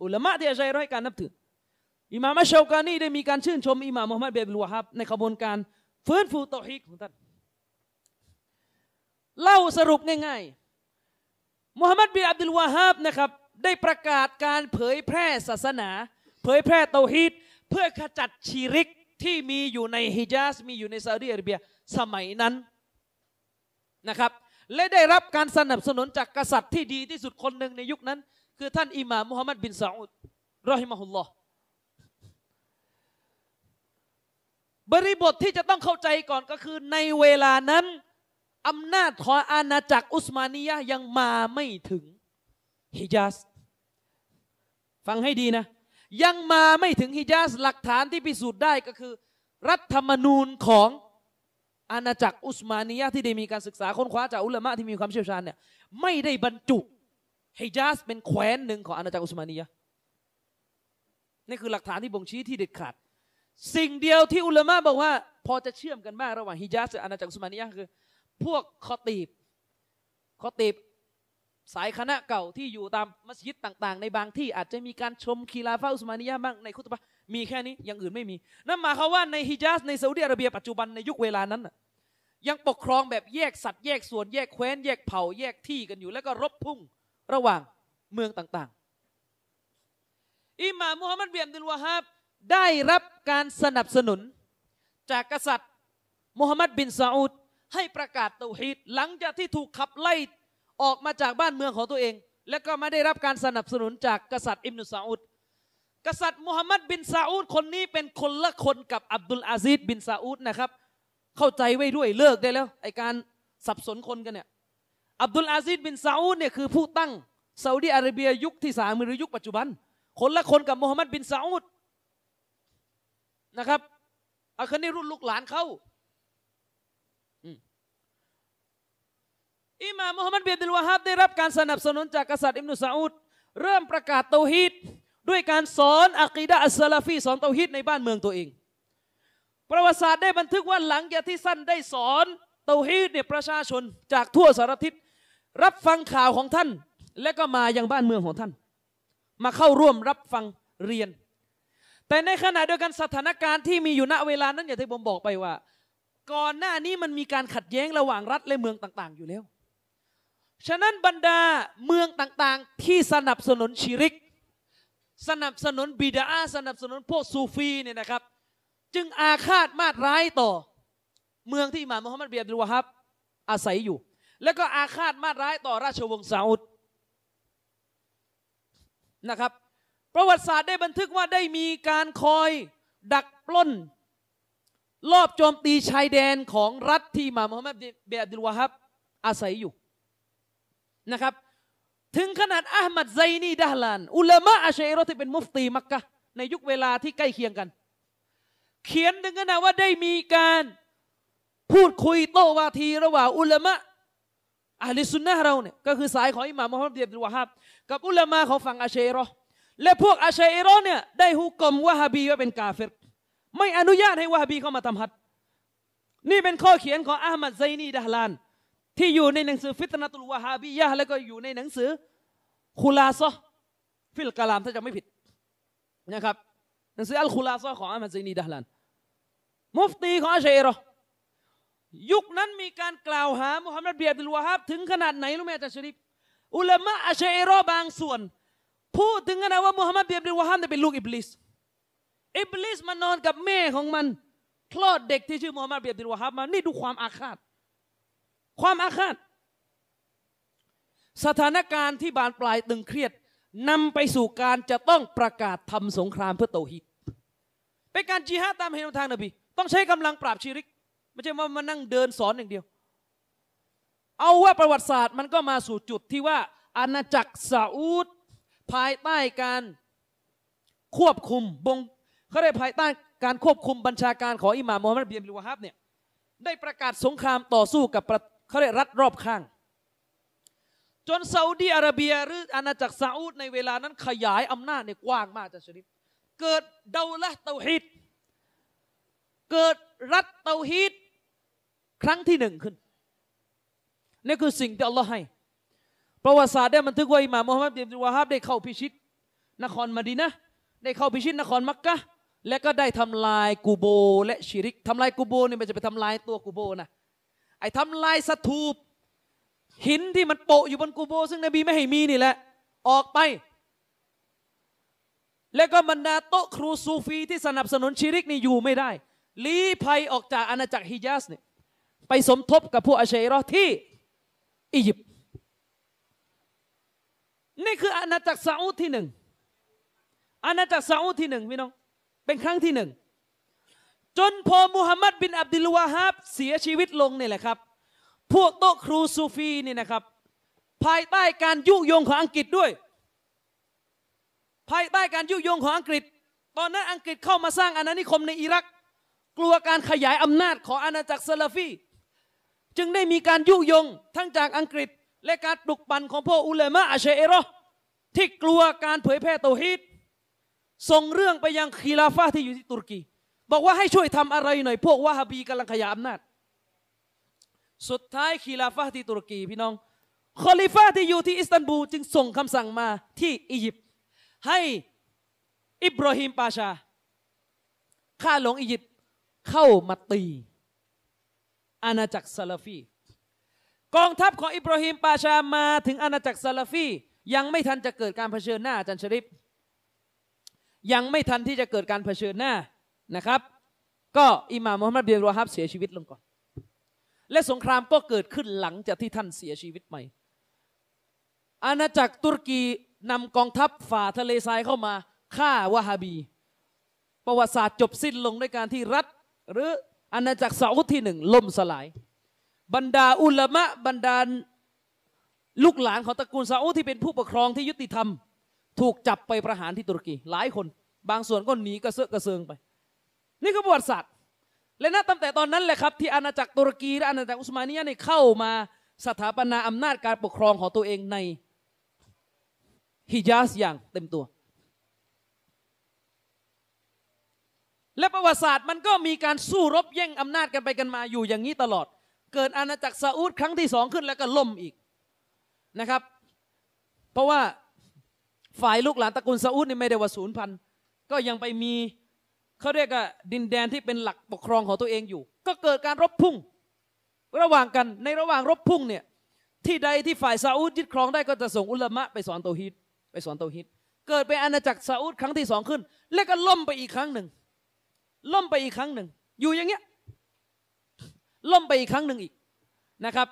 B: อุลามะที่อาชัยรอให้การนับถือ อิหม่ามอัชชาวกานีได้มีการชื่นชมอิหม่ามมุฮัมมัดเบิอับดุลวะฮับในขบวนการฟื้นฟูเตาฮีดของท่านเล่าสรุปง่ายๆมุฮัมมัดบิอับดุลวะฮับนะครับ ได้ประกาศการเผยแพร่ศาสนา เผยแพร่เตาฮีดเพื่อขจัดชีริกที่มีอยู่ในฮิญาซมีอยู่ในซาอุดิอาระเบียสมัยนั้นนะครับ และได้รับการสนับสนุนจากกษัตริย์ที่ดีที่สุดคนหนึ่งในยุคนั้น คือท่านอิหม่ามมุฮัมมัดบินซาอุดรอฮิมะฮุลลอฮ์ บริบทที่จะต้องเข้าใจก่อนก็คือในเวลานั้นอำนาจของอาณาจักรอุสมานียะยังมาไม่ถึงฮิญาซฟังให้ดีนะ ยังมาไม่ถึงฮิญาซหลักฐานที่พิสูจน์ได้ก็คือ รัฐธรรมนูญของอาณาจักรอุสมานียะที่ได้มีการศึกษาค้นคว้าจากอุลามะที่มีความเชี่ยวชาญเนี่ยไม่ได้บรรจุฮิญาซเป็นแคว้นหนึ่งของอาณาจักรอุสมานียะนี่คือหลักฐานที่บ่งชี้ที่เด็ดขาด สิ่งเดียวที่อุลามะบอกว่า พอจะเชื่อมกันบ้างระหว่างฮิญาซกับอาณาจักรอุมานียะคือ พวกคอตีบคอตีบสายคณะเก่าที่อยู่ตามมัสยิดต่าง ๆ ในบางที่อาจจะมีการชมคีลาฟาอุสมานียะบ้างในคุตบะมีแค่นี้อย่างอื่นไม่มี นั่นหมายความว่าในฮิญาซในซาอุดิอาระเบียปัจจุบันในยุคเวลานั้นยังปกครองแบบแยกสัตว์แยกส่วนแยกแคว้น แยกเผ่าแยกที่กันอยู่ แล้วก็รบพุ่งระหว่างเมืองต่าง ๆ อิหม่ามมุฮัมมัดเบิอัมดุลวะฮับ ได้รับการสนับสนุน จากกษัตริย์มุฮัมมัดบินซาอุดให้ประกาศเตาฮีดหลังจากที่ถูกขับไล่ออกมาจากบ้านเมืองของตัวเอง และก็ไม่ได้รับการสนับสนุนจากกษัตริย์อิบนุซาอุดกษัตริย์มุฮัมมัดบินซาอุดคนนี้เป็นคนละคนกับอับดุลอาซีดบินซาอุดนะครับ เข้าใจไว้ด้วยเลิกได้แล้วไอการสับสนคนกันเนี่ยอับดุลอาซีดบินซาอุดเนี่ยคือผู้ตั้งซาอุดีอาระเบียยุคที่สามหรือยุคปัจจุบัน คนละคนกับมูฮัมหมัดบินซาอุด นะครับอ่ะคนนี้รุ่นลูกหลานเขาอิหม่ามมูฮัมมัดบินอับดุลวาฮับได้รับการสนับสนุนจากกษัตริย์อิบนุซาอุดเริ่มประกาศเตาฮีดด้วยการสอนอะกีดะอัสลาฟีสอนเตาฮีดในบ้านเมืองตัวเอง ประวัติศาสตร์ได้บันทึกว่าหลังจากที่สั้นได้สอนเตาฮีดเนี่ยประชาชนจากทั่วสารทิศรับฟังข่าวของท่าน และก็มายังบ้านเมืองของท่าน มาเข้าร่วมรับฟังเรียน แต่ในขณะเดียวกันสถานการณ์ที่มีอยู่ณเวลานั้นอย่างที่ผมบอกไปว่า ก่อนหน้านี้มันมีการขัดแย้งระหว่างรัฐและเมืองต่าง ๆ อยู่แล้ว ฉะนั้นบรรดาเมืองต่างๆ ที่สนับสนุนชิริก สนับสนุนบิดาสนับสนุนพวกซูฟีเนี่ยนะครับ จึงอาฆาตมาตร้ายต่อ เมืองที่อิหม่ามมุฮัมมัดเบินอับดุลวะฮับอาศัยอยู่ แล้วก็อาฆาตมาตร้ายต่อราชวงศ์ซาอุดนะครับ ประวัติศาสตร์ได้บันทึกว่าได้มีการคอยดักปล้น รอบโจมตีชายแดนของรัฐที่มามมุฮัมมัดเบินอับดุลวะฮับอาศัยอยู่นะครับ ถึงขนาดอามัดไซนีดะฮลานอุลามะอาชัยรอที่เป็นมุฟตีมักกะในยุคเวลาที่ใกล้เคียงกัน เขียนถึงขนาดว่าได้มีการพูดคุยโต้วาทีระหว่างอุลามะอาลิสุนนะเราเนี่ยก็คือสายของอิหม่ามมุฮัมมัดเบินอับดุลวะฮับกับอุลามะของฝั่งอาชัยรอ และพวกอาชัยรอเนี่ยได้ฮุกกลมวะฮาบีว่าเป็นกาเฟรไม่อนุญาตให้วะฮาบีเข้ามาทำฮัดนี่เป็นข้อเขียนของอามัดไซนีดะฮลาน ที่อยู่ในหนังสือฟิตนาตุลวะฮาบียะแล้วก็อยู่ในหนังสือคุลาซะห์ฟิลกะลามถ้าจะไม่ผิดนะครับหนังสืออัลคุลาซะห์ของอามัดไซนีดะฮลาน มุฟตีของอาชัยรอยุคนั้นมีการกล่าวหามุฮัมมัดเบียดุลวะฮับถึงขนาดไหนรู้ไหมอาจารย์ชริฟอุลามะอาชัยรอบางส่วน พูดถึงขนาดว่ามุฮัมมัดเบียดุลวะฮับเป็นลูกอิบลิสอิบลิสมานอนกับแม่ของมัน คลอดเด็กที่ชื่อมุฮัมมัดเบียดุลวะฮับมานี่ดูความอาฆาต ความอาฆาต สถานการณ์ที่บานปลายตึงเครียดนำไปสู่การจะต้องประกาศทำสงครามเพื่อเตาฮีดเป็นการจิฮาตามเหตุทางนบีต้องใช้กำลังปราบชิริก ไม่ใช่ว่ามานั่งเดินสอนอย่างเดียว เอาว่าประวัติศาสตร์มันก็มาสู่จุดที่ว่าอาณาจักรซาอุด ภายใต้การควบคุมบงเขาได้ภายใต้การควบคุมบัญชาการของอิหม่ามมูฮัมหมัดบินอับดุลวะฮับเนี่ยได้ประกาศสงครามต่อสู้กับเขาเรียกรัฐรอบข้าง จนซาอุดีอาระเบียหรืออาณาจักรซาอุดในเวลานั้นขยายอำนาจเนี่ยกว้างมากจะชริฟเกิดเดาละเตาฮีดเกิดรัฐเตาฮีดครั้งที่หนึ่งขึ้นนี่คือสิ่งที่อัลลอฮ์ให้ ประวัติศาสตร์ได้บันทึกว่าอิหม่ามมุฮัมมัดบินวะฮับได้เข้าพิชิต นครมะดีนะได้เข้าพิชิตนครมักกะและก็ได้ทำลายกูโบ และชิริกทำลายกูโบนี่มันจะไปทำลายตัวกูโบนะไอ้ทำลายสถูป หินที่มันโปะอยู่บนกูโบ ซึ่งนบีไม่ให้มีนี่แหละ ออกไป แล้วก็บรรดาโต๊ะครูซูฟีที่สนับสนุนชิริกนี่อยู่ไม่ได้ลี้ภัยออกจากอาณาจักรฮิญาสเนี่ยไปสมทบกับพวกอาเชรอที่อียิปต์ นี่คืออาณาจักรซาอุดที่หนึ่งอาณาจักรซาอุดที่หนึ่งพี่น้องเป็นครั้งที่หนึ่งจนพอมุฮัมมัดบินอับดุลวาฮับเสียชีวิตลงนี่แหละครับ พวกโต๊ะครูซูฟีนี่นะครับ ภายใต้การยุยงของอังกฤษด้วย ภายใต้การยุยงของอังกฤษ ตอนนั้นอังกฤษเข้ามาสร้างอาณานิคมในอิรัก กลัวการขยายอำนาจของอาณาจักรซาลาฟี จึงได้มีการยุยงทั้งจากอังกฤษ และการปลุกปั่นของพวกอุลามะอาเชเอรอที่กลัวการเผยแพร่เตาฮีดส่งเรื่องไปยังคีลาฟาที่อยู่ที่ตุรกี บอกว่าให้ช่วยทำอะไรหน่อย พวกวะฮาบีกำลังขยายอำนาจ สุดท้ายคีลาฟาที่ตุรกีพี่น้องคอลิฟาที่อยู่ที่อิสตันบูลจึงส่งคำสั่งมาที่อียิปต์ให้อิบราฮิมปาชา ข้าหลวงอียิปต์เข้ามาตี อาณาจักรซาลาฟี กองทัพของอิบราฮิมปาชามาถึงอาณาจักรซาลาฟียังไม่ทันจะเกิดการเผชิญหน้าอาจารย์ชริฟยังไม่ทันที่จะเกิดการเผชิญหน้านะครับ ก็อิหม่ามมุฮัมมัดบินอับดุลวาฮับเสียชีวิตลงก่อน และสงครามก็เกิดขึ้นหลังจากที่ท่านเสียชีวิตใหม่ อาณาจักรตุรกีนำกองทัพฝ่าทะเลทรายเข้ามาฆ่าวะฮาบี ประวัติศาสตร์จบสิ้นลงด้วยการที่รัฐ หรืออาณาจักรซาอุดที่หนึ่งล่มสลาย บรรดาอุลามะบรรดาลูกหลานของตระกูลซาอุที่เป็นผู้ปกครองที่ยุติธรรม ถูกจับไปประหารที่ตุรกี หลายคน บางส่วนก็หนีกระเซาะกระเซิงไป นี่คือประวัติศาสตร์และนับตั้งแต่ตอนนั้นแหละครับ ที่อาณาจักรตุรกีและอาณาจักรอุสมานียเนี่ยเข้ามาสถาปนาอำนาจการปกครองของตัวเองในฮิญาซอย่างเต็มตัว และประวัติศาสตร์มันก็มีการสู้รบแย่งอำนาจกันไปกันมาอยู่อย่างนี้ตลอด เกิดอาณาจักรซาอุดครั้งที่สองขึ้นแล้วก็ล่มอีกนะครับ เพราะว่าฝ่ายลูกหลานตระกูลซาอุดนี่ไม่ได้ว่าศูนย์พันก็ยังไปมีเขาเรียกว่าดินแดนที่เป็นหลักปกครองของตัวเองอยู่ ก็เกิดการรบพุ่ง ระหว่างกันในระหว่างรบพุ่งเนี่ยที่ใดที่ฝ่ายซาอุดยึดครองได้ก็จะส่งอุลามะไปสอนเตาฮีดไปสอนเตาฮีดเกิดเป็นอาณาจักรซาอุดครั้งที่สองขึ้น แล้วก็ล่มไปอีกครั้งหนึ่งล่มไปอีกครั้งหนึ่ง อยู่อย่างเงี้ย ล่มไปอีกครั้งหนึ่งอีกนะครับ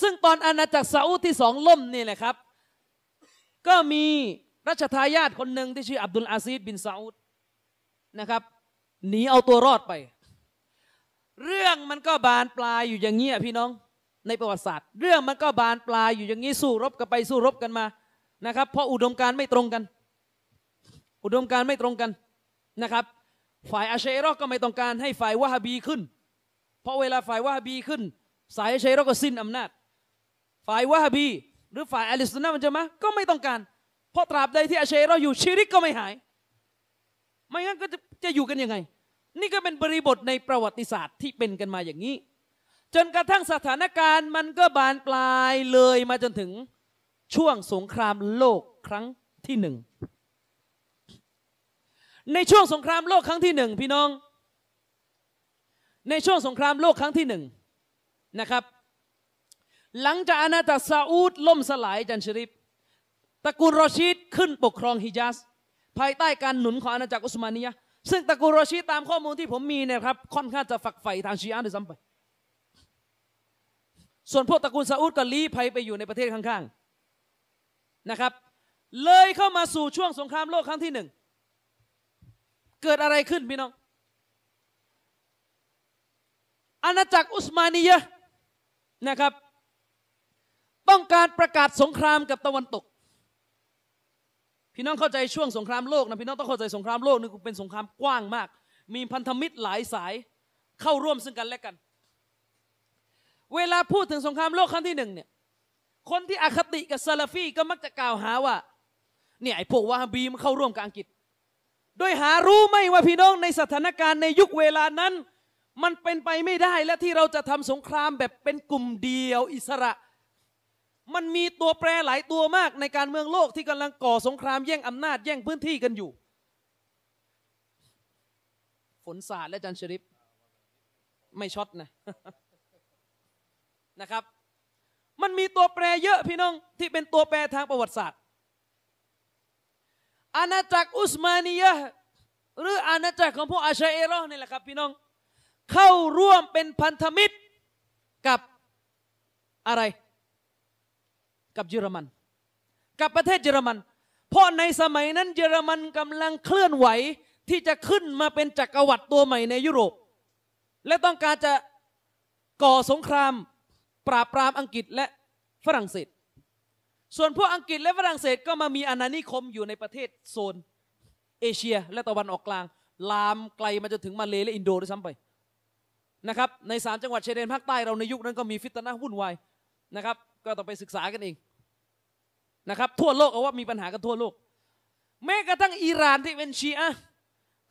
B: ซึ่งตอนอาณาจักรซาอุดที่สองล่มนี่แหละครับ ก็มีรัชทายาทคนหนึ่งที่ชื่ออับดุลอาซีดบินซาอุดนะครับหนีเอาตัวรอดไป เรื่องมันก็บานปลายอยู่อย่างเงี้ยพี่น้องในประวัติศาสตร์ เรื่องมันก็บานปลายอยู่อย่างนี้สู้รบกันไปสู้รบกันมานะครับ เพราะอุดมการไม่ตรงกัน อุดมการไม่ตรงกันนะครับ ฝ่ายอาเชรอก็ไม่ต้องการให้ฝ่ายวะฮาบีขึ้น เพราะเวลาฝ่ายวะฮบีขึ้น สายอาชัยรอก็สิ้นอำนาจ ฝ่ายวะฮบี หรือฝ่ายอัลิสุนนะมันจะมาก็ไม่ต้องการ เพราะตราบใดที่อาชัยรออยู่ชิริกก็ไม่หาย ไม่งั้นก็จะจะอยู่กันยังไง นี่ก็เป็นบริบทในประวัติศาสตร์ที่เป็นกันมาอย่างนี้ จนกระทั่งสถานการณ์มันก็บานปลายเลยมาจนถึงช่วงสงครามโลกครั้งที่หนึ่งในช่วงสงครามโลกครั้งที่หนึ่งพี่น้อง ในช่วงสงครามโลกครั้งที่หนึ่งนะครับ หลังจากอาณาจักรซาอุดล่มสลายจันชริฟตระกูลรอชีดขึ้นปกครองฮิญาซภายใต้การหนุนของอาณาจักรอุสมานียะซึ่งตระกูลรอชีดตามข้อมูลที่ผมมีเนี่ยครับค่อนข้างจะฝักใฝ่ทางชีอะห์ด้วยซ้ำไป ส่วนพวกตระกูลซาอุดก็ลี้ภัยไปอยู่ในประเทศข้างๆนะครับ เลยเข้ามาสู่ช่วงสงครามโลกครั้งที่หนึ่งเกิดอะไรขึ้นพี่น้อง อาณาจักรอุสมานียะนะครับ ต้องการประกาศสงครามกับตะวันตก พี่น้องเข้าใจช่วงสงครามโลกนะพี่น้องต้องเข้าใจสงครามโลกนี่เป็นสงครามกว้างมาก มีพันธมิตรหลายสายเข้าร่วมซึ่งกันและกัน เวลาพูดถึงสงครามโลกครั้งที่หนึ่งเนี่ยคนที่อคติกับซาลาฟีก็มักจะกล่าวหาว่าเนี่ยไอ้พวกวาฮาบีมันเข้าร่วมกับอังกฤษ โดยหารู้ไหมว่าพี่น้องในสถานการณ์ในยุคเวลานั้น มันเป็นไปไม่ได้และที่เราจะทำสงครามแบบเป็นกลุ่มเดียวอิสระ มันมีตัวแปรหลายตัวมากในการเมืองโลกที่กำลังก่อสงครามแย่งอำนาจแย่งพื้นที่กันอยู่ ฝนสาดและจันชริปไม่ช็อตนะนะครับ มันมีตัวแปรเยอะพี่น้องที่เป็นตัวแปรทางประวัติศาสตร์ อาณาจักรอุสมานียะหรืออาณาจักรของพวกอาชัยเอรอห์นี่แหละครับพี่น้อง เข้าร่วมเป็นพันธมิตรกับอะไร กับเยอรมัน กับประเทศเยอรมัน เพราะในสมัยนั้นเยอรมันกำลังเคลื่อนไหวที่จะขึ้นมาเป็นจักรวรรดิตัวใหม่ในยุโรป และต้องการจะก่อสงครามปราบปรามอังกฤษและฝรั่งเศส ส่วนพวกอังกฤษและฝรั่งเศสก็มามีอาณานิคมอยู่ในประเทศโซน เอเชียและตะวันออกกลาง ลามไกลมาจนถึงมาเลและอินโดด้วยซ้ำไป นะครับในสามจังหวัดชายแดนภาคใต้เราในยุคนั้นก็มีฟิตนะวุ่นวายนะครับก็ต้องไปศึกษากันเองนะครับทั่วโลกเอาว่ามีปัญหากันทั่วโลก แม้กระทั่งอิหร่านที่เป็นชีอะ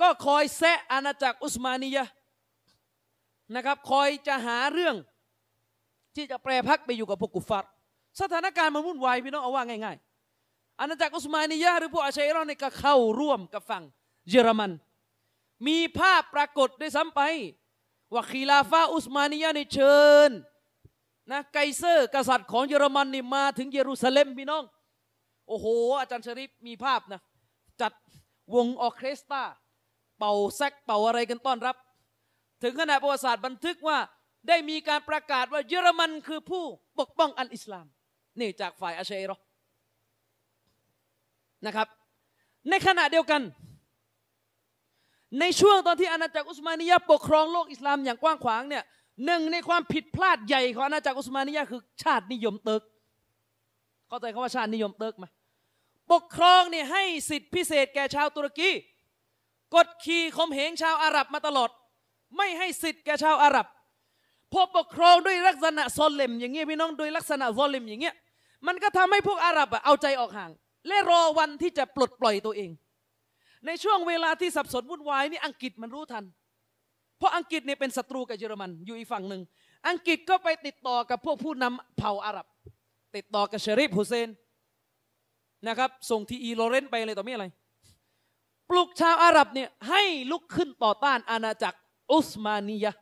B: ก็คอยแซะอาณาจักรอุสมานียะนะครับคอยจะหาเรื่องที่จะแปรพักไปอยู่กับพวกกุฟาร์สถานการณ์มันวุ่นวายพี่น้องเอาว่าง่ายๆอาณาจักรอุสมานียะหรือพวกอาชัยรอห์เนี่ก็เข้าร่วมกับฝั่งเยอรมัน มีภาพปรากฏด้วยซ้ำไป ว่าคีลาฟาอุสมานียะห์นี่เชิญนะไกเซอร์กษัตริย์ของเยอรมันนี่มาถึงเยรูซาเล็มพี่น้อง โอ้โห อาจารย์ชริปมีภาพนะ จัดวงออเคสตราเป่าแซกเป่าอะไรกันต้อนรับ ถึงขนาดประวัติศาสตร์บันทึกว่าได้มีการประกาศว่าเยอรมันคือผู้ปกป้องอันอิสลาม นี่จากฝ่ายอาเชรอห์นะครับ ในขณะเดียวกัน ในช่วงตอนที่อาณาจักรอุสมานียะปกครองโลกอิสลามอย่างกว้างขวางเนี่ยหนึ่งในความผิดพลาดใหญ่ของอาณาจักรอุสมานียะคือชาตินิยมเติร์กเข้าใจคำว่าชาตินิยมเติร์กไหมปกครองเนี่ยให้สิทธิพิเศษแก่ชาวตุรกี กดขี่ข่มเหงชาวอาหรับมาตลอด ไม่ให้สิทธิ์แก่ชาวอาหรับพอปกครองด้วยลักษณะظالم อย่างเงี้ยพี่น้องโดยลักษณะظالم อย่างเงี้ยมันก็ทำให้พวกอาหรับอะเอาใจออกห่าง และรอวันที่จะปลดปล่อยตัวเอง ในช่วงเวลาที่สับสนวุ่นวายนี่อังกฤษมันรู้ทัน เพราะอังกฤษเนี่ยเป็นศัตรูกับเยอรมันอยู่อีกฝั่งหนึ่ง อังกฤษก็ไปติดต่อกับพวกผู้นำเผ่าอาหรับ ติดต่อกับเชริฟฮุเซนนะครับ ส่งทีอีโลเรนไปอะไรต่อไม่อะไร ปลุกชาวอาหรับเนี่ยให้ลุกขึ้นต่อต้านอาณาจักรอุสมานียะ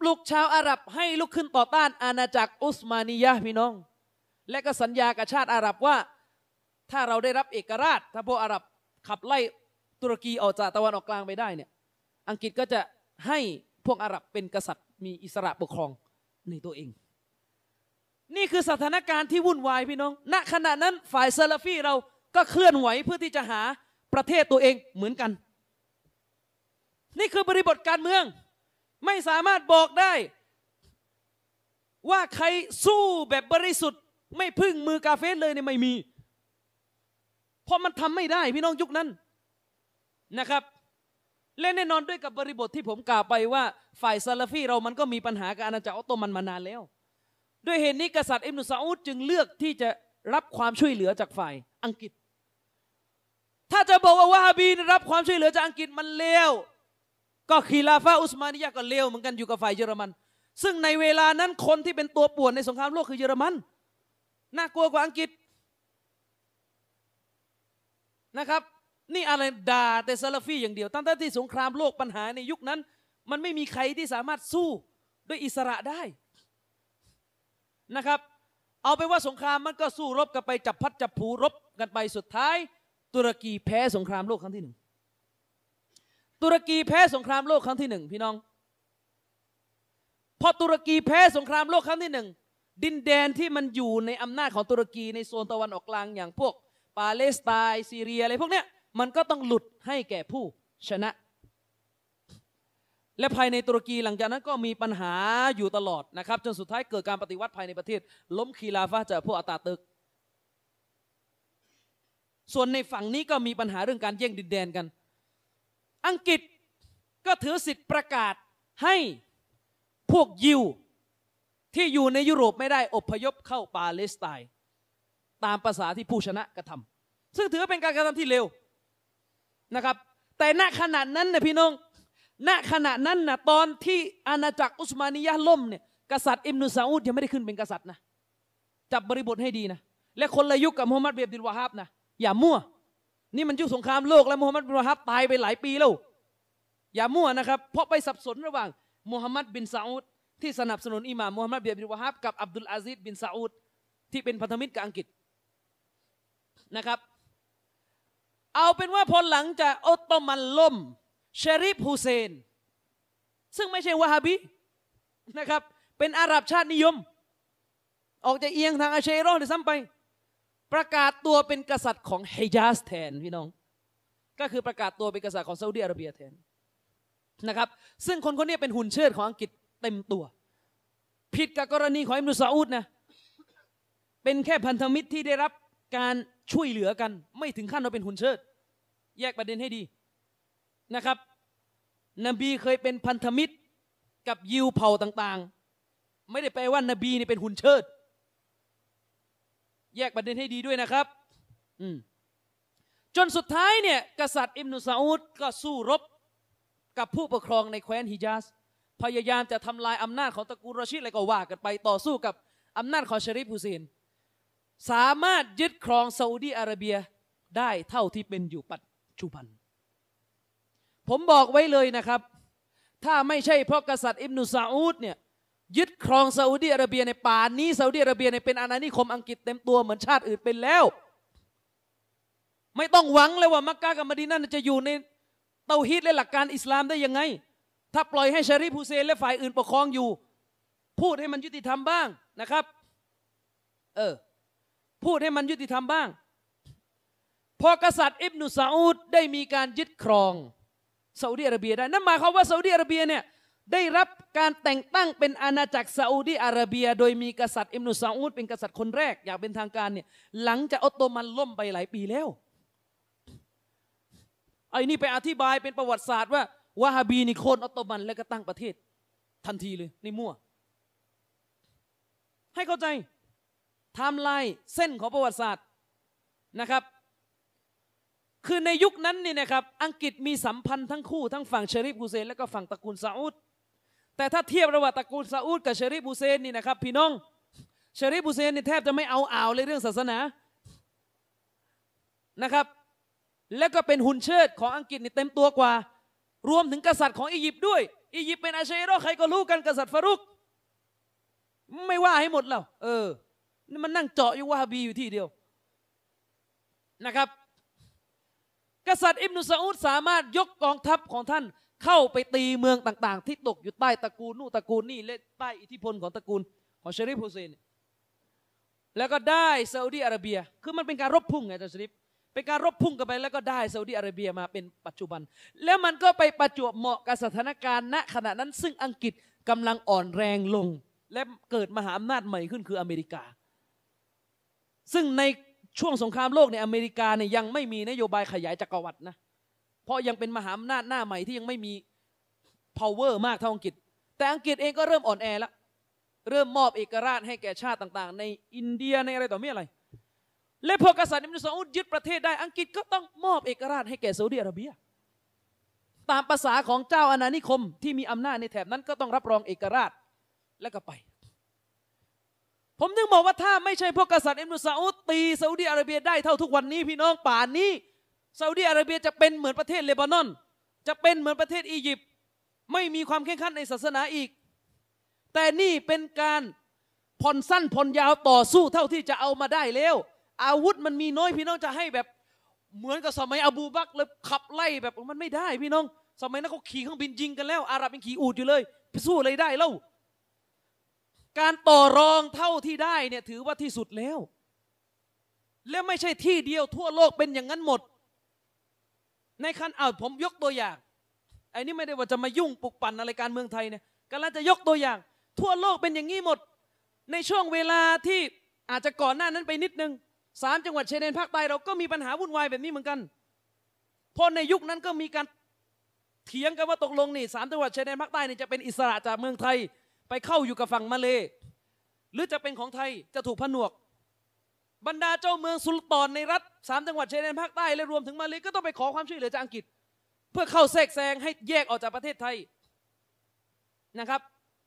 B: ปลุกชาวอาหรับให้ลุกขึ้นต่อต้านอาณาจักรอุสมานียะพี่น้อง และก็สัญญากับชาติอาหรับว่า ถ้าเราได้รับเอกราช ถ้าพวกอาหรับขับไล่ตุรกีออกจากตะวันออกกลางไปได้เนี่ยอังกฤษก็จะให้พวกอาหรับเป็นกษัตริย์ มีอิสระปกครองในตัวเอง นี่คือสถานการณ์ที่วุ่นวายพี่น้อง ณขณะนั้นฝ่ายซาลาฟีเราก็เคลื่อนไหวเพื่อที่จะหาประเทศตัวเองเหมือนกัน นี่คือบริบทการเมือง ไม่สามารถบอกได้ ว่าใครสู้แบบบริสุทธิ์ ไม่พึ่งมือกาเฟสเลยเนี่ยไม่มี เพราะมันทำไม่ได้พี่น้องยุคนั้นนะครับ และแน่นอนด้วยกับบริบทที่ผมกล่าวไปว่า ฝ่ายซาลาฟีเรามันก็มีปัญหากับอาณาจักรออตโตมันมานานแล้ว ด้วยเหตุนี้กษัตริย์อิบนุซาอุดจึงเลือกที่จะรับความช่วยเหลือจากฝ่ายอังกฤษ ถ้าจะบอกว่าวะฮาบีรับความช่วยเหลือจากอังกฤษมันเลวก็คีลาฟาอุสมานียะก็เลวเหมือนกันอยู่กับฝ่ายเยอรมัน ซึ่งในเวลานั้นคนที่เป็นตัวป่วนในสงครามโลกคือเยอรมันน่ากลัวกว่าอังกฤษ นะครับ นี่อะไรด่าแต่ซาลาฟีอย่างเดียว ตั้งแต่ที่สงครามโลกปัญหาในยุคนั้น มันไม่มีใครที่สามารถสู้ด้วยอิสระได้นะครับ เอาไปว่าสงครามมันก็สู้รบกันไปจับพลัดจับผลูรบกันไปสุดท้าย ตุรกีแพ้สงครามโลกครั้งที่หนึ่งตุรกีแพ้สงครามโลกครั้งที่หนึ่งพี่น้อง พอตุรกีแพ้สงครามโลกครั้งที่หนึ่งดินแดนที่มันอยู่ในอำนาจของตุรกีในโซนตะวันออกกลางอย่างพวก ปาเลสไตน์ซีเรียอะไรพวกเนี้ยมันก็ต้องหลุดให้แก่ผู้ชนะ และภายในตุรกีหลังจากนั้นก็มีปัญหาอยู่ตลอดนะครับ จนสุดท้ายเกิดการปฏิวัติภายในประเทศ ล้มคีลาฟะจากพวกอาตาตึก ส่วนในฝั่งนี้ก็มีปัญหาเรื่องการแย่งดินแดนกัน อังกฤษก็ถือสิทธิ์ประกาศให้พวกยิวที่อยู่ในยุโรปไม่ได้อพยพเข้าปาเลสไตน์ ตามภาษาที่ผู้ชนะกระทำซึ่งถือว่าเป็นการกระทำที่เร็วนะครับ แต่ณขณะนั้นนะพี่น้อง ณขณะนั้นนะตอนที่อาณาจักรอุสมานียะล่มเนี่ยกษัตริย์อิมนุซาอุดยังไม่ได้ขึ้นเป็นกษัตริย์นะจับบริบทให้ดีนะและคนละยุคกับมุฮัมหมัดเบียบดินวาฮับนะอย่ามั่ว นี่มันยุคสงครามโลกแล้วมุฮัมหมัดบินวาฮับตายไปหลายปีแล้วอย่ามั่วนะครับเพราะไปสับสนระหว่างมุฮัมหมัดบินซาอุดที่สนับสนุนอิหม่ามมุฮัมหมัดเบียบดินวาฮับกับอับดุลอาซิดบินซาอุดที่เป็นพันธมิตรกับอังกฤษ นะครับ เอาเป็นว่าพอหลังจากออตโตมันล่มเชริฟฮุเซน ซึ่งไม่ใช่วะฮาบีนะครับ เป็นอาหรับชาตินิยม ออกจะเอียงทางอาเชโรหรือซ้ำไป ประกาศตัวเป็นกษัตริย์ของฮิญาสแทนพี่น้อง ก็คือประกาศตัวเป็นกษัตริย์ของซาอุดิอาระเบียแทนนะครับ ซึ่งคนคนนี้เป็นหุ่นเชิดของอังกฤษเต็มตัว ผิดกับกรณีของอิมรุซาอุดนะ เป็นแค่พันธมิตรที่ได้รับการ ช่วยเหลือกัน ไม่ถึงขั้นว่าเป็นหุ่นเชิด แยกประเด็นให้ดีนะครับ นบีเคยเป็นพันธมิตรกับยิวเผ่าต่างๆ ไม่ได้แปลว่านบีนี่เป็นหุ่นเชิด แยกประเด็นให้ดีด้วยนะครับ อืมจนสุดท้ายเนี่ยกษัตริย์อิมนุซาอุดก็สู้รบกับผู้ปกครองในแคว้นฮิญาสพยายามจะทำลายอำนาจของตระกูลรอชิดอะไรก็ว่ากันไปต่อสู้กับอำนาจของชริฟฮุเซน สามารถยึดครองซาอุดีอาระเบียได้เท่าที่เป็นอยู่ปัจจุบัน ผมบอกไว้เลยนะครับ ถ้าไม่ใช่เพราะกษัตริย์อิบนุซาอุดเนี่ยยึดครองซาอุดีอาระเบียในป่านนี้ซาอุดีอาระเบียเนี่ยเป็นอาณานิคมอังกฤษเต็มตัวเหมือนชาติอื่นเป็นแล้ว ไม่ต้องหวังเลยว่ามักกะกับมดีนาจะอยู่ในเตาฮีดและหลักการอิสลามได้ยังไง ถ้าปล่อยให้ชาริฟฮุเซนและฝ่ายอื่นปกครองอยู่ พูดให้มันยุติธรรมบ้างนะครับ เออ พูดให้มันยุติธรรมบ้าง พอกษัตริย์อิบนุซาอุดได้มีการยึดครองซาอุดิอาระเบียได้ นั่นหมายความว่าซาอุดิอาระเบียเนี่ยได้รับการแต่งตั้งเป็นอาณาจักรซาอุดีอาระเบีย โดยมีกษัตริย์อิมนุซาอุดเป็นกษัตริย์คนแรกอย่างเป็นทางการเนี่ยหลังจากออตโตมันล่มไปหลายปีแล้วไอ้นี่ไปอธิบายเป็นประวัติศาสตร์ว่าวาฮาบีนี่โค่นออตโตมันแล้วก็ตั้งประเทศ ทันทีเลยนี่มั่ว ให้เข้าใจ ไทม์ไลน์เส้นของประวัติศาสตร์นะครับ คือในยุคนั้นนี่นะครับอังกฤษมีสัมพันธ์ทั้งคู่ทั้งฝั่งเชริฟฮุเซนและก็ฝั่งตระกูลซาอุดแต่ถ้าเทียบระหว่างตระกูลซาอุดกับเชริฟฮุเซนนี่นะครับพี่น้องเชริฟฮุเซนนี่แทบจะไม่เอาอ่าวเลยเรื่องศาสนานะครับ แล้วก็เป็นหุ่นเชิดของอังกฤษนี่เต็มตัวกว่า รวมถึงกษัตริย์ของอียิปต์ด้วย อียิปต์เป็นอาเชโรใครก็รู้กันกษัตริย์ฟารุก ไม่ว่าให้หมดแล้วเออ นี่มันนั่งเจาะอยู่วาฮาบีอยู่ที่เดียวนะครับ กษัตริย์อิบนุซาอุดสามารถยกกองทัพของท่านเข้าไปตีเมืองต่าง ๆ ที่ตกอยู่ใต้ตระกูลนู่นตระกูลนี่และใต้อิทธิพลของตระกูลของชริฟฮุเซนแล้วก็ได้ซาอุดีอาระเบีย คือมันเป็นการรบพุ่งไงอาจารย์ชริฟเป็นการรบพุ่งกันไปแล้วก็ได้ซาอุดีอาระเบียมาเป็นปัจจุบัน แล้วมันก็ไปประจวบเหมาะกับสถานการณ์ณขณะนั้นซึ่งอังกฤษกำลังอ่อนแรงลง และเกิดมหาอำนาจใหม่ขึ้นคืออเมริกา ซึ่งในช่วงสงครามโลกในอเมริกาเนี่ยยังไม่มีนโยบายขยายจักรวรรดินะเพราะยังเป็นมหาอำนาจหน้าใหม่ที่ยังไม่มี power มากเท่าอังกฤษ แต่อังกฤษเองก็เริ่มอ่อนแอแล้วเริ่มมอบเอกราชให้แก่ชาติต่าง ๆ ในอินเดียในอะไรต่อเมีอะไร และพอกษัตริย์อิบนุซาอุดยึดประเทศได้อังกฤษก็ต้องมอบเอกราชให้แก่ซาอุดิอาระเบีย ตามภาษาของเจ้าอาณานิคมที่มีอำนาจในแถบนั้นก็ต้องรับรองเอกราชแล้วก็ไป ผมถึงบอกว่าถ้าไม่ใช่พวกกษัตริย์อิบนุซาอุดตีซาอุดิอาระเบียได้เท่าทุกวันนี้พี่น้องป่านนี้ซาอุดิอาระเบียจะเป็นเหมือนประเทศเลบานอน จะเป็นเหมือนประเทศอียิปต์ไม่มีความเข้มขันในศาสนาอีก แต่นี่เป็นการผ่อนสั้นผ่อนยาวต่อสู้เท่าที่จะเอามาได้แล้ว อาวุธมันมีน้อยพี่น้องจะให้แบบเหมือนกับสมัยอบูบักเลยขับไล่แบบมันไม่ได้พี่น้อง สมัยนั้นเขาขี่เครื่องบินยิงกันแล้ว อาหรับยังขี่อูดอยู่เลยไปสู้อะไรได้เล่า การต่อรองเท่าที่ได้เนี่ยถือว่าที่สุดแล้ว และไม่ใช่ที่เดียวทั่วโลกเป็นอย่างนั้นหมด ในคันเอาผมยกตัวอย่างไอ้นี่ไม่ได้ว่าจะมายุ่งปลุกปั่นอะไรการเมืองไทยเนี่ยกำลังจะยกตัวอย่าง ทั่วโลกเป็นอย่างนี้หมด ในช่วงเวลาที่อาจจะก่อนหน้านั้นไปนิดนึงสามจังหวัดชายแดนภาคใต้เราก็มีปัญหาวุ่นวายแบบนี้เหมือนกันเพราะในยุคนั้นก็มีการเถียงกันว่าตกลงนี่สามจังหวัดชายแดนภาคใต้นี่จะเป็นอิสระจากเมืองไทย ไปเข้าอยู่กับฝั่งมาเล หรือจะเป็นของไทยจะถูกผนวก บรรดาเจ้าเมืองสุลต่านในรัฐสามจังหวัดชายแดนภาคใต้และรวมถึงมาเลก็ต้องไปขอความช่วยเหลือจากอังกฤษ เพื่อเข้าแทรกแซงให้แยกออกจากประเทศไทยนะครับ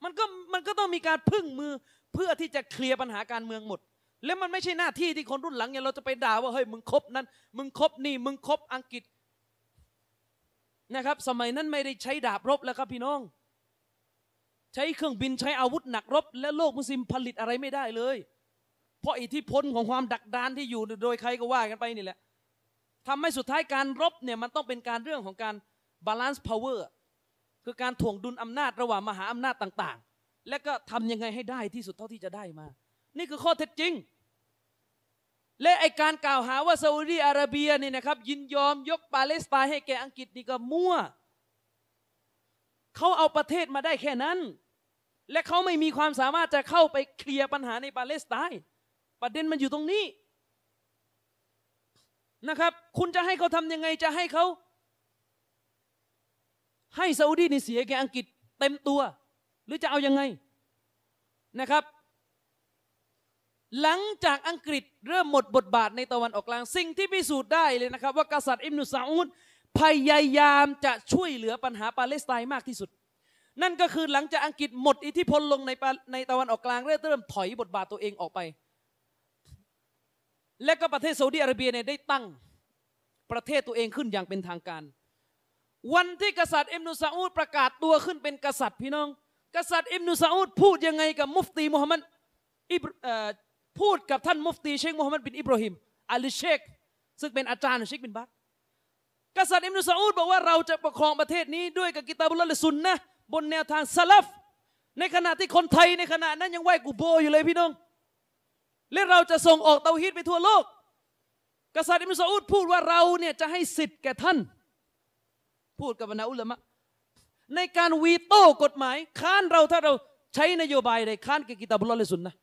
B: มันก็มันก็ต้องมีการพึ่งมือเพื่อที่จะเคลียร์ปัญหาการเมืองหมด แล้วมันไม่ใช่หน้าที่ที่คนรุ่นหลังเนี่ยเราจะไปด่าว่าเฮ้ยมึงคบนั้น มึงคบนี่มึงคบอังกฤษนะครับ สมัยนั้นไม่ได้ใช้ดาบรบแล้วครับพี่น้อง ใช้เครื่องบินใช้อาวุธหนักรบ และโลกมุสลิมผลิตอะไรไม่ได้เลย เพราะอิทธิพลของความดักดานที่อยู่โดยใครก็ว่ากันไปนี่แหละทำให้สุดท้ายการรบเนี่ยมันต้องเป็นการเรื่องของการ balance power คือการถ่วงดุลอำนาจระหว่างมหาอำนาจต่าง ๆ และก็ทำยังไงให้ได้ที่สุดเท่าที่จะได้มา นี่คือข้อเท็จจริง และไอ้การกล่าวหาว่าซาอุดีอาระเบียเนี่ยนะครับยินยอมยกปาเลสไตน์ให้แก่อังกฤษนี่ก็มั่ว เขาเอาประเทศมาได้แค่นั้น และเขาไม่มีความสามารถจะเข้าไปเคลียร์ปัญหาในปาเลสไตน์ประเด็นมันอยู่ตรงนี้นะครับ คุณจะให้เขาทำยังไงจะให้เขา ให้ซาอุดีนี่เสียแกอังกฤษเต็มตัว หรือจะเอายังไงนะครับ หลังจากอังกฤษเริ่มหมดบทบาทในตะวันออกกลาง สิ่งที่พิสูจน์ได้เลยนะครับ ว่ากษัตริย์อิมนุซาอุด พยายามจะช่วยเหลือปัญหาปาเลสไตน์มากที่สุด นั่นก็คือหลังจากอังกฤษหมดอิทธิพลลงในในตะวันออกกลางเริ่มถอยบทบาทตัวเองออกไป และก็ประเทศซาอุดิอาระเบียเนี่ยได้ตั้งประเทศตัวเองขึ้นอย่างเป็นทางการ วันที่กษัตริย์อิบนุซาอุดประกาศตัวขึ้นเป็นกษัตริย์พี่น้อง กษัตริย์อิบนุซาอุดพูดยังไงกับมุฟตีมุฮัมมัดพูดกับท่านมุฟตีเชคมุฮัมมัดบินอิบราฮิมอัลเชคซึ่งเป็นอาจารย์เชคบินบาซ กษัตริย์อิมนุซาอุดบอกว่าเราจะปกครองประเทศนี้ด้วยกับกิตาบุลละสุนนะบนแนวทางซาลฟในขณะที่คนไทยในขณะนั้นยังไหวกูโบอยู่เลยพี่น้อง และเราจะส่งออกเตาฮีดไปทั่วโลก กษัตริย์อิมรุซาอุดพูดว่าเราเนี่ยจะให้สิทธิ์แก่ท่าน พูดกับบรรดาอุลามะในการวีโต้กฎหมาย ค้านเราถ้าเราใช้นโยบายใดค้านกับกิตาบุลลอฮ์และสุนนะ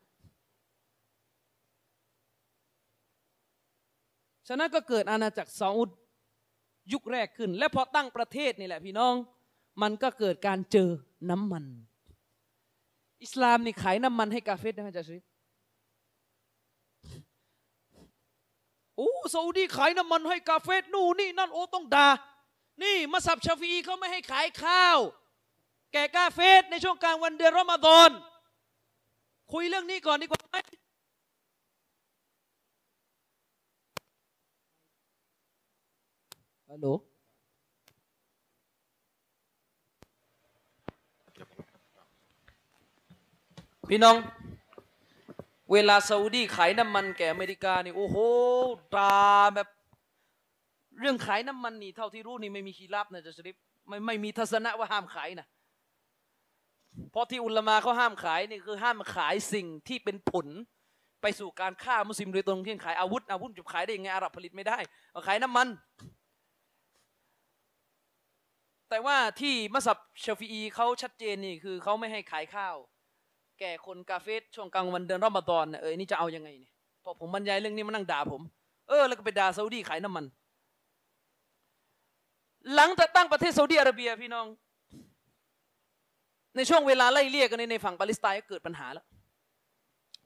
B: ฉะนั้นก็เกิดอาณาจักรซาอุด ยุคแรกขึ้น และพอตั้งประเทศนี่แหละพี่น้อง มันก็เกิดการเจอน้ำมัน อิสลามนี่ขายน้ำมันให้กาเฟรได้ไหมจ๊ะชิโอ้ซาอุดีขายน้ำมันให้กาเฟรนู่นนี่นั่นโอ้ต้องด่านี่มัสับชาฟีเขาไม่ให้ขายข้าว แก่กาเฟรในช่วงกลางวันเดือนรอมฎอนคุยเรื่องนี้ก่อนดีกว่าไหม ฮัลโหลพี่น้อง เวลาซาอุดีขายน้ำมันแก่อเมริกานี่โอ้โหด่าแบบ เรื่องขายน้ำมันนี่เท่าที่รู้นี่ไม่มีคีรับนะจะชริฟไม่ไม่มีทัศนะว่าห้ามขายนะเพราะที่อุลมาเขาห้ามขายนี่คือห้ามขายสิ่งที่เป็นผล ไปสู่การฆ่ามุสลิมโดยตรงเช่ขายอาวุธอาวุธจะขายได้ยังไงอาหรับผลิตไม่ได้ขายน้ำมัน แต่ว่าที่มัสยิดชฟีอีเขาชัดเจนนี่คือเขาไม่ให้ขายข้าว แก่คนกาเฟสช่วงกลางวันเดือนรอมฎอนน่ะเออนี่จะเอายังไงเนี่ยพอผมบรรยายเรื่องนี้มานั่งด่าผม เออ แล้วก็ไปด่าซาอุดีขายน้ำมัน หลังจากตั้งประเทศซาอุดีอาระเบียพี่น้อง ในช่วงเวลาไล่เลี่ยกันในในฝั่งปาเลสไตน์ก็เกิดปัญหาแล้ว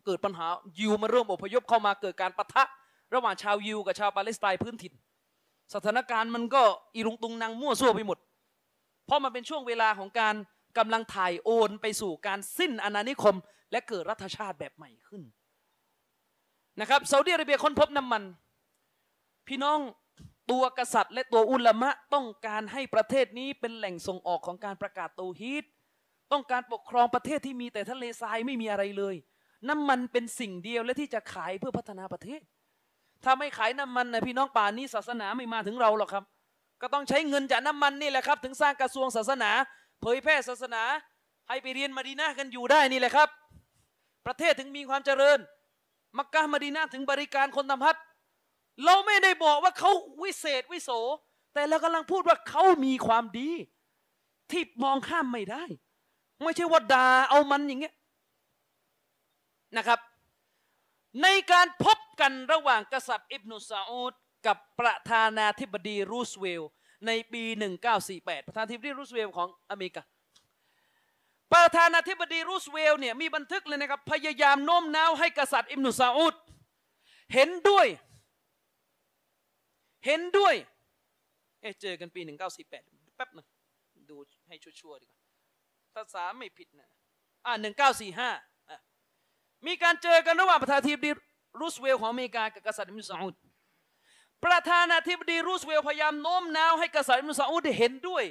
B: เกิดปัญหายิวมาเริ่มอพยพเข้ามาเกิดการปะทะ ระหว่างชาวยิวกับชาวปาเลสไตน์พื้นถิ่น สถานการณ์มันก็อีรุงตุงนางมั่วซั่วไปหมด เพราะมันเป็นช่วงเวลาของการกำลังถ่ายโอนไปสู่การสิ้นอาณานิคม และเกิดรัฐชาติแบบใหม่ขึ้นนะครับซาอุดิอาระเบียค้นพบน้ำมัน พี่น้องตัวกษัตริย์และตัวอุลามะต้องการให้ประเทศนี้เป็นแหล่งส่งออกของการประกาศโตฮีดต้องการปกครองประเทศที่มีแต่ทะเลทรายไม่มีอะไรเลย น้ำมันเป็นสิ่งเดียวและที่จะขายเพื่อพัฒนาประเทศ ถ้าไม่ขายน้ำมันนะพี่น้องป่านนี้ศาสนาไม่มาถึงเราหรอกครับ ก็ต้องใช้เงินจากน้ำมันนี่แหละครับ ถึงสร้างกระทรวงศาสนา เผยแพร่ศาสนา ให้ไปเรียนมาดีนากันอยู่ได้นี่แหละครับ ประเทศถึงมีความเจริญ มักกะมาดีนาถึงบริการคนทำฮัจญ์เราไม่ได้บอกว่าเขาวิเศษวิโส แต่เรากำลังพูดว่าเขามีความดี ที่มองข้ามไม่ได้ ไม่ใช่ว่าด่าเอามันอย่างเงี้ยนะครับ ในการพบกันระหว่างกษัตริย์อิบนุซาอุด กับประธานาธิบดีรูสเวลในปี 1948 ประธานาธิบดีรูสเวลของอเมริกา ประธานาธิบดีรูสเวลเนี่ยมีบันทึกเลยนะครับ พยายามโน้มน้าวให้กษัตริย์อิบนุซาอุดเห็นด้วย เห็นด้วย เอะเจอกันปี 1948 แป๊บหนึงดูให้ชัวร์ๆดีกว่าถ้าสาไม่ผิดนะอ่า1945 มีการเจอกันระหว่างประธานาธิบดีรูสเวลของอเมริกากับกษัตริย์อิบนุซาอุด ประธานาธิบดีรูสเวลพยายามโน้มน้าวให้กษัตริย์อิบนุซาอุดเห็นด้วย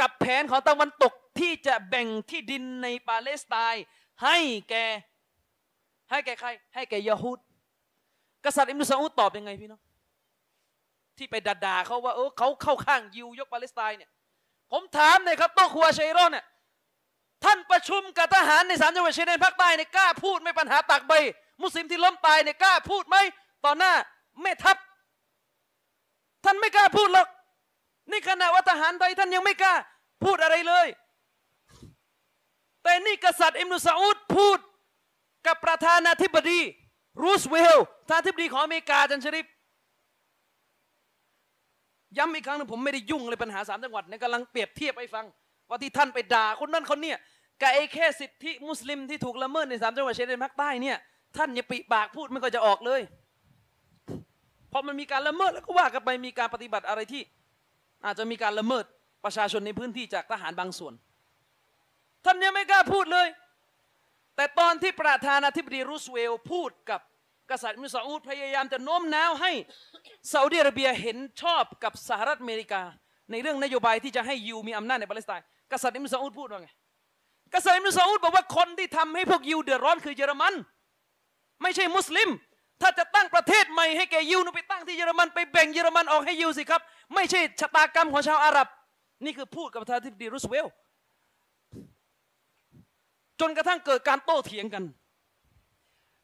B: กับแผนของตะวันตกที่จะแบ่งที่ดินในปาเลสไตน์ให้แกให้แกใคร ให้แกยะฮูดกษัตริย์อิบนุซาอุดตอบยังไงพี่น้องที่ไปด่าเขาว่าเออเขาเข้าข้างยิวยกปาเลสไตน์เนี่ย ผมถามหน่อยครับโตครัวชัยรอนเนี่ยท่านประชุมกับทหารในสามจังหวัดชายแดนภาคใต้เนี่ยกล้าพูดไหม่ปัญหาตักใบ มุสลิมที่ล้มตายเนี่ยกล้าพูดไหมต่อหน้าแม่ทัพ ท่านไม่กล้าพูดหรอก นี่ขณะว่าทหารไทยท่านยังไม่กล้า พูดอะไรเลย แต่นี่กษัตริย์อิมรุซาอุดพูดกับประธานาธิบดี รูสเวลต์ประธานาธิบดีของอเมริกาจันชริปย้ำอีกครั้งหนึงผมไม่ได้ยุ่งเลยปัญหาสามจังหวัดเนี่ยกำลังเปรียบเทียบให้ฟัง ว่าที่ท่านไปด่าคนนั้นคนเนี้ยกับไอ้แค่สิทธิมุสลิมที่ถูกละเมิดในสามจังหวัดชายแดนภาคใต้เนี่ยท่านอย่าปิปากพูดไม่ก็จะออกเลย พอมันมีการละเมิดแล้วก็ว่ากันไปมีการปฏิบัติอะไรที่ อาจจะมีการละเมิดประชาชนในพื้นที่จากทหารบางส่วน ท่านยังไม่กล้าพูดเลย แต่ตอนที่ประธานาธิบดีรูสเวลต์พูดกับกษัตริย์อิบนุซาอุดพยายามจะโน้มน้าวให้ซาอุดิอาระเบียเห็นชอบกับสหรัฐอเมริกา ในเรื่องนโยบายที่จะให้ยิวมีอำนาจในปาเลสไตน์กษัตริย์อิบนุซาอุดพูดว่าไงกษัตริย์อิบนุซาอุดบอกว่าคนที่ทำให้พวกยิวเดือดร้อนคือเยอรมัน ไม่ใช่มุสลิม ถ้าจะตั้งประเทศใหม่ให้แก่ยิวนะไปตั้งที่เยอรมันไปแบ่งเยอรมันออกให้ยิวสิครับ ไม่ใช่ชะตากรรมของชาวอาหรับ นี่คือพูดกับประธานาธิบดีรูสเวล์จนกระทั่งเกิดการโต้เถียงกัน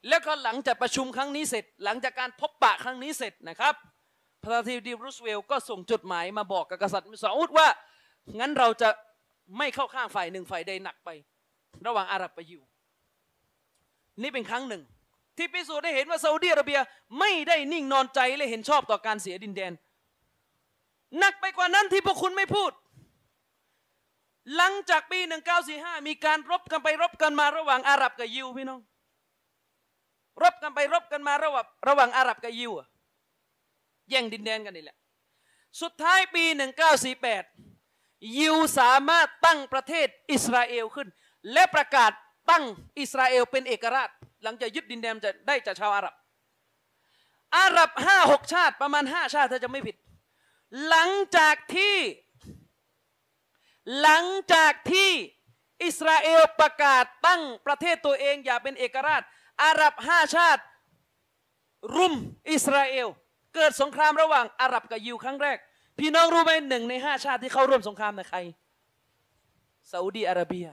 B: แล้วก็หลังจากประชุมครั้งนี้เสร็จ หลังจากการพบปะครั้งนี้เสร็จนะครับ ประธานาธิบดีรูสเวล์ก็ส่งจดหมายมาบอกกับกษัตริย์ซาอุดว่า งั้นเราจะไม่เข้าข้างฝ่ายหนึ่งฝ่ายใดหนักไป ระหว่างอาหรับกับยิว นี่เป็นครั้งหนึ่ง ที่พิสูจน์ได้เห็นว่าซาอุดิอาระเบียไม่ได้นิ่งนอนใจและเห็นชอบต่อการเสียดินแดนหนักไปกว่านั้นที่พวกคุณไม่พูด หลังจากปี 1945 มีการรบกันไปรบกันมาระหว่างอาหรับกับยิวพี่น้อง รบกันไปรบกันมาระหว่างระหว่างอาหรับกับยิวอะแย่งดินแดนกันนี่แหละ สุดท้ายปี 1948 ยิวสามารถตั้งประเทศอิสราเอลขึ้น และประกาศตั้งอิสราเอลเป็นเอกราช หลังจากยึดดินแดนจะได้จากชาวอาหรับ อาหรับห้าหกชาติประมาณห้าชาติถ้าจะไม่ผิด หลังจากที่ หลังจากที่อิสราเอลประกาศตั้งประเทศตัวเองอย่าเป็นเอกราช อาหรับห้าชาติ รุมอิสราเอล เกิดสงครามระหว่างอาหรับกับยิวครั้งแรก พี่น้องรู้ไหมหนึ่งในห้าชาติที่เข้าร่วมสงครามในใครซาอุดีอาระเบีย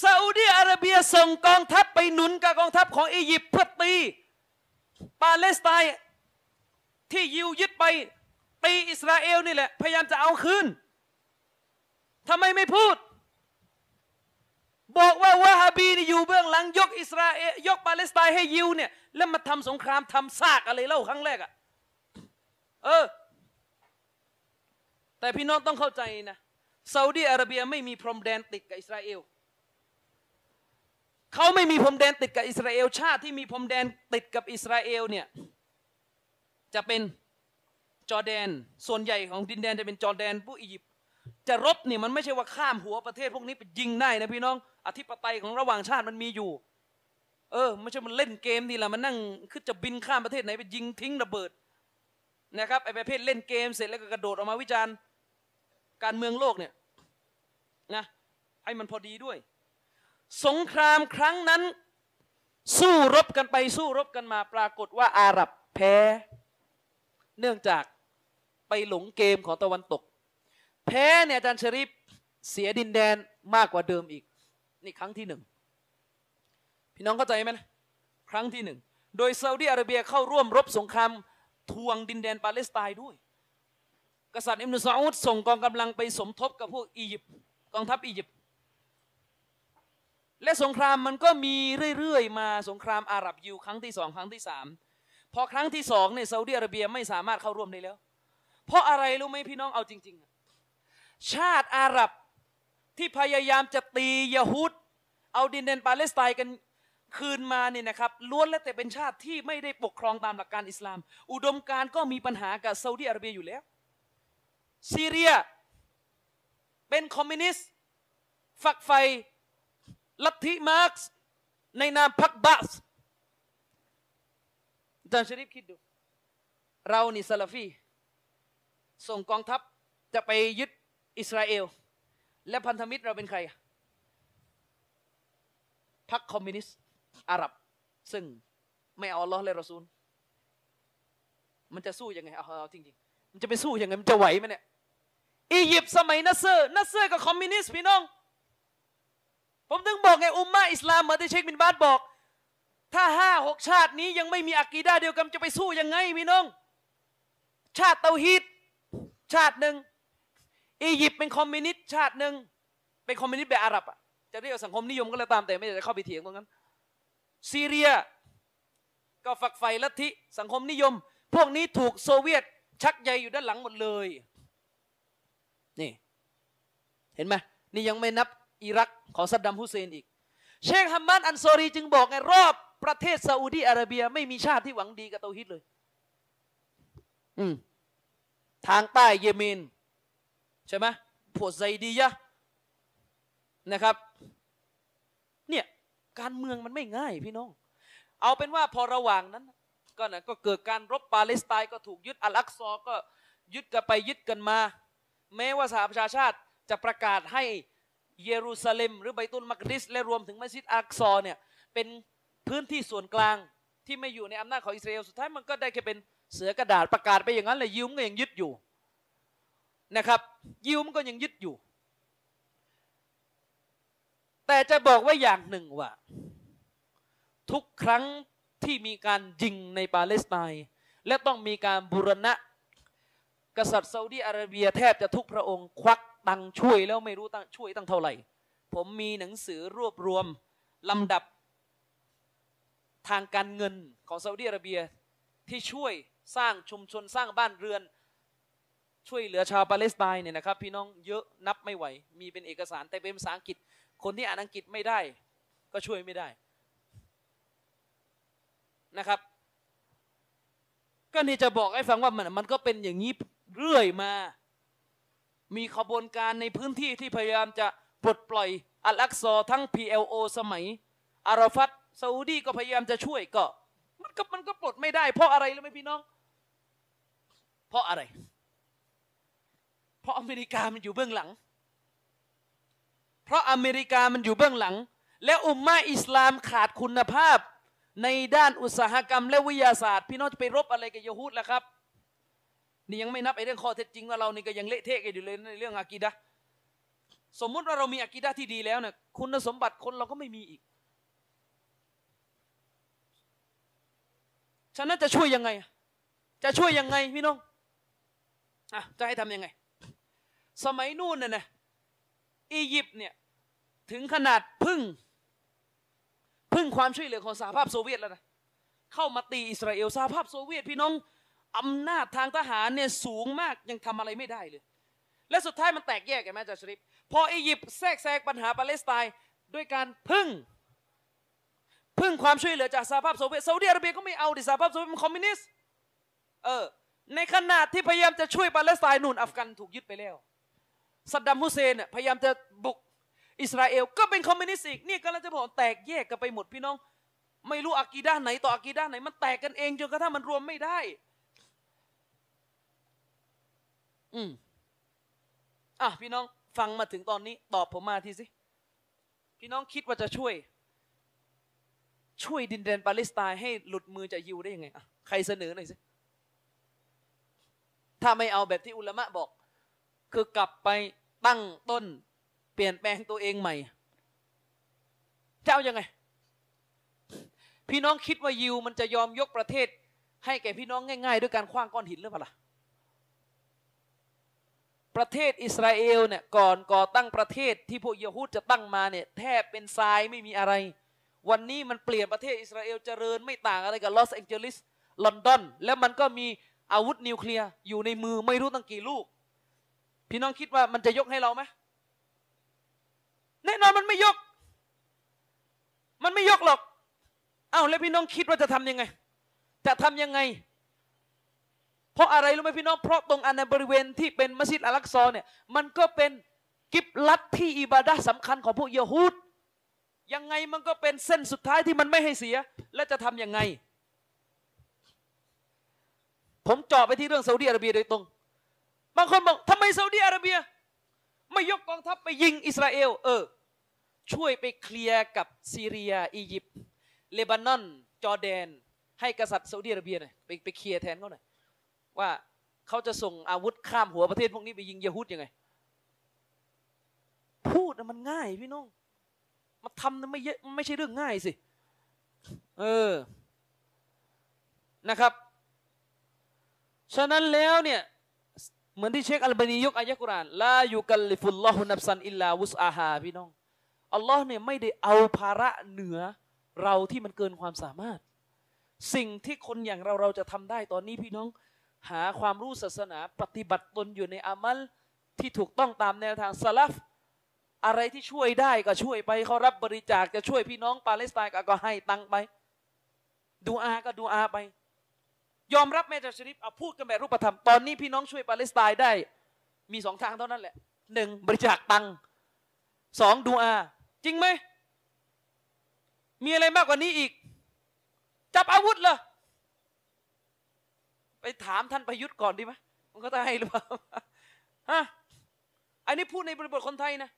B: ซาอุดีอาระเบียส่งกองทัพไปหนุนกับกองทัพของอียิปต์เพื่อตีปาเลสไตน์ที่ยิวยึดไปตีอิสราเอลนี่แหละ พยายามจะเอาคืนทำไมไม่พูด บอกว่าวะฮาบีนี่อยู่เบื้องหลัง ยกอิสราเอลยกปาเลสไตน์ให้ยิวเนี่ย แล้วมาทำสงครามทำซากอะไรเล่าครั้งแรกอะ่ะเออ แต่พี่น้องต้องเข้าใจนะซาอุดีอาระเบียไม่มีพรมแดนติดกับอิสราเอล เขาไม่มีพรมแดนติดกับอิสราเอลชาติที่มีพรมแดนติดกับอิสราเอลเนี่ยจะเป็นจอร์แดน ส่วนใหญ่ของดินแดนจะเป็นจอร์แดนผู้อียิปต์จะรบเนี่ยมันไม่ใช่ว่าข้ามหัวประเทศพวกนี้ไปยิงได้นะพี่น้อง อธิปไตยของระหว่างชาติมันมีอยู่ เออไม่ใช่มันเล่นเกมนี่แหละมันนั่งคือจะบินข้ามประเทศไหนไปยิงทิ้งระเบิดนะครับไอ้ประเภทเล่นเกมเสร็จแล้วก็กระโดดออกมาวิจารณ์การเมืองโลกเนี่ยนะให้มันพอดีด้วย สงครามครั้งนั้น สู้รบกันไปสู้รบกันมาปรากฏว่าอาหรับแพ้ เนื่องจากไปหลงเกมของตะวันตก แพ้เนี่ยอาจารย์ชริปเสียดินแดนมากกว่าเดิมอีก นี่ครั้งที่หนึ่งพี่น้องเข้าใจไหมนะครั้งที่หนึ่งโดยซาอุดีอาระเบียเข้าร่วมรบสงครามทวงดินแดนปาเลสไตน์ด้วย กษัตริย์อิมนุซาอุดส่งกองกำลังไปสมทบกับพวกอียิปต์กองทัพอียิปต์ และสงครามมันก็มีเรื่อยๆมาสงครามอาหรับยิวครั้งที่สองครั้งที่สามพอครั้งที่สองเนี่ยซาอุดีอาระเบียไม่สามารถเข้าร่วมได้แล้ว เพราะอะไรรู้ไหมพี่น้องเอาจริง ๆ ชาติอาหรับที่พยายามจะตียะฮูดเอาดินแดนปาเลสไตน์กันคืนมาเนี่ยนะครับล้วนแล้วแต่เป็นชาติที่ไม่ได้ปกครองตามหลักการอิสลาม อุดมการณ์ก็มีปัญหากับซาอุดีอาระเบียอยู่แล้วซีเรียเป็นคอมมิวนิสต์ฝักใฝ่ ลัทธิมาร์กซ์ในนามพรรคบาธอาจารย์ชริฟคิดดู เรานี่ซาลาฟี ส่งกองทัพจะไปยึดอิสราเอล และพันธมิตรเราเป็นใครพรรคคอมมิวนิสต์อาหรับ ซึ่งไม่เอาอัลลอฮ์และรอซูล มันจะสู้ยังไงเอาเอาจริงๆ มันจะไปสู้ยังไง มันจะไหวไหมเนี่ย อียิปต์สมัยนัสเซอร์ นัสเซอร์กับคอมมิวนิสต์พี่น้อง ผมถึงบอกไงอุมมาอิสลามเหมือนที่เชคบินบาสบอก ถ้าห้าหกชาตินี้ยังไม่มีอักีดาเดียวกันจะไปสู้ยังไงพี่น้อง ชาติเตาฮีดชาติหนึ่งอียิปต์เป็นคอมมิวนิสต์ชาติหนึ่งเป็นคอมมิวนิสต์แบบอาหรับอะจะเรียกสังคมนิยมก็แล้วตามแต่ไม่อยากจะเข้าไปเถียงตรงนั้นซีเรียก็ฝักใฝ่ลัทธิสังคมนิยม พวกนี้ถูกโซเวียต ชักใยอยู่ด้านหลังหมดเลย นี่ เห็นไหมนี่ยังไม่นับ อิรักของซัดดัมฮุเซนอีก เชคฮัมมัดอันซอรีจึงบอกไงรอบประเทศซาอุดีอาระเบีย ไม่มีชาติที่หวังดีกับเตาฮิดเลย อืมทางใต้เยเมน ใช่ไหมพวกไซดียะนะครับ เนี่ยการเมืองมันไม่ง่ายพี่น้อง เอาเป็นว่าพอระหว่างนั้นก็นะก็เกิดการรบปาเลสไตน์ก็ถูกยึดอัลอักซอก็ยึดกันไปยึดกันมา แม้ว่าสหประชาชาติจะประกาศให้ เยรูซาเล็ม หรือไบตุลมักดิส และรวมถึงมัสยิดอักซอเนี่ยเป็นพื้นที่ส่วนกลางที่ไม่อยู่ในอำนาจของอิสราเอลสุดท้ายมันก็ได้แค่เป็นเสือกระดาษประกาศไปอย่างนั้นเลยยิวมันก็ยังยึดอยู่นะครับ ยิวมันก็ยังยึดอยู่ แต่จะบอกว่าอย่างหนึ่งว่า ทุกครั้งที่มีการยิงในปาเลสไตน์และต้องมีการบูรณะ กษัตริย์ซาอุดีอาระเบียแทบจะทุกพระองค์ควัก ตังช่วยแล้วไม่รู้ตังช่วยตั้งเท่าไหร่ ผมมีหนังสือรวบรวมลำดับทางการเงินของซาอุดิอาระเบียที่ช่วยสร้างชุมชนสร้างบ้านเรือน ช่วยเหลือชาวปาเลสไตน์เนี่ยนะครับ พี่น้องเยอะนับไม่ไหว มีเป็นเอกสารแต่เป็นภาษาอังกฤษ คนที่อ่านอังกฤษไม่ได้ ก็ช่วยไม่ได้นะครับ ก็นี่จะบอกให้ฟังว่ามันมันก็เป็นอย่างนี้เรื่อยมา มีขบวนการในพื้นที่ที่พยายามจะปลดปล่อยอัลอักซอทั้ง PLO สมัย อาราฟัตซาอุดีก็พยายามจะช่วยก็ มันก็มันก็ปลดไม่ได้เพราะอะไรรู้ไหมพี่น้อง เพราะอะไร เพราะอเมริกามันอยู่เบื้องหลัง เพราะอเมริกามันอยู่เบื้องหลัง และอุมมาอิสลามขาดคุณภาพ ในด้านอุตสาหกรรมและวิทยาศาสตร์ พี่น้องจะไปรบอะไรกับยะฮูดล่ะครับ นี่ยังไม่นับไอ้เรื่องข้อเท็จจริงว่าเรานี่ก็ยังเละเทะกันอยู่เลยในเรื่องอากีดะสมมุติว่าเรามีอากีดะที่ดีแล้วเนี่ยคุณสมบัติคนเราก็ไม่มีอีก ฉะนั้นจะช่วยยังไง จะช่วยยังไงพี่น้องอะจะให้ทำยังไง สมัยนู่นน่ะนะอียิปต์เนี่ยถึงขนาดพึ่ง พึ่งความช่วยเหลือของสหภาพโซเวียตแล้วนะเข้ามาตีอิสราเอลสหภาพโซเวียตพี่น้อง อำนาจทางทหารเนี่ยสูงมากยังทำอะไรไม่ได้เลย และสุดท้ายมันแตกแยกกันไหมอาจารย์ชริฟพออียิปต์แทรกแซงปัญหาปาเลสไตน์ด้วยการพึ่ง พึ่งความช่วยเหลือจากสหภาพโซเวียตซาอุดิอาระเบียก็ไม่เอาดิสหภาพโซเวียตมันคอมมิวนิสต์เออในขณะที่พยายามจะช่วยปาเลสไตน์นู่นอัฟกันถูกยึดไปแล้วซัดดัมฮุเซนเนี่ยพยายามจะบุกอิสราเอลก็เป็นคอมมิวนิสต์อีกนี่ก็เราจะบอกแตกแยกกันไปหมดพี่น้อง ไม่รู้อากีดะฮ์ไหนต่ออากีดะฮ์ไหน มันแตกกันเองจนกระทั่งมันรวมไม่ได้ อืมอะพี่น้องฟังมาถึงตอนนี้ ตอบผมมาทีสิ พี่น้องคิดว่าจะช่วย ช่วยดินแดนปาเลสไตน์ให้หลุดมือจากยิวได้ยังไงอะใครเสนอหน่อยสิ ถ้าไม่เอาแบบที่อุลามะบอก คือกลับไปตั้งต้น เปลี่ยนแปลงตัวเองใหม่จะเอายังไง พี่น้องคิดว่ายิวมันจะยอมยกประเทศ ให้แก่พี่น้องง่ายๆ ด้วยการคว้างก้อนหินหรือเปล่าล่ะ ประเทศอิสราเอลเนี่ยก่อนก่อตั้งประเทศที่พวกยิวฮูดจะตั้งมาเนี่ยแทบเป็นทรายไม่มีอะไร วันนี้มันเปลี่ยนประเทศอิสราเอลเจริญไม่ต่างอะไรกับลอสแองเจลิสลอนดอนแล้วมันก็มีอาวุธนิวเคลียร์อยู่ในมือไม่รู้ตั้งกี่ลูก พี่น้องคิดว่ามันจะยกให้เราไหมแน่นอนมันไม่ยก มันไม่ยกหรอก เอ้าแล้วพี่น้องคิดว่าจะทำยังไง จะทำยังไง เพราะอะไรรู้ไหมพี่น้อง เพราะตรงอันในบริเวณที่เป็นมัสยิดอัลลักซอเนี่ยมันก็เป็นกิบลัดที่อิบาดะห์สำคัญของพวกยะฮูดยังไงมันก็เป็นเส้นสุดท้ายที่มันไม่ให้เสีย และจะทำยังไง ผมเจาะไปที่เรื่องซาอุดีอาระเบียโดยตรง บางคนบอกทำไมซาอุดีอาระเบีย ไม่ยกกองทัพไปยิงอิสราเอล เออ ช่วยไปเคลียร์กับซีเรีย อียิปต์เลบานอน จอร์แดน ให้กษัตริย์ซาอุดิอาระเบียหน่อยไปไปเคลียร์แทนเขาหน่อย ว่าเขาจะส่งอาวุธข้ามหัวประเทศพวกนี้ไปยิงยะฮูดยังไง พูดน่ะมันง่ายพี่น้องมาทำน่ะไม่เยอะไม่ใช่เรื่องง่ายสิ เออ นะครับ ฉะนั้นแล้วเนี่ย เหมือนที่เชคอัลบานียกอายะกุรานلا يكلف الله نفسا إلا وسعها พี่น้อง อัลลอฮ์เนี่ยไม่ได้เอาภาระเหนือเราที่มันเกินความสามารถ สิ่งที่คนอย่างเราเราจะทำได้ตอนนี้พี่น้อง หาความรู้ศาสนา ปฏิบัติตนอยู่ในอามัลที่ถูกต้องตามแนวทางสลัฟอะไรที่ช่วยได้ก็ช่วยไปเขารับบริจาคจะช่วยพี่น้องปาเลสไตน์ก็ให้ตังค์ไป ดูอาก็ดูอาไป ยอมรับแม่จะชริฟเอาพูดกันแบบรูปธรรมตอนนี้พี่น้องช่วยปาเลสไตน์ได้ มีสองทางเท่านั้นแหละหนึ่งบริจาคตังค์สองดูอา จริงไหมมีอะไรมากกว่านี้อีก จับอาวุธเหรอ ไปถามท่านประยุทธ์ก่อนดีไหมมันก็จะให้หรือเปล่าฮะอันนี้พูดในบริบทคนไทยนะ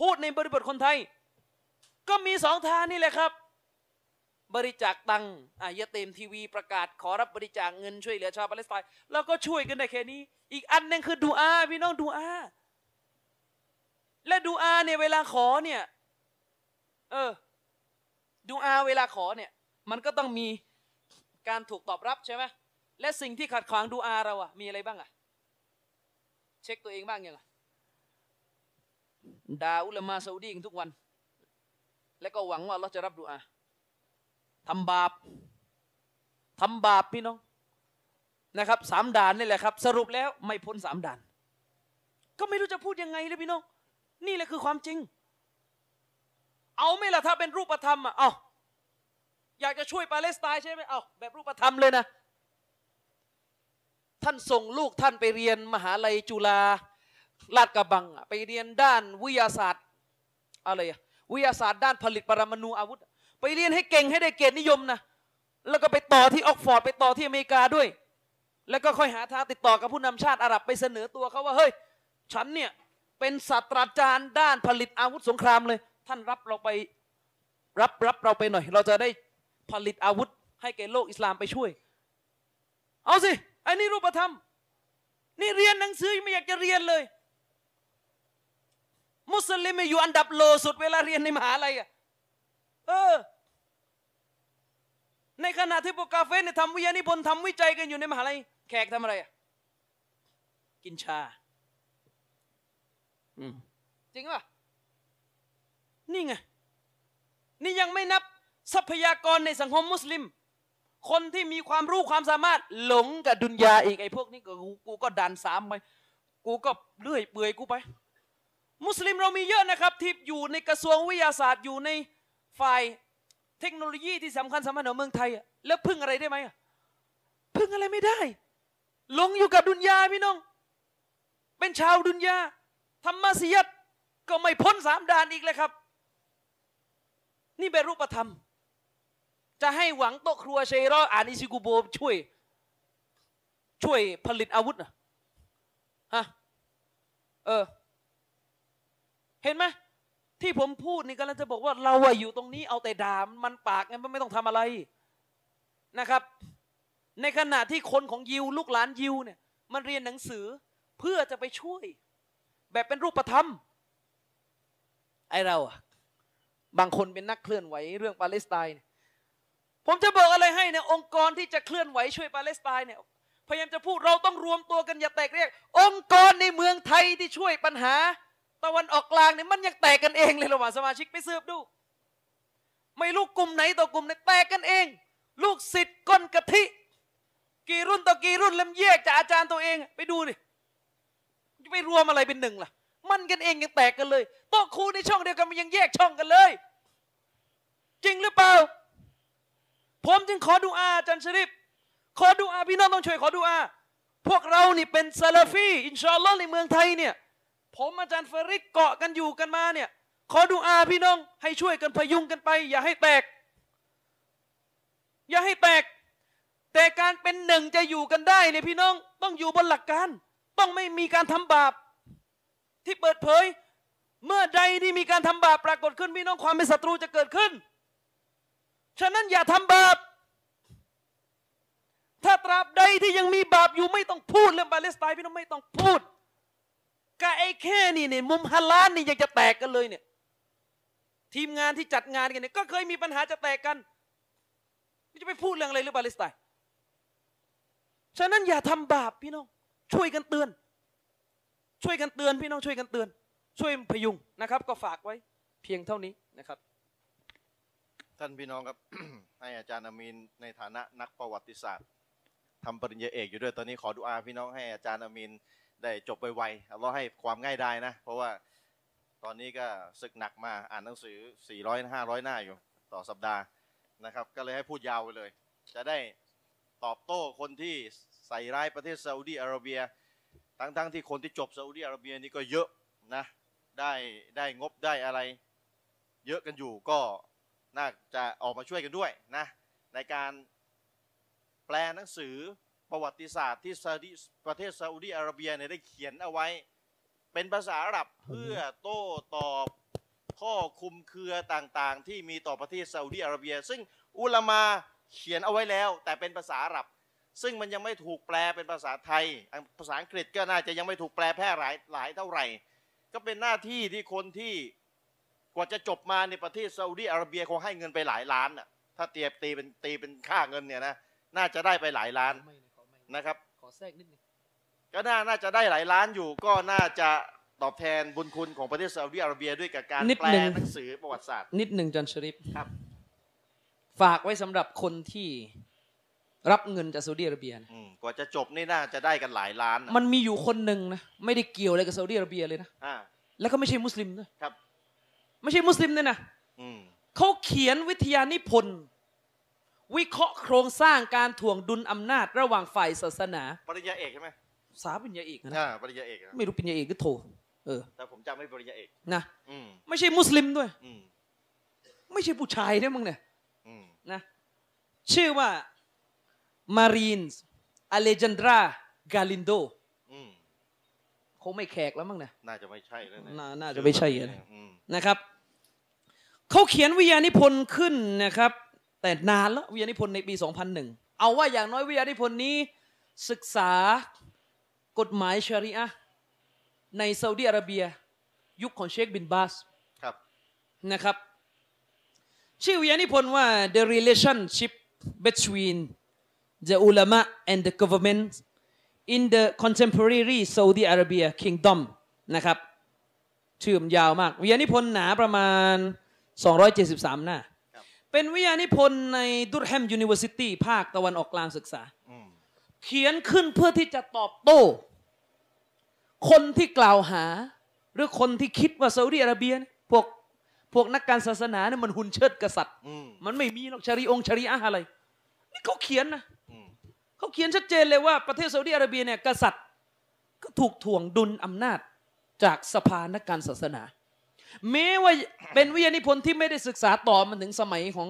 B: พูดในบริบทคนไทย ก็มีสองทางนี่แหละครับ บริจาคตังอะยะเต็มทีวีประกาศขอรับบริจาคเงินช่วยเหลือชาวปาเลสไตน์แล้วก็ช่วยกันได้แค่นี้ อีกอันหนึงคือดูอาพี่น้องดูอา และดูอาเนี่ยเวลาขอเนี่ย เออ ดูอาเวลาขอเนี่ย มันก็ต้องมีการถูกตอบรับใช่ไหม และสิ่งที่ขัดขวางดูอาเราอะมีอะไรบ้างอะเช็คตัวเองบ้างยังอะด่าอุลามาซาอุดีกันทุกวัน และก็หวังว่าเราจะรับดูอาทำบาปทำบาปพี่น้องนะครับสามด่านนี่แหละครับ สรุปแล้วไม่พ้นสามด่าน ก็ไม่รู้จะพูดยังไงเลยพี่น้อง นี่แหละคือความจริง เอาไหม่ล่ะถ้าเป็นรูปธรรมอะเอาอยากจะช่วยปาเลสไตน์ใช่ไหมเอาแบบรูปธรรมเลยนะ ท่านส่งลูกท่านไปเรียนมหาลัยจุฬาลาดกระบัง ไปเรียนด้านวิทยาศาสตร์อะไรวิทยาศาสตร์ด้านผลิตปรมาณูอาวุธ ไปเรียนให้เก่งให้ได้เกียรตินิยมนะแล้วก็ไปต่อที่ออกฟอร์ดไปต่อที่อเมริกาด้วย แล้วก็ค่อยหาทางติดต่อกับผู้นำชาติอาหรับไปเสนอตัวเขาว่าเฮ้ยฉันเนี่ยเป็นศาสตราจารย์ด้านผลิตอาวุธสงครามเลย ท่านรับเราไปรับรับเราไปหน่อย เราจะได้ผลิตอาวุธให้แก่โลกอิสลามไปช่วย เอาสิ ไอ้นี่รูปธรรม นี่เรียนหนังสือไม่อยากจะเรียนเลย มุสลิมอยู่อันดับโลสุดเวลาเรียนในมหาลัยอะเออ ในขณะที่พวกกาเฟ่เนี่ยทำวิทยานิพนธ์ทำวิจัยกันอยู่ในมหาลัย แขกทำอะไรอะกินชาอืมจริงป่ะ นี่ไง นี่ยังไม่นับทรัพยากรในสังคมมุสลิม คนที่มีความรู้ความสามารถหลงกับดุนยาอีกไอ้พวกนี้ก็กูกูก็ดันสามไปกูก็เลื่อยเปื่อยกูไป มุสลิมเรามีเยอะนะครับ ที่อยู่ในกระทรวงวิทยาศาสตร์อยู่ในฝ่ายเทคโนโลยีที่สำคัญสำคัญของเมืองไทยแล้วพึ่งอะไรได้ไหมพึ่งอะไรไม่ได้หลงอยู่กับดุนยาพี่น้อง เป็นชาวดุนยาธรรมสียัดก็ไม่พ้นสามด่านอีกเลยครับ นี่เป็นรูปธรรม จะให้หวังโตะครัวเชรออานิซิกุโบช่วย ช่วยผลิตอาวุธนะฮะเออ เห็นไหมที่ผมพูดนี่กำลังจะบอกว่าเราอะอยู่ตรงนี้เอาแต่ด่ามันปากไงมันไม่ต้องทำอะไรนะครับ ในขณะที่คนของยิว ลูกหลานยิวเนี่ย มันเรียนหนังสือเพื่อจะไปช่วย แบบเป็นรูปธรรม ไอเราอะบางคนเป็นนักเคลื่อนไหวเรื่องปาเลสไตน์ ผมจะบอกอะไรให้เนี่ยองค์กรที่จะเคลื่อนไหวช่วยปาเลสไตน์เนี่ยพยายามจะพูดเราต้องรวมตัวกันอย่าแตกแยก องค์กรในเมืองไทยที่ช่วยปัญหา ตะวันออกกลางเนี่ยมันยังแตกกันเองเลยระหว่างสมาชิกไปสืบดู ไม่รู้กลุ่มไหนต่อกลุ่มไหนแตกกันเอง ลูกศิษย์ก้นกะทิ กี่รุ่นต่อกี่รุ่นเล่มแยกจากอาจารย์ตัวเองไปดูดิจะไปรวมอะไรเป็นหนึ่งล่ะ มันกันเองยังแตกกันเลยโต๊ะครูในช่องเดียวกันมันยังแยกช่องกันเลย จริงหรือเปล่า ผมจึงขอดูอาอาจารย์ชริปขอดูอาพี่น้องต้องช่วยขอดูอา พวกเรานี่เป็นซาลาฟีอินชาอัลลอฮ์ในเมืองไทยเนี่ย ผมอาจารย์ชริฟเกาะกันอยู่กันมาเนี่ย ขอดูอาพี่น้องให้ช่วยกันพยุงกันไป อย่าให้แตก อย่าให้แตก แต่การเป็นหนึ่งจะอยู่กันได้เนี่ยพี่น้องต้องอยู่บนหลักการ ต้องไม่มีการทำบาป ที่เปิดเผย เมื่อใดที่มีการทำบาปปรากฏขึ้นพี่น้องความเป็นศัตรูจะเกิดขึ้น ฉะนั้นอย่าทำบาป ถ้าตราบใดที่ยังมีบาปอยู่ไม่ต้องพูดเรื่องปาเลสไตน์พี่น้องไม่ต้องพูดกไอ้แค่นี่เนี่ยมุมฮาลานนี่ยังจะแตกกันเลยเนี่ย ทีมงานที่จัดงานกันเนี่ยก็เคยมีปัญหาจะแตกกันไม่จะไปพูดเรื่องอะไรเรื่องปาเลสไตน์ฉะนั้นอย่าทำบาปพี่น้องช่วยกันเตือน ช่วยกันเตือนพี่น้องช่วยกันเตือน ช่วยพยุงนะครับ ก็ฝากไว้เพียงเท่านี้นะครับ
A: ท่านพี่น้องครับ ให้อาจารย์อามีนในฐานะนักประวัติศาสตร์ทำปริญญาเอกอยู่ด้วยตอนนี้ขอดุอาพี่น้องให้อาจารย์อามีนได้จบไวๆอัลเลาให้ความง่ายได้นะ เพราะว่าตอนนี้ก็ศึกหนักมาอ่านหนังสือ 400 500 หน้าอยู่ต่อสัปดาห์นะครับ ก็เลยให้พูดยาวไปเลย จะได้ตอบโต้คนที่ใส่ร้ายประเทศซาอุดีอาระเบีย ทั้งๆที่คนที่จบซาอุดีอาระเบียนี่ก็เยอะนะได้ได้งบได้อะไร เยอะกันอยู่ก็ น่าจะออกมาช่วยกันด้วยนะในการแปลหนังสือประวัติศาสตร์ที่ซาอุดิประเทศซาอุดีอาระเบียเนี่ยได้เขียนเอาไว้ เป็นภาษาอาหรับเพื่อโต้ตอบข้อคุมเครือต่างๆ ที่มีต่อประเทศซาอุดีอาระเบีย ซึ่งอุลามาเขียนเอาไว้แล้ว แต่เป็นภาษาอาหรับ ซึ่งมันยังไม่ถูกแปลเป็นภาษาไทย ภาษาอังกฤษก็น่าจะยังไม่ถูกแปลแพร่หลายหลายเท่าไหร่ ก็เป็นหน้าที่ที่คนที่ กว่าจะจบมาในประเทศซาอุดีอาระเบียคงให้เงินไปหลายล้านน่ะถ้าเตียบตีเป็นตีเป็นค่าเงินเนี่ยนะน่าจะได้ไปหลายล้านนะครับ
B: ขอแทรกนิดนึง
A: ก็น่าน่าจะได้หลายล้านอยู่ ก็น่าจะตอบแทนบุญคุณของประเทศซาอุดิอาระเบียด้วยกับการ
B: นิด
A: แปล
B: หนึ่ง
A: หนังสือประวัติศาสตร์
B: นิดหนึ่งจันชริป
A: ครับ
B: ฝากไว้สำหรับคนที่รับเงินจากซาอุดิอาระเบียนะ
A: อืมกว่าจะจบนี่น่าจะได้กันหลายล้านนะ
B: มันมีอยู่คนหนึ่งนะไม่ได้เกี่ยวอะไรกับซาอุดิอาระเบียเลยนะ
A: อ่า
B: แล้วก็ไม่ใช่มุสลิมด้วย
A: ครับ
B: ไม่ใช่มุสลิมด้วยนะ
A: อืม
B: เขาเขียนวิทยานิพนธ์วิเคราะห์โครงสร้างการถ่วงดุลอำนาจระหว่างฝ่ายศาสนา
A: ปริญญาเอกใช่ไหม
B: สาปริญญาเอกนะ
A: อ่าปริญญาเอกนะ
B: ไม่รู้ปริญญาเอกหรือโทเออ
A: แต่ผมจำไม่ปริญญาเอก
B: นะ
A: อืม
B: ไม่ใช่มุสลิมด้วย
A: อืม
B: ไม่ใช่ผู้ชายด้วยมึงเนี่ย
A: อืม
B: นะชื่อว่ามารีนส์อเลจันดรากาลินโด
A: อืม
B: คงไม่แขกแล้วมั้งเนี่ย
A: น่าจะไม่ใช่แล้วนะ
B: น่าน่าจะไม่ใช่อะนะ
A: อืม
B: นะครับ เขาเขียนวิทยานิพนธ์ขึ้นนะครับ แต่นานแล้ววิทยานิพนธ์ในปี 2001 เอาว่าอย่างน้อยวิทยานิพนธ์นี้ศึกษากฎหมายชาริอะห์ในซาอุดิอาระเบีย ยุคของเชคบินบาส
A: ครับ
B: นะครับ ชื่อวิทยานิพนธ์ว่า the relationship between the ulama and the government in the contemporary Saudi Arabia kingdom นะครับชื่อมันยาวมากวิทยานิพนธ์หนาประมาณ 273 หน้า
A: ครับ
B: เป็นวิทยานิพนธ์ใน Durham University ภาคตะวันออกกลางศึกษา
A: อืม
B: เขียนขึ้นเพื่อที่จะตอบโต้ คนที่กล่าวหา หรือคนที่คิดว่าซาอุดิอาระเบียเนี่ยพวกพวกนักการศาสนาเนี่ยมันหุ่นเชิดกษัตริย์
A: อืม
B: มันไม่มีหรอกชารีองค์ชารีอะห์อะไร นี่เขาเขียนนะ
A: อืม
B: เขาเขียนชัดเจนเลยว่าประเทศซาอุดิอาระเบียเนี่ยกษัตริย์ ก็ถูกถ่วงดุลอำนาจจากสภานักการศาสนา แม้ว่าเป็นวิทยานิพนธ์ที่ไม่ได้ศึกษาต่อมันถึงสมัยของ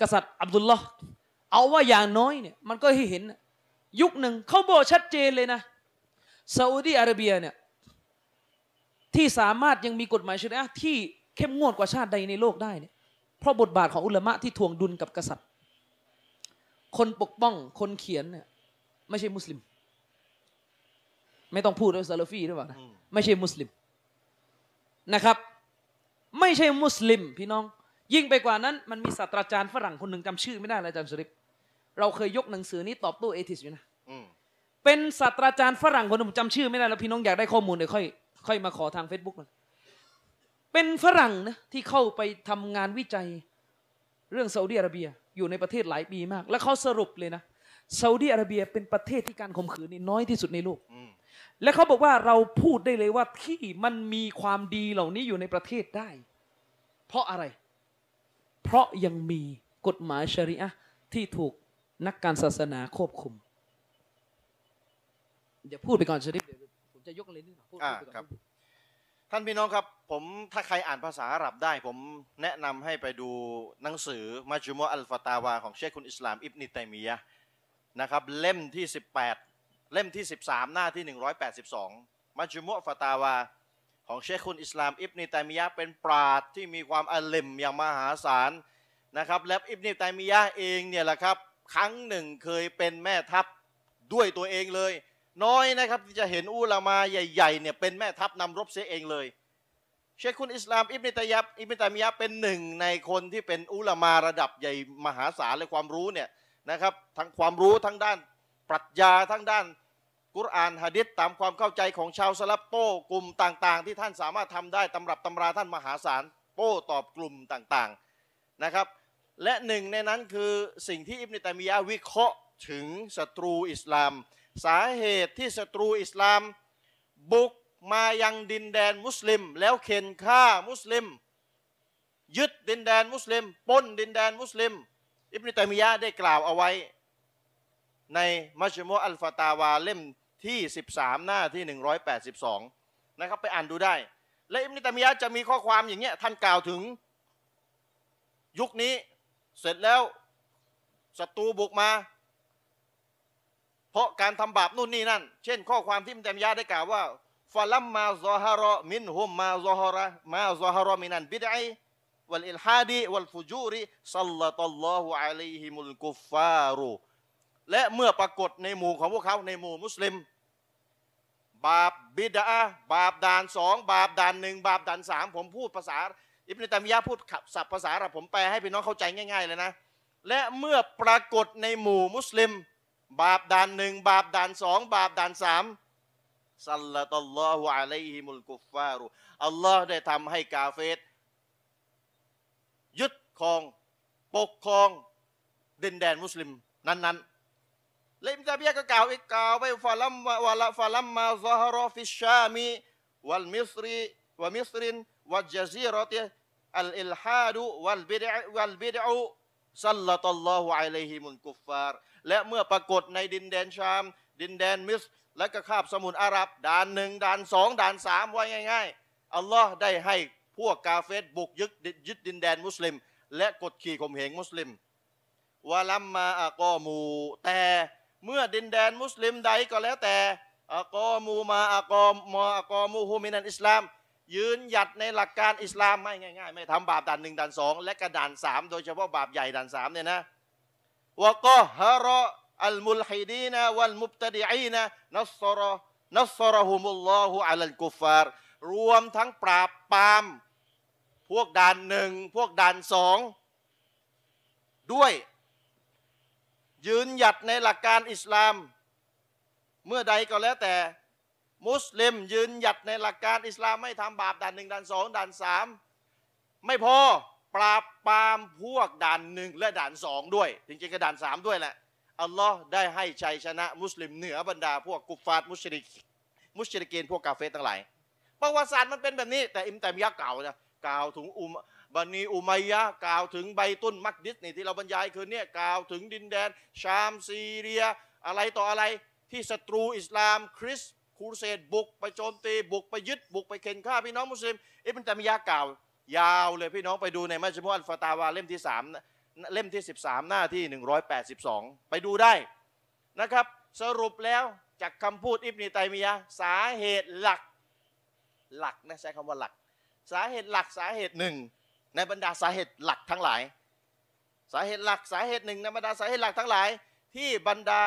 B: กษัตริย์อับดุลลอฮ์เอาว่าอย่างน้อยเนี่ยมันก็ให้เห็นน่ะยุคหนึ่งเขาบอกชัดเจนเลยนะซาอุดิอาระเบียเนี่ยที่สามารถยังมีกฎหมายชริอะห์ที่เข้มงวดกว่าชาติใดในโลกได้เนี่ยเพราะบทบาทของอุลามะที่ทวงดุลกับกษัตริย์ คนปกป้องคนเขียนเนี่ยไม่ใช่มุสลิม ไม่ต้องพูดว่าซาลาฟีหรือเปล่านะ
A: อืม
B: ไม่ใช่มุสลิมนะครับ ไม่ใช่มุสลิม พี่น้อง ยิ่งไปกว่านั้น มันมีศาสตราจารย์ฝรั่งคนหนึ่งจำชื่อไม่ได้เลยอาจารย์ชริปเราเคยยกหนังสือนี้ตอบโต้เอทิสอยู่นะ
A: อืม
B: เป็นศาสตราจารย์ฝรั่งคนหนึ่งผมจำชื่อไม่ได้แล้วพี่น้องอยากได้ข้อมูลเดี๋ยวค่อยค่อยมาขอทาง Facebook มันเป็นฝรั่งนะที่เข้าไปทำงานวิจัยเรื่องซาอุดิอาระเบียอยู่ในประเทศหลายปีมาก แล้วเขาสรุปเลยนะซาอุดิอาระเบียเป็นประเทศที่การข่มขืนนี่น้อยที่สุดในโลก
A: อืม
B: และเขาบอกว่าเราพูดได้เลยว่าที่มันมีความดีเหล่านี้อยู่ในประเทศได้ เพราะอะไร เพราะยังมีกฎหมายชริอะห์ที่ถูกนักการศาสนาควบคุมเดี๋ยวพูดไปก่อนชริฟเดี๋ยวผมจะยกอะไรนิดหน่อยพูด
A: อ่า
B: พูดไปก่อน
A: ครับท่านพี่น้องครับ ผมถ้าใครอ่านภาษาอาหรับได้ ผมแนะนำให้ไปดูหนังสือมัจมุอัลฟาตาวาของเชคคุณอิสลามอิบนิตัยมียะห์นะครับเล่มที่ 18 เล่มที่ 13 หน้าที่ 182 มัจมุฟตาวา ของเชคคุณอิสลาม อิบนิตัยมียะเป็นปราดที่มีความอาลิมอย่างมหาศาลนะครับ และอิบนิตัยมียะเองเนี่ยแหละครับ ครั้งหนึ่งเคยเป็นแม่ทัพด้วยตัวเองเลย น้อยนะครับที่จะเห็นอุลามาใหญ่ๆเนี่ยเป็นแม่ทัพนำรบเสียเองเลย เชคคุณอิสลาม อิบนิตัยยับอิบนิตัยมียะเป็นหนึ่งในคนที่เป็นอุลามาระดับใหญ่มหาศาลและความรู้เนี่ยนะครับทั้งความรู้ทั้งด้าน ปรัชญาทั้งด้านกุรอานฮะดิษตามความเข้าใจของชาวสลับโต้กลุ่มต่างๆ ที่ท่านสามารถทำได้ตำรับตำราท่านมหาศาลโต้ตอบกลุ่มต่างๆนะครับ และหนึ่งในนั้นคือสิ่งที่อิบนตัยมียะวิเคราะห์ถึงศัตรูอิสลาม สาเหตุที่ศัตรูอิสลาม บุกมายังดินแดนมุสลิม แล้วเข็นฆ่ามุสลิม ยึดดินแดนมุสลิมป้นดินแดนมุสลิม อิบนุตัยมียะได้กล่าวเอาไว้ ในมัชมุอัลฟาตาวาเล่มที่ 13 หน้าที่ 182 นะครับไปอ่านดูได้ และอิบนุตัยมียะจะมีข้อความอย่างเงี้ยท่านกล่าวถึงยุคนี้เสร็จแล้วศัตรูบุกมา เพราะการทำบาปนู่นนี่นั่น เช่น ข้อความที่อิมตัยมียะได้กล่าวว่าฟาลัมมาซอฮารอมินฮุมมาซอฮาระมาซอฮารอมินันบิดไอวัลอิลฮาดีวัลฟุจูริซัลลัตัลลอฮุอะลัยฮิมุลกุฟฟารุ และเมื่อปรากฏในหมู่ของพวกเขาในหมู่มุสลิม บาปบิดาบาปด่านสองบาปด่านหนึ่งบาปด่านสามผมพูดภาษา อิบนตัมียะพูดขับศัพท์ภาษาอาหรับผมแปลให้พี่น้องเข้าใจง่าย ๆ เลยนะ และเมื่อปรากฏในหมู่มุสลิม บาปด่านหนึ่งบาปด่านสองบาปด่านสามซัลลัตัลลอฮุอะลัยฮิมุลกุฟฟารุอัลลอฮ์ได้ทำให้กาเฟรยึดครอง ปกครองดินแดนมุสลิมนั้นๆ และอิบนุตัยมียะฮ์ก็กล่าวอีกกล่าวไปفلما ولا فلما ظهر في الشام والمصر ومصر والجزيرة الإلحاد والبدع والبدع سلط الله عليهم الكفار และเมื่อปรากฏในดินแดนชาม ดินแดนมิสร์ และก็คาบสมุทรอาหรับด่านหนึ่งด่านสองด่านสามไว้ง่ายๆ อัลลอฮ์ได้ให้พวกกาเฟรบุกยึดยึดดินแดนมุสลิม และกดขี่ข่มเหงมุสลิมวะลัมมาอากอมูแต่ เมื่อดินแดนมุสลิมใดก็แล้วแต่อักอมูมาอักอมมอักอมูฮูมินันอิสลาม ยืนหยัดในหลักการอิสลามไม่ง่ายๆ ไม่ทำบาปด่านหนึ่งด่านสองและกระด่านสามโดยเฉพาะบาปใหญ่ด่านสามเนี่ยนะวกอฮะรออัลมุลฮิดีนะวัลมุบตดีอีนะนัสรอนัสรอฮุมุลลอฮุอัลลกุฟารรวมทั้งปราบปราม พวกด่านหนึ่งพวกด่านสองด้วย ยืนหยัดในหลักการอิสลาม เมื่อใดก็แล้วแต่ มุสลิมยืนหยัดในหลักการอิสลามไม่ทำบาปด่านหนึ่งด่านสองด่านสามไม่พอปราบปรามพวกด่านหนึ่งและด่านสองด้วย จริงๆก็ด่านสามด้วยแหละอัลลอฮ์ได้ให้ชัยชนะ มุสลิมเหนือบรรดาพวกกุฟฟาร์มุชริกมุชริกีนพวกกาเฟรทั้งหลายประวัติศาสตร์มันเป็นแบบนี้ แต่อิมแตมยะห์กล่านะกล่าวถึงอุม บันีอุมัยยะกล่าวถึงใบตุนมักดิสนี่ที่เราบรรยายคืนนี้กล่าวถึงดินแดน ชามซีเรีย อะไรต่ออะไรที่ศัตรูอิสลาม คริสต์ครูเสดบุกไปโจมตีบุกไปยึดบุกไปเข็นฆ่าพี่น้องมุสลิมอิบนตามยะกล่าว ยาวเลยพี่น้องไปดูในมัจมุอัลฟาตาวาเล่มที่สามเล่มที่ 13 หน้าที่ 182 ไปดูได้นะครับ สรุปแล้วจากคำพูดอิบนีตัยมียะสาเหตุหลักหลักนะใช้คำว่าหลัก สาเหตุหลักสาเหตุหนึ่ง ในบรรดาสาเหตุหลักทั้งหลาย สาเหตุหลักสาเหตุหนึ่งในบรรดาสาเหตุหลักทั้งหลาย ที่บรรดา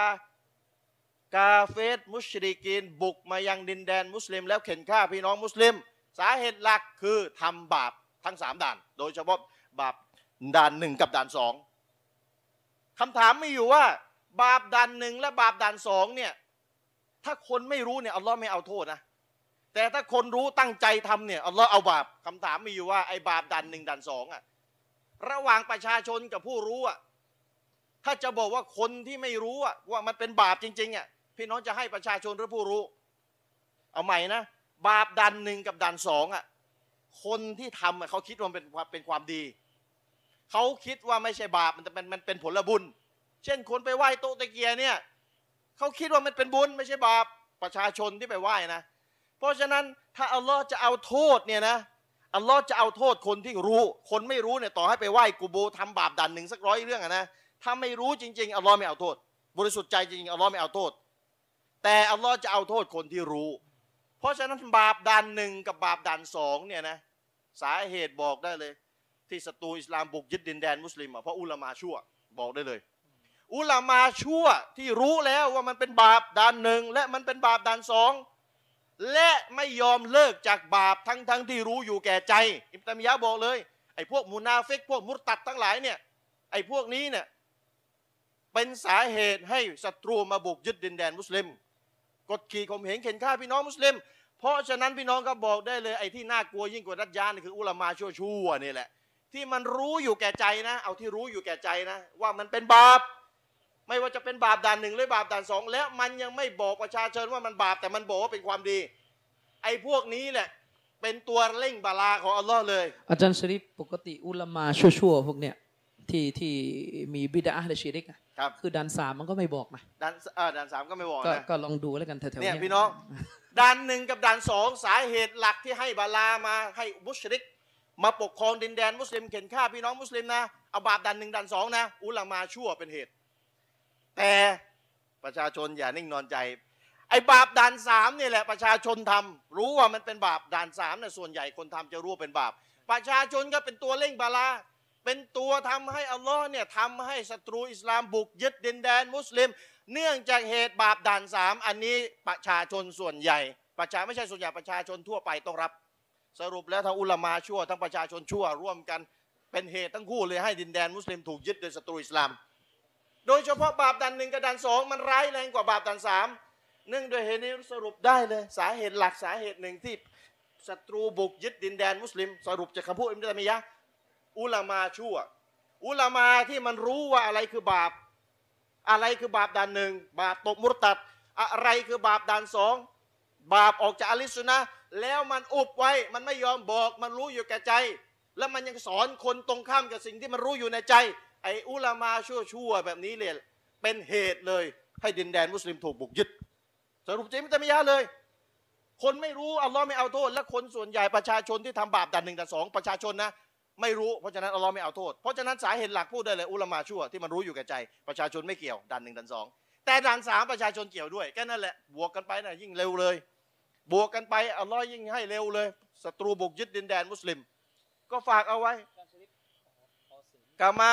A: กาเฟสมุชริกีนบุกมายังดินแดนมุสลิม แล้วเข็นฆ่าพี่น้องมุสลิม สาเหตุหลักคือทำบาปทั้งสามด่าน โดยเฉพาะบาปด่านหนึ่งกับด่านสองคำถามมีอยู่ว่า บาปด่านหนึ่งและบาปด่านสองเนี่ยถ้าคนไม่รู้เนี่ยอัลลอฮ์ไม่เอาโทษนะ แต่ถ้าคนรู้ตั้งใจทำเนี่ยอัลลอฮ์เอาบาปคำถามมีอยู่ว่าไอ้บาปด่านหนึ่งด่านสองอะระหว่างประชาชนกับผู้รู้อะถ้าจะบอกว่าคนที่ไม่รู้อะว่ามันเป็นบาปจริงๆอะพี่น้องจะให้ประชาชนหรือผู้รู้ เอาใหม่นะบาปด่านหนึ่งกับด่านสองอะคนที่ทำเขาคิดว่าเป็นความเป็นความดี เขาคิดว่าไม่ใช่บาปมันจะเป็นมันเป็นผลบุญ เช่นคนไปไหว้โตตะเกียเนี่ยเขาคิดว่ามันเป็นบุญไม่ใช่บาปประชาชนที่ไปไหว้นะ เพราะฉะนั้นถ้าอัลลอฮ์จะเอาโทษเนี่ยนะอัลลอฮ์จะเอาโทษคนที่รู้ คนไม่รู้เนี่ยต่อให้ไปไหว้กูโบทำบาปด่านหนึ่งสักร้อยเรื่องอะนะถ้าไม่รู้จริง ๆอัลลอฮ์ไม่เอาโทษ บริสุทธิ์ใจจริงอัลลอฮ์ไม่เอาโทษ แต่อัลลอฮ์จะเอาโทษคนที่รู้ เพราะฉะนั้นบาปด่านหนึ่งกับบาปด่านสองเนี่ยนะสาเหตุบอกได้เลย ที่ศัตรูอิสลามบุกยึดดินแดนมุสลิมอะเพราะอุลามาชั่วบอกได้เลย อุลามาชั่วที่รู้แล้วว่ามันเป็นบาปด่านหนึ่งและมันเป็นบาปด่านสอง และไม่ยอมเลิกจากบาปทั้งทั้งที่รู้อยู่แก่ใจ อิมตามิยะบอกเลย ไอ้พวกมุนาเฟกพวกมุรตัดทั้งหลายเนี่ยไอ้พวกนี้เนี่ยเป็นสาเหตุให้ศัตรูมาบุกยึดดินแดนมุสลิม กดขี่ข่มเหงเข็นฆ่าพี่น้องมุสลิม เพราะฉะนั้นพี่น้องก็บอกได้เลยไอ้ที่น่ากลัวยิ่งกว่าดัจญานคืออุลามาชั่วๆนี่แหละ ที่มันรู้อยู่แก่ใจนะ เอาที่รู้อยู่แก่ใจนะ ว่ามันเป็นบาป ไม่ว่าจะเป็นบาปด่านหนึ่งหรือบาปด่านสองแล้วมันยังไม่บอกประชาชนว่ามันบาปแต่มันบอกว่าเป็นความดี ไอ้พวกนี้แหละเป็นตัวเร่งบาลาของอัลลอฮ์เลย
B: อาจารย์ชริปปกติอุลามาชั่วๆพวกเนี้ยที่ที่มีบิดาและชิริกอะ
A: ครับ
B: คือดันสามมันก็ไม่บอกนะ
A: ด่านเอ่อด่านสามก็ไม่บอก
B: ก็
A: นะ
B: ก็ลองดูแล้วกันแถวๆ
A: เนี่ย
B: เนี้ย
A: พี่น้องด่านหนึ่งกับด่านสองสาเหตุหลักที่ให้บาลามาให้มุชริก มาปกครองดินแดนมุสลิมเข็นฆ่าพี่น้องมุสลิมนะเอาบาปด่านหนึ่งด่านสองนะอุลามาชั่วเป็นเหตุ แต่ประชาชนอย่านิ่งนอนใจ ไอ้บาปด่านสามนี่แหละประชาชนทำรู้ว่ามันเป็นบาปด่านสามเนี่ยส่วนใหญ่คนทำจะรู้ว่าเป็นบาป ประชาชนก็เป็นตัวเร่งบาลาเป็นตัวทำให้อัลลอฮ์เนี่ยทำให้ศัตรูอิสลามบุกยึดดินแดนมุสลิม เนื่องจากเหตุบาปด่านสามอันนี้ประชาชนส่วนใหญ่ ประชาไม่ใช่ส่วนใหญ่ประชาชนทั่วไปต้องรับ สรุปแล้วทั้งอุลามาชั่วทั้งประชาชนชั่วร่วมกันเป็นเหตุทั้งคู่เลยให้ดินแดนมุสลิมถูกยึดโดยศัตรูอิสลาม โดยเฉพาะบาปด่านหนึ่งกับด่านสองมันร้ายแรงกว่าบาปด่านสามเนื่องด้วยเหตุนี้สรุปได้เลยสาเหตุหลักสาเหตุหนึ่งที่ศัตรูบุกยึดดินแดนมุสลิม สรุปจากคำพูดอิมตัมียะอุลามาชั่ว อุลามาที่มันรู้ว่าอะไรคือบาป อะไรคือบาปด่านหนึ่งบาปตกมุรตัด อะไรคือบาปด่านสองบาปออกจากอาลิสุนะแล้วมันอุบไว้มันไม่ยอมบอก มันรู้อยู่แก่ใจ แล้วมันยังสอนคนตรงข้ามกับสิ่งที่มันรู้อยู่ในใจ ไอ้อุลามาชั่วๆแบบนี้เลยเป็นเหตุเลย ให้ดินแดนมุสลิมถูกบุกยึด สรุปจริงไม่จะมียาเลย คนไม่รู้อัลลอฮ์ไม่เอาโทษ และคนส่วนใหญ่ประชาชนที่ทำบาปด่านหนึ่งด่านสองประชาชนนะไม่รู้เพราะฉะนั้นอัลลอฮ์ไม่เอาโทษ เพราะฉะนั้นสาเหตุหลักพูดได้เลยอุลามาชั่วที่มันรู้อยู่แก่ใจ ประชาชนไม่เกี่ยวด่านหนึ่งด่านสองแต่ด่านสามประชาชนเกี่ยวด้วยแค่นั้นแหละบวกกันไปนะยิ่งเร็วเลย บวกกันไปอัลลอฮ์ยิ่งให้เร็วเลยศัตรูบุกยึดดินแดนมุสลิม ก็ฝากเอาไว้กามา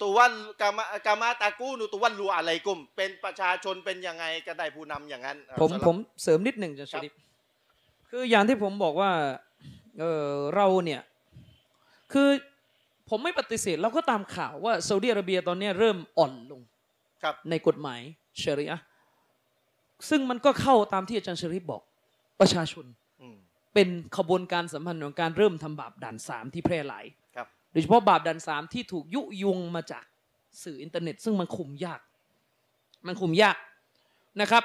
A: ตุวันกามากามาตากูนุตุวันรูอะไรกุม เป็นประชาชนเป็นยังไงก็ได้ผู้นำอย่างนั้น
B: ผม
A: สำหรับ
B: ผมเสริมนิดหนึ่งอาจารย์ชริฟคืออย่างที่ผมบอกว่าเออเราเนี่ยคือผมไม่ปฏิเสธเราก็ตามข่าวว่าซาอุดิอาระเบียตอนเนี้ยเริ่มอ่อนลง
A: ครับ
B: ในกฎหมายชริอะห์ซึ่งมันก็เข้าตามที่อาจารย์ชริฟบอกประชาชน
A: อืม
B: เป็นขบวนการสัมพันธ์ของการเริ่มทำบาปด่านสามที่แพร่หลาย
A: ครับ
B: โดยเฉพาะบาปด่านสามที่ถูกยุยงมาจากสื่ออินเทอร์เน็ต ซึ่งมันคุมยาก มันคุมยากนะครับ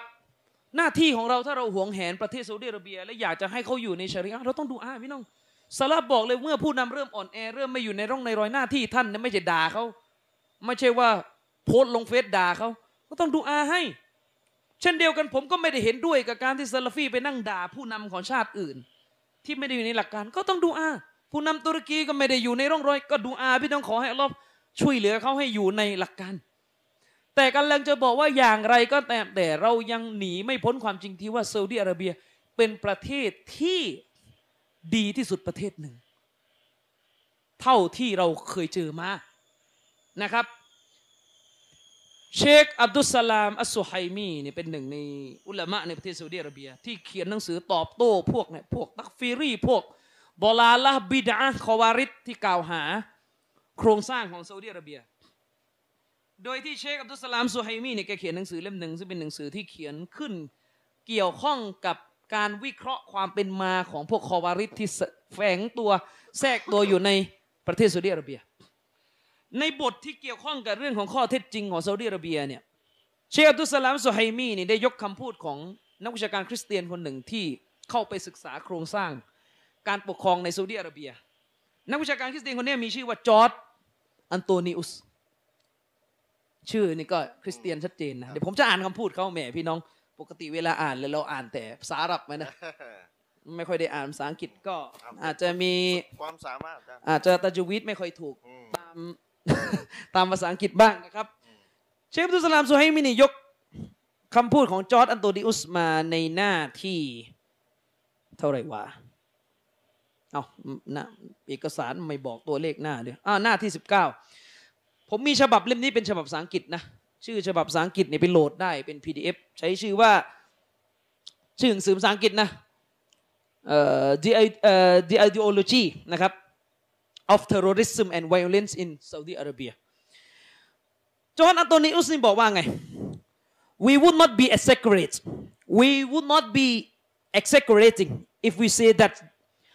B: หน้าที่ของเราถ้าเราหวงแหนประเทศซาอุดิอาระเบีย และอยากจะให้เขาอยู่ในชริอะเราต้องดูอาพี่น้องสลับบอกเลยเมื่อผู้นำเริ่มอ่อนแอเริ่มไม่อยู่ในร่องในรอยหน้าที่ท่านนไม่ใช่ด่าเขาไม่ใช่ว่าโพสต์ลงเฟซด่าเขาก็ต้องดูอาให้ เช่นเดียวกันผมก็ไม่ได้เห็นด้วยกับการที่ซาลาฟีไปนั่งด่าผู้นำของชาติอื่น ที่ไม่ได้อยู่ในหลักการก็ต้องดูอา ผู้นำตุรกีก็ไม่ได้อยู่ในร่องรอย ก็ดูอาพี่ต้องขอให้อัลลอฮ์ช่วยเหลือเขาให้อยู่ในหลักการ แต่กำลังจะบอกว่าอย่างไรก็แต่แต่เรายังหนีไม่พ้นความจริงที่ว่าซาอุดิอาระเบียเป็นประเทศที่ดีที่สุดประเทศหนึ่ง เท่าที่เราเคยเจอมานะครับ เชคอับดุสสลามอัสซุไฮมีเนี่ยเป็นหนึ่งในอุลามะในประเทศซาอุดิอาระเบีย ที่เขียนหนังสือตอบโต้พวกเนี่ยพวกตักฟีรีพวก บลาละบิดาคอวาริดที่กล่าวหา โครงสร้างของซาอุดิอาระเบีย โดยที่เชคอับดุสลามซุไฮมีเนี่ยแกเขียนหนังสือเล่มหนึ่งซึ่งเป็นหนังสือที่เขียนขึ้น เกี่ยวข้องกับการวิเคราะห์ความเป็นมาของพวกคอวาริดที่แฝงตัวแทรกตัวอยู่ในประเทศซาอุดิอาระเบีย ในบทที่เกี่ยวข้องกับเรื่องของข้อเท็จจริงของซาอุดิอาระเบียเนี่ยเชคอับดุสลามซุไฮมีเนี่ยได้ยกคำพูดของนักวิชาการคริสเตียนคนหนึ่งที่เข้าไปศึกษาโครงสร้าง การปกครองในซาอุดิอาระเบีย นักวิชาการคริสเตียนคนนี้มีชื่อว่าจอร์ดอันโตนิอุสชื่อนี่ก็คริสเตียนชัดเจนนะเดี๋ยวผมจะอ่านคำพูดเขาแหมพี่น้องปกติเวลาอ่านเลยเราอ่านแต่ภาษาอาหรับไหมนะไม่ค่อยได้อ่านภาษาอังกฤษก็
A: ครับ
B: อาจจะมี
A: ความสามารถอาจารย์
B: อาจจะตะจวีดไม่ค่อยถูก
A: อืม
B: ตามตามภาษาอังกฤษบ้างนะครับ เชฟอับดุลสลามซูไฮมินี่ยกคำพูดของจอร์ดอันโตนิอุสมาในหน้าที่เท่าไหร่วะ เอาหน้าเอกสารไม่บอกตัวเลขหน้าเดียวอ่าหน้าที่สิบเก้าผมมีฉบับเล่มนี้เป็นฉบับภาษาอังกฤษนะชื่อฉบับภาษาอังกฤษเนี่ยไปโหลดได้เป็น PDF ใช้ชื่อว่าชื่อหนังสือภาษาอังกฤษนะเอ่อ the I- เอ่อ the ideology นะครับ of terrorism and violence in Saudi Arabia จอห์นอันโตนิอุสนี่บอกว่าไง we would not be exaggerate we would not be exaggerating if we say that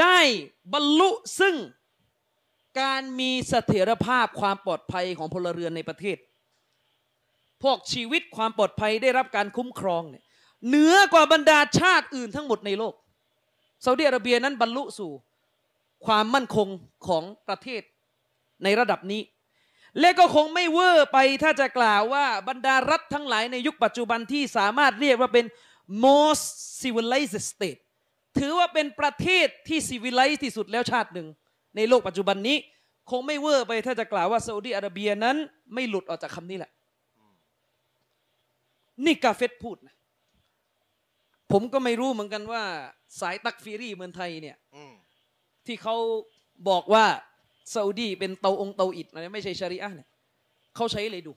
B: ได้บรรลุซึ่งการมีเสถียรภาพความปลอดภัยของพลเรือนในประเทศ พวกชีวิตความปลอดภัยได้รับการคุ้มครองเนี่ยเหนือกว่าบรรดาชาติอื่นทั้งหมดในโลกซาอุดิอาระเบียนั้นบรรลุสู่ความมั่นคงของประเทศในระดับนี้ และก็คงไม่เวอร์ไปถ้าจะกล่าวว่าบรรดารัฐทั้งหลายในยุคปัจจุบันที่สามารถเรียกว่าเป็น most civilized state ถือว่าเป็นประเทศที่ civilized ที่สุดแล้วชาติหนึ่ง ในโลกปัจจุบันนี้ คงไม่เวอร์ไปถ้าจะกล่าวว่าซาอุดิอาระเบียนั้น ไม่หลุดออกจากคำนี้แหละ นี่กาเฟตพูดนะผมก็ไม่รู้เหมือนกันว่า สายตักฟีรีเมืองไทยเนี่ยที่เขาบอกว่าซาอุดีเป็นเตาองค์เตาอิดอะไรไม่ใช่ชาริอะห์เนี่ยเขาใช้เลยดู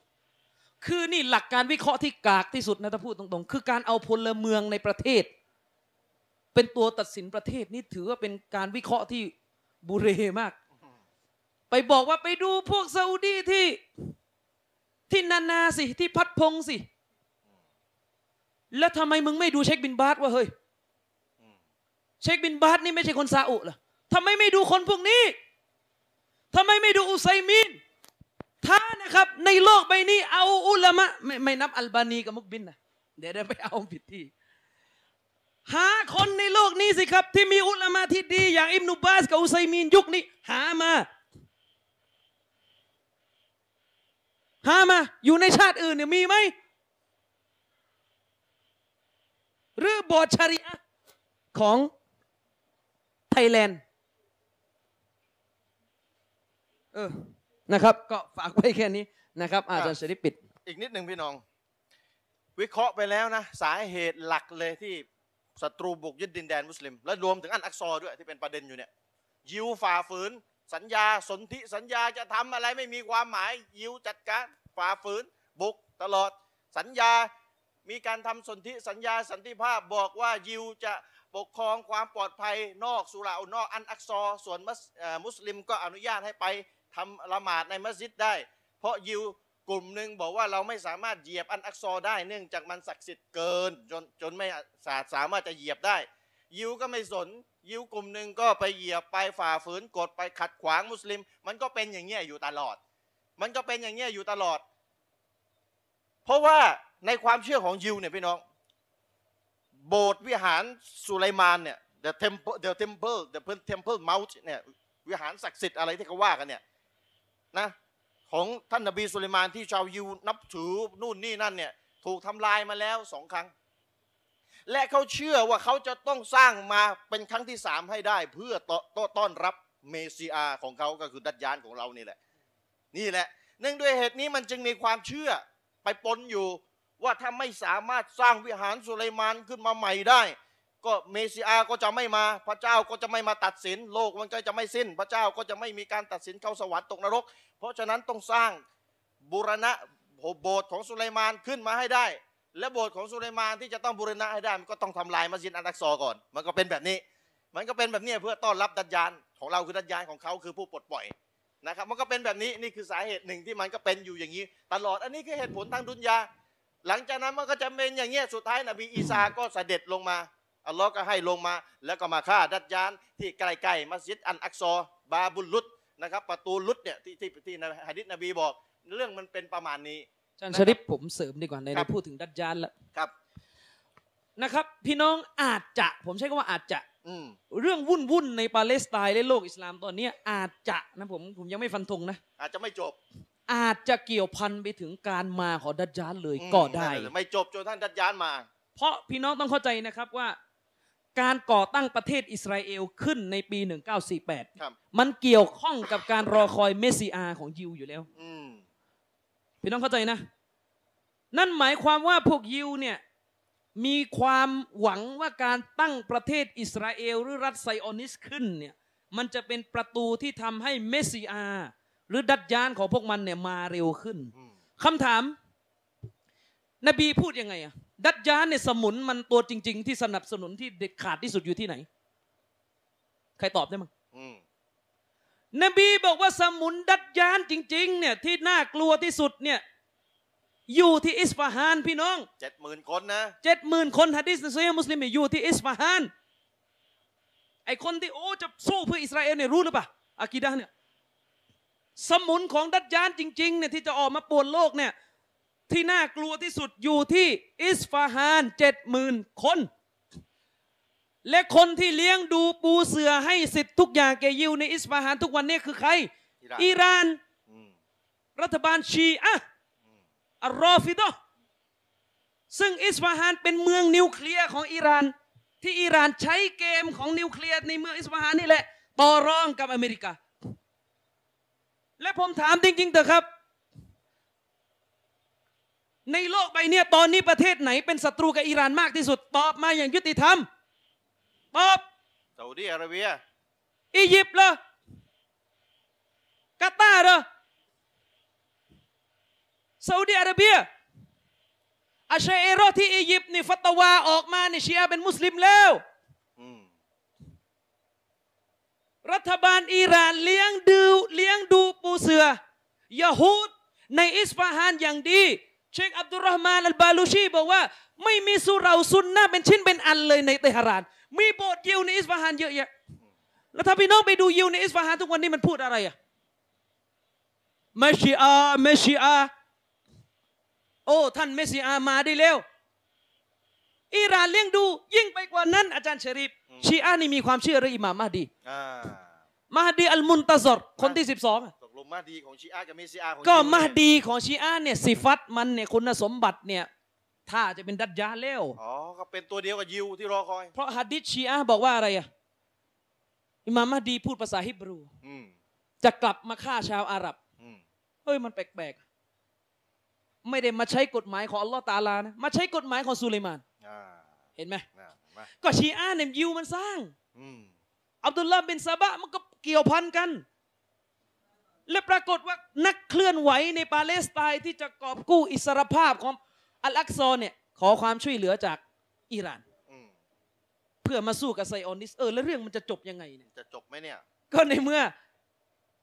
B: คือนี่หลักการวิเคราะห์ที่กากที่สุดนะถ้าพูดตรงๆ คือการเอาพลเมืองในประเทศ เป็นตัวตัดสินประเทศนี่ถือว่าเป็นการวิเคราะห์ที่บุเรมาก ไปบอกว่าไปดูพวกซาอุดีที่ที่นานาสิที่พัดพงสิแล้วทำไมมึงไม่ดูเช็คบินบาสวะเฮ้ยเชคบินบาสนี่ไม่ใช่คนซาอุเหรอทำไมไม่ดูคนพวกนี้ทำไมไม่ดูอุไซมินถ้านะครับ ในโลกใบนี้เอาอุลามะไม่ไม่นับอัลบานีกับมุกบินนะเดี๋ยวเดี๋ยวไปเอาผิดที่ หาคนในโลกนี้สิครับ ที่มีอุลามะที่ดี อย่างอิบนุบาสกับอุไซมีนยุคนี้ หามา หามา อยู่ในชาติอื่นเนี่ยมีไหมหรือบอร์ดชาริอะห์ของไทยแลนด์เออนะครับ ก็ฝากไว้แค่นี้นะครับ อาจารย์ชริฟปิด
A: อีกนิดหนึ่งพี่น้อง วิเคราะห์ไปแล้วนะ สาเหตุหลักเลยที่ ศัตรูบุกยึดดินแดนมุสลิม และรวมถึงอัลอักซอด้วยที่เป็นประเด็นอยู่เนี่ยยิวฝ่าฝืน สัญญาสนธิสัญญาจะทำอะไรไม่มีความหมาย ยิวจัดการฝ่าฝืน บุกตลอด สัญญามีการทำสนธิสัญญาสันติภาพบอกว่ายิวจะปกครองความปลอดภัยนอกสุราวนอกอันอักซอส่วนมุสลิมก็อนุญาตให้ไปทำละหมาดในมัสยิดได้ เพราะยิว กลุ่มหนึ่งบอกว่าเราไม่สามารถเหยียบอันอักซอร์ได้เนื่องจากมันศักดิ์สิทธิ์เกินจนจนไม่สาสามารถจะเหยียบได้ ยิวก็ไม่สน ยิวกลุ่มหนึ่งก็ไปเหยียบไปฝ่าฝืนกฎไปขัดขวางมุสลิม มันก็เป็นอย่างเงี้ยอยู่ตลอด มันก็เป็นอย่างเงี้ยอยู่ตลอด เพราะว่าในความเชื่อของยิวเนี่ยพี่น้อง โบสถ์วิหารสุไลมานเนี่ย the temple the temple the temple mount เนี่ยวิหารศักดิ์สิทธิ์อะไรที่เขาว่ากันเนี่ยนะ ของท่านนบีสุไลมานที่ชาวยิวนับถือนู่นนี่นั่นเนี่ยถูกทำลายมาแล้วสองครั้ง และเขาเชื่อว่าเขาจะต้องสร้างมาเป็นครั้งที่สามให้ได้ เพื่อต้อต้อต้อนรับเมซิอาของเขาก็คือดัจยานของเรานี่แหละ นี่แหละเนื่องด้วยเหตุนี้มันจึงมีความเชื่อไปปนอยู่ว่าถ้าไม่สามารถสร้างวิหารสุไลมานขึ้นมาใหม่ได้ ก็เมซิอาก็จะไม่มา พระเจ้าก็จะไม่มาตัดสิน โลกมันก็จะไม่สิ้น พระเจ้าก็จะไม่มีการตัดสินเข้าสวรรค์ตกนรก เพราะฉะนั้นต้องสร้างบูรณะโบสถ์ของสุไลมานขึ้นมาให้ได้ และโบสถ์ของสุไลมานที่จะต้องบูรณะให้ได้ มันก็ต้องทำลายมัสยิดอันักซอก่อน มันก็เป็นแบบนี้ มันก็เป็นแบบนี้เพื่อต้อนรับดัจญานของเราคือดัจญานของเขาคือผู้ปลดปล่อยนะครับ มันก็เป็นแบบนี้นี่คือสาเหตุหนึ่งที่มันก็เป็นอยู่อย่างนี้ ตลอดอันนี้คือเหตุผลทางดุนยา หลังจากนั้นมันก็จะเป็นอย่างเงี้ยสุดท้ายนบีอีสาก็เสด็จลงมา อัลลอฮ์ก็ให้ลงมา แล้วก็มาฆ่าดัจญานที่ใกล้ๆมัสยิดอันอักซอบาบุลลุดนะครับประตูลุดเนี่ยที่ที่ที่ในฮะดิษนบีบอก เรื่องมันเป็นประมาณนี้
B: อาจารย์ชริปผมเสริมดีกว่าใน
A: ครั
B: ใน
A: บ
B: พูดถึงดัจญานแล้ว
A: ครับ
B: นะครับ พี่น้องอาจจะผมใช้คำว่าอาจจะเรื่องวุ่นวุ่นๆในปาเลสไตน์และโลกอิสลามตอนนี้อาจจะนะผมผมยังไม่ฟันธงนะ
A: อาจจะไม่จบ
B: อาจจะเกี่ยวพันไปถึงการมาของดัจญานเลยก็ได้
A: ไม่จบจนท่านดัจญานมา
B: เพราะพี่น้องต้องเข้าใจนะครับว่า การก่อตั้งประเทศอิสราเอลขึ้นในปี 1948
A: ครับ
B: มันเกี่ยวข้องกับการรอคอยเมสซิอาของยิวอยู่แล้ว
A: อืม
B: พี่น้องเข้าใจนะ นั่นหมายความว่าพวกยิวเนี่ยมีความหวังว่าการตั้งประเทศอิสราเอลหรือรัฐไซออนิสขึ้นเนี่ยมันจะเป็นประตูที่ทำให้เมสซิอาหรือดัจญานของพวกมันเนี่ยมาเร็วขึ้น
A: อืม
B: คำถาม นบีพูดยังไงอะ ดัจญานเนี่ยสมุนมันตัวจริง ๆ ที่สนับสนุนที่เด็ดขาดที่สุดอยู่ที่ไหน ใครตอบได้มั้ง
A: อืม
B: นบีบอกว่าสมุนดัจญานจริง ๆ เนี่ยที่น่ากลัวที่สุดเนี่ย อยู่ที่อิสฟาฮานพี่น้อง
A: เจ็ดหมื่นคนนะ
B: เจ็ดหมื่นคนฮะดิษในซีมุสลิมเนี่ยอยู่ที่อิสฟาฮานไอคนที่โอ้จะสู้เพื่ออิสราเอลเนี่ยรู้หรือเปล่าอากีดะห์เนี่ยสมุนของดัจญานจริงๆเนี่ยที่จะออกมาป่วนโลกเนี่ย ที่น่ากลัวที่สุดอยู่ที่อิสฟาฮานเจ็ดหมื่นคน และคนที่เลี้ยงดูปูเสือให้สิทธิ์ทุกอย่างแกยิวในอิสฟาฮานทุกวันนี้คือใคร
A: อิหร่าน
B: อิหร่าน
A: อืม
B: รัฐบาลชีอะห์อัลรอฟิดะห์ซึ่งอิสฟาฮานเป็นเมืองนิวเคลียร์ของอิหร่าน ที่อิหร่านใช้เกมของนิวเคลียร์ในเมืองอิสฟาฮานนี่แหละต่อรองกับอเมริกา และผมถามจริงๆเถอะครับ ในโลกใบเนี้ยตอนนี้ประเทศไหนเป็นศัตรูกับอิหร่านมากที่สุด ตอบมาอย่างยุติธรรม ตอบ
A: ซาอุดีอาระเบีย
B: อียิปต์เหรอกาตาร์เหรอซาอุดิอาระเบียอาชัยเอโรอที่อียิปต์นี่ฟัตวาออกมาในชีอะห์เป็นมุสลิมแล้ว
A: อืม
B: รัฐบาลอิหร่านเลี้ยงดูเลี้ยงดูปูเสือยาฮูดในอิสฟาฮานอย่างดี เชคอับดุลรอฮ์มานอัลบาลูชีบอกว่า ไม่มีสุเหราซุนนะห์เป็นชิ้นเป็นอันเลยในเตหะราน มีโบสถ์ยิวในอิสฟาฮานเยอะแยะแล้วถ้าพี่น้องไปดูยิวในอิสฟาฮานทุกวันนี้มันพูดอะไรอะเมชิอาเมชิอาโอ้ท่านเมชิอามาได้แล้วอิหร่านเลี้ยงดูยิ่งไปกว่านั้น อาจารย์ชะรีฟชีอะห์นี่มีความเชื่อเรื่องอิหม่ามมหดี
A: อ่า
B: มหดีอัลมุนตะซอรคนที่12อะ
A: ตกลง มาดีของชีอะห์กับเมซิอาของ
B: ก็
A: ยิว
B: ม
A: เนี่ย
B: หดีของชีอะห์เนี่ยสิฟัตมันเนี่ยคุณสมบัติเนี่ยถ้าจะเป็นดัจญาลแล้ว
A: อ๋อก็เป็นตัวเดียวกับยิวที่รอคอย
B: เพราะฮัดดิษชีอะห์บอกว่าอะไรอะอิหม่ามมหดีพูดภาษาฮิบรู
A: อืม
B: จะกลับมาฆ่าชาวอาหรับ
A: อืม
B: เฮ้ยมันแปลกๆไม่ได้มาใช้กฎหมายของอัลลอฮ์ตาอาลานะมาใช้กฎหมายของสุไลมาน
A: อ่า
B: เห็นไหม
A: น่าเห็นไหม
B: ก็ชีอะห์เนี่ยยิวมันสร้าง
A: อืม
B: อับดุลลาห์บินซาบะมันก็เกี่ยวพันกัน และปรากฏว่านักเคลื่อนไหวในปาเลสไตน์ที่จะกอบกู้อิสรภาพของอัลอักซอเนี่ยขอความช่วยเหลือจากอิหร่าน
A: อืม
B: เพื่อมาสู้กับไซออนิสต์เออแล้วเรื่องมันจะจบยังไงเนี่ย
A: จะจบไหมเนี่ย
B: ก็ในเมื่อ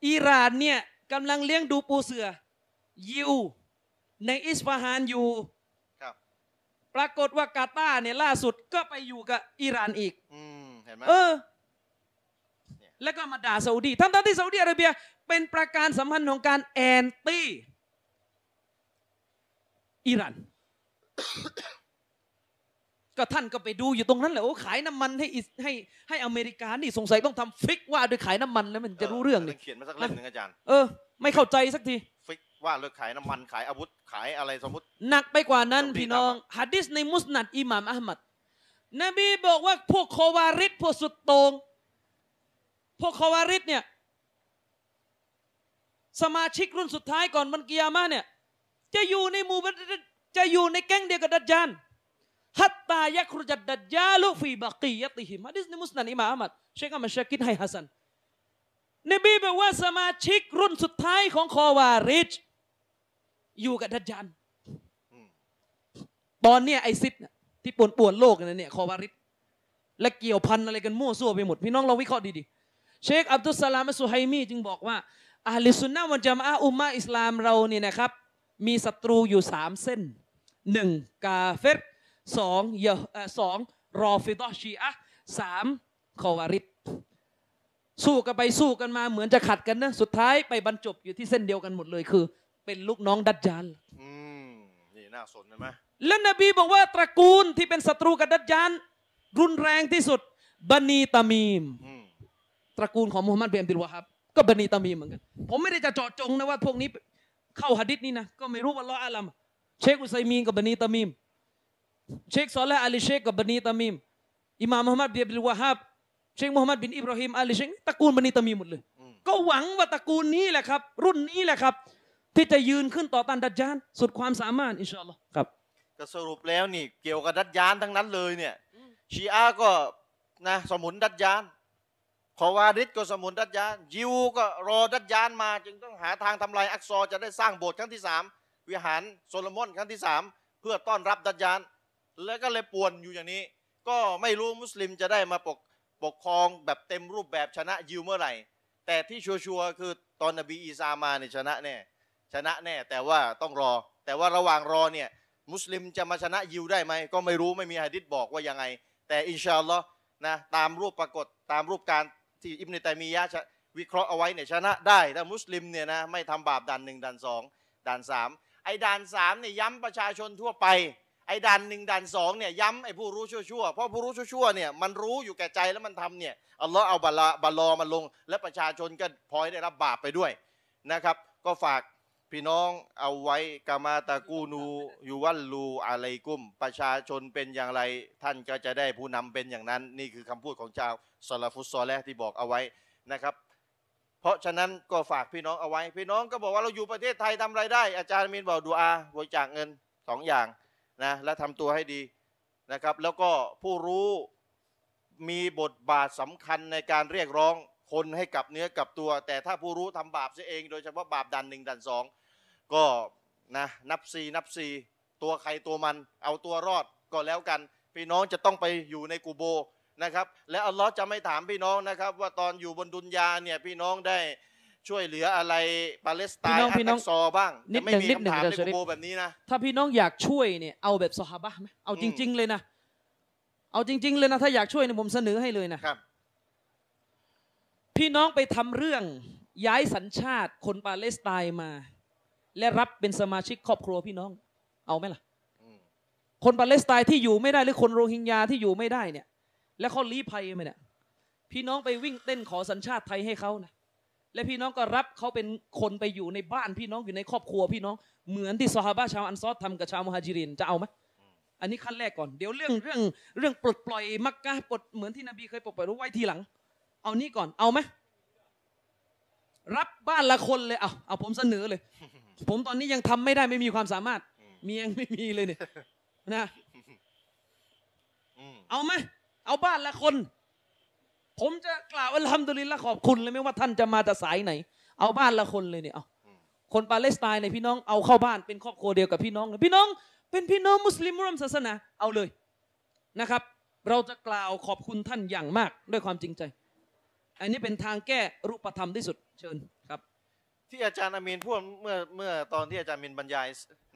B: อิหร่านเนี่ยกำลังเลี้ยงดูปูเสือ ยิว ในอิสฟาฮานอยู่
A: ครับ
B: ปรากฏว่ากาตาร์เนี่ยล่าสุดก็ไปอยู่กับอิหร่านอีก
A: อืมเห็นไหม
B: เออ
A: เนี่ย
B: แล้วก็มาด่าซาอุดีทั้งๆที่ซาอุดีอาระเบียเป็นปราการสำคัญของการ anti อิหร่านก็ท่านก็ไปดูอยู่ตรงนั้นแหละโอ้ขายน้ำมันให้อิสให้ให้อเมริกานี่สงสัยต้องทำฟิกฮ์ว่าด้วยขายน้ำมันแล้วมันจะรู้เรื่องนี่
A: เขียนมาสักเล่มหนึ่งอาจารย์
B: เออไม่เข้าใจสักที
A: ฟิกฮ์ว่าเลิกขายน้ำมันขายอาวุธขายอะไรสมมติ
B: หนักไปกว่านั้น
A: ซาอุดี
B: พี่น้อง
A: ทำอะ
B: ฮะดิษในมุสนัดอิหม่ามอะหมัดนบีบอกว่าพวกโควาริดพวกสุดโตง พวกโควาริดเนี่ยสมาชิกรุ่นสุดท้ายก่อนวันกิยามะเนี่ยจะอยู่ในหมู่บันจะอยู่ในแก๊งเดียวกับดัจจานฮัตตายักรุจัดดัจจาลุฟีบักียติฮิมฮะดิษในมุสนัดอิมามอัลมัดเชคอัมมัดชากิดให้ฮัสซันนบีบอกว่าสมาชิกรุ่นสุดท้ายของโควาริดอยู่กับดัจจานตอนเนี้ยไอซิดที่ป่วนป่วนโลกนั่นเนี่ยคอวาริดและเกี่ยวพันอะไรกันมั่วซั่วไปหมด พี่น้องเราวิเคราะห์ดีๆ เชคอับดุลสลามอัสสุไฮมีจึงบอกว่าอาลิสุนนะวันจามะอะห์อุมมะห์อิสลามเราเนี่ยนะครับ มีศัตรูอยู่สามเส้นหนึ่งกาเฟรสองเยอะเอ่อสองรอฟิดอห์ชีอะห์สามคอวาริดสู้กันไปสู้กันมาเหมือนจะขัดกันนะ สุดท้ายไปบรรจบอยู่ที่เส้นเดียวกันหมดเลยคือ เป็นลูกน้องดัจจาล
A: อืมนี่น่าสนเห็นไหม
B: และนบีบอกว่าตระกูลที่เป็นศัตรูกับดัจจานรุนแรงที่สุดบันีตามีม
A: อืม
B: ตระกูลของมูฮัมหมัดเบียนบิลวะฮับก็บันีตามีเหมือนกัน ผมไม่ได้จะเจาะจงนะว่าพวกนี้เข้าหะดิษนี้นะก็ไม่รู้ว่าล้ออาลัมเชคอุซัยมีนกับบันีตามีมเชคซอลและอาลีเชคกับบันีตามีมอิหม่ามมูฮัมหมัดเบียนบิลวะฮับเชคมูฮัมหมัดบินอิบราฮิมอาลีเชคตระกูลบันีตามีมหมดเลย ก็หวังว่าตระกูลนี้แหละครับ รุ่นนี้แหละครับ ที่จะยืนขึ้นต่อต้านดัจจานสุดความสามารถอินชาอัลลอฮ์ครับ
A: ก็สรุปแล้วนี่เกี่ยวกับดัจยานทั้งนั้นเลยเนี่ยชีอะห์ก็นะสมุนดัจยาน คอวาริดก็สมุนดัจยานยิวก็รอดัจยานมา จึงต้องหาทางทำลายอักซอจะได้สร้างโบสถ์ครั้งที่สามวิหารโซโลมอนครั้งที่สามเพื่อต้อนรับดัจยาน แล้วก็เลยป่วนอยู่อย่างนี้ ก็ไม่รู้มุสลิมจะได้มาปกปกครองแบบเต็มรูปแบบชนะยิวเมื่อไหร่ แต่ที่ชัวร์ๆคือตอนนบีอีสามาเนี่ยชนะแน่ชนะแน่แต่ว่าต้องรอ แต่ว่าระหว่างรอเนี่ยมุสลิมจะมาชนะยิวได้ไหมก็ไม่รู้ไม่มีหะดิษบอกว่ายังไง แต่อินชาอัลลอฮ์นะตามรูปปรากฏตามรูปการ ที่อิบเนตัยมียะวิเคราะห์เอาไว้เนี่ยชนะได้แต่มุสลิมเนี่ยนะไม่ทำบาปด่านหนึ่งด่านสองด่านสามไอ้ด่านสามเนี่ยย้ำประชาชนทั่วไปไอ้ด่านหนึ่งด่านสองเนี่ยย้ำไอ้ผู้รู้ชั่วๆเพราะผู้รู้ชั่วๆเนี่ยมันรู้อยู่แก่ใจแล้วมันทำเนี่ยอัลลอฮ์เอาบาลาบาลอมันลง และประชาชนก็พลอยได้รับบาปไปด้วยนะครับ ก็ฝาก พี่น้องเอาไว้กามาตะกูนูยูวัลลูอะไรกุ้ม ประชาชนเป็นอย่างไร ท่านก็จะได้ผู้นำเป็นอย่างนั้น นี่คือคำพูดของชาวซาลาฟุตซอแลที่บอกเอาไว้นะครับ เพราะฉะนั้นก็ฝากพี่น้องเอาไว้ พี่น้องก็บอกว่าเราอยู่ประเทศไทยทำไรได้ อาจารย์มีนบอกดูอาบริจาคเงินสองอย่างนะและทำตัวให้ดีนะครับ แล้วก็ผู้รู้มีบทบาทสำคัญในการเรียกร้องคนให้กลับเนื้อกลับตัว แต่ถ้าผู้รู้ทำบาปเสียเอง โดยเฉพาะบาปดันหนึ่งดันสอง ก็นะนับซีนับซีตัวใครตัวมัน เอาตัวรอดก็แล้วกัน พี่น้องจะต้องไปอยู่ในกูโบนะครับ และอัลลอฮ์จะไม่ถามพี่น้องนะครับ ว่าตอนอยู่บนดุนยาเนี่ยพี่น้องได้ช่วยเหลืออะไรปาเลสไต
B: พี่
A: น์
B: น้อง
A: อั
B: พี่
A: น
B: น้
A: ตั
B: อง
A: กซอบ้าง
B: นิด
A: จะไม่
B: หนึ่ง
A: มี
B: นิดหนึ่ง
A: คำถาม
B: เดี๋ยว
A: ใน
B: เชอริ
A: กู
B: ฟ
A: โบแบบนี้นะ
B: ถ้าพี่น้องอยากช่วยเนี่ยเอาแบบสหบะห์ไหมเอาจริง ๆ เลยนะเอาจริง ๆ เลยนะถ้าอยากช่วยเนี่ยผมเสนอให้เลยนะ
A: ครับ
B: พี่น้องไปทำเรื่องย้ายสัญชาติคนปาเลสไตน์มา และรับเป็นสมาชิกครอบครัวพี่น้อง เอาไหมล่ะ
A: อืม
B: คนปาเลสไตน์ที่อยู่ไม่ได้หรือคนโรฮิงญาที่อยู่ไม่ได้เนี่ย แล้วเขาลี้ภัยไหมเนี่ย พี่น้องไปวิ่งเต้นขอสัญชาติไทยให้เขานะและพี่น้องก็รับเขาเป็นคนไปอยู่ในบ้านพี่น้องอยู่ในครอบครัวพี่น้องเหมือนที่ซอฮาบะห์ชาวอันซอรทำกับชาวมุฮัจิรินจะเอาไหมอันนี้ขั้นแรกก่อนเดี๋ยวเรื่องเรื่องเรื่องปลดปล่อยมักกะห์ปลดเหมือนที่นบีเคยปลดปล่อยรู้ไว้ทีหลัง เอานี่ก่อนเอาไหมรับบ้านละคนเลยเอาเอาผมเสนอเลย ผมตอนนี้ยังทำไม่ได้ไม่มีความสามารถเมียยังไม่มีเลยเนี่ยนะ
A: อืม
B: เอาไหมเอาบ้านละคน ผมจะกล่าวอัลฮัมดุลิลละขอบคุณเลยไม่ว่าท่านจะมาจากสายไหน เอาบ้านละคนเลยเนี่ยเอาคนปาเลสไตน์เนี่ยพี่น้องเอาเข้าบ้านเป็นครอบครัวเดียวกับพี่น้องเลยพี่น้อง เป็นพี่น้องมุสลิมร่วมศาสนาเอาเลยนะครับ เราจะกล่าวขอบคุณท่านอย่างมากด้วยความจริงใจ อันนี้เป็นทางแก้รูปธรรมที่สุดเชิญครับ
A: ที่อาจารย์อามีนพูดเมื่อเมื่อตอนที่อาจารย์มินบรรยาย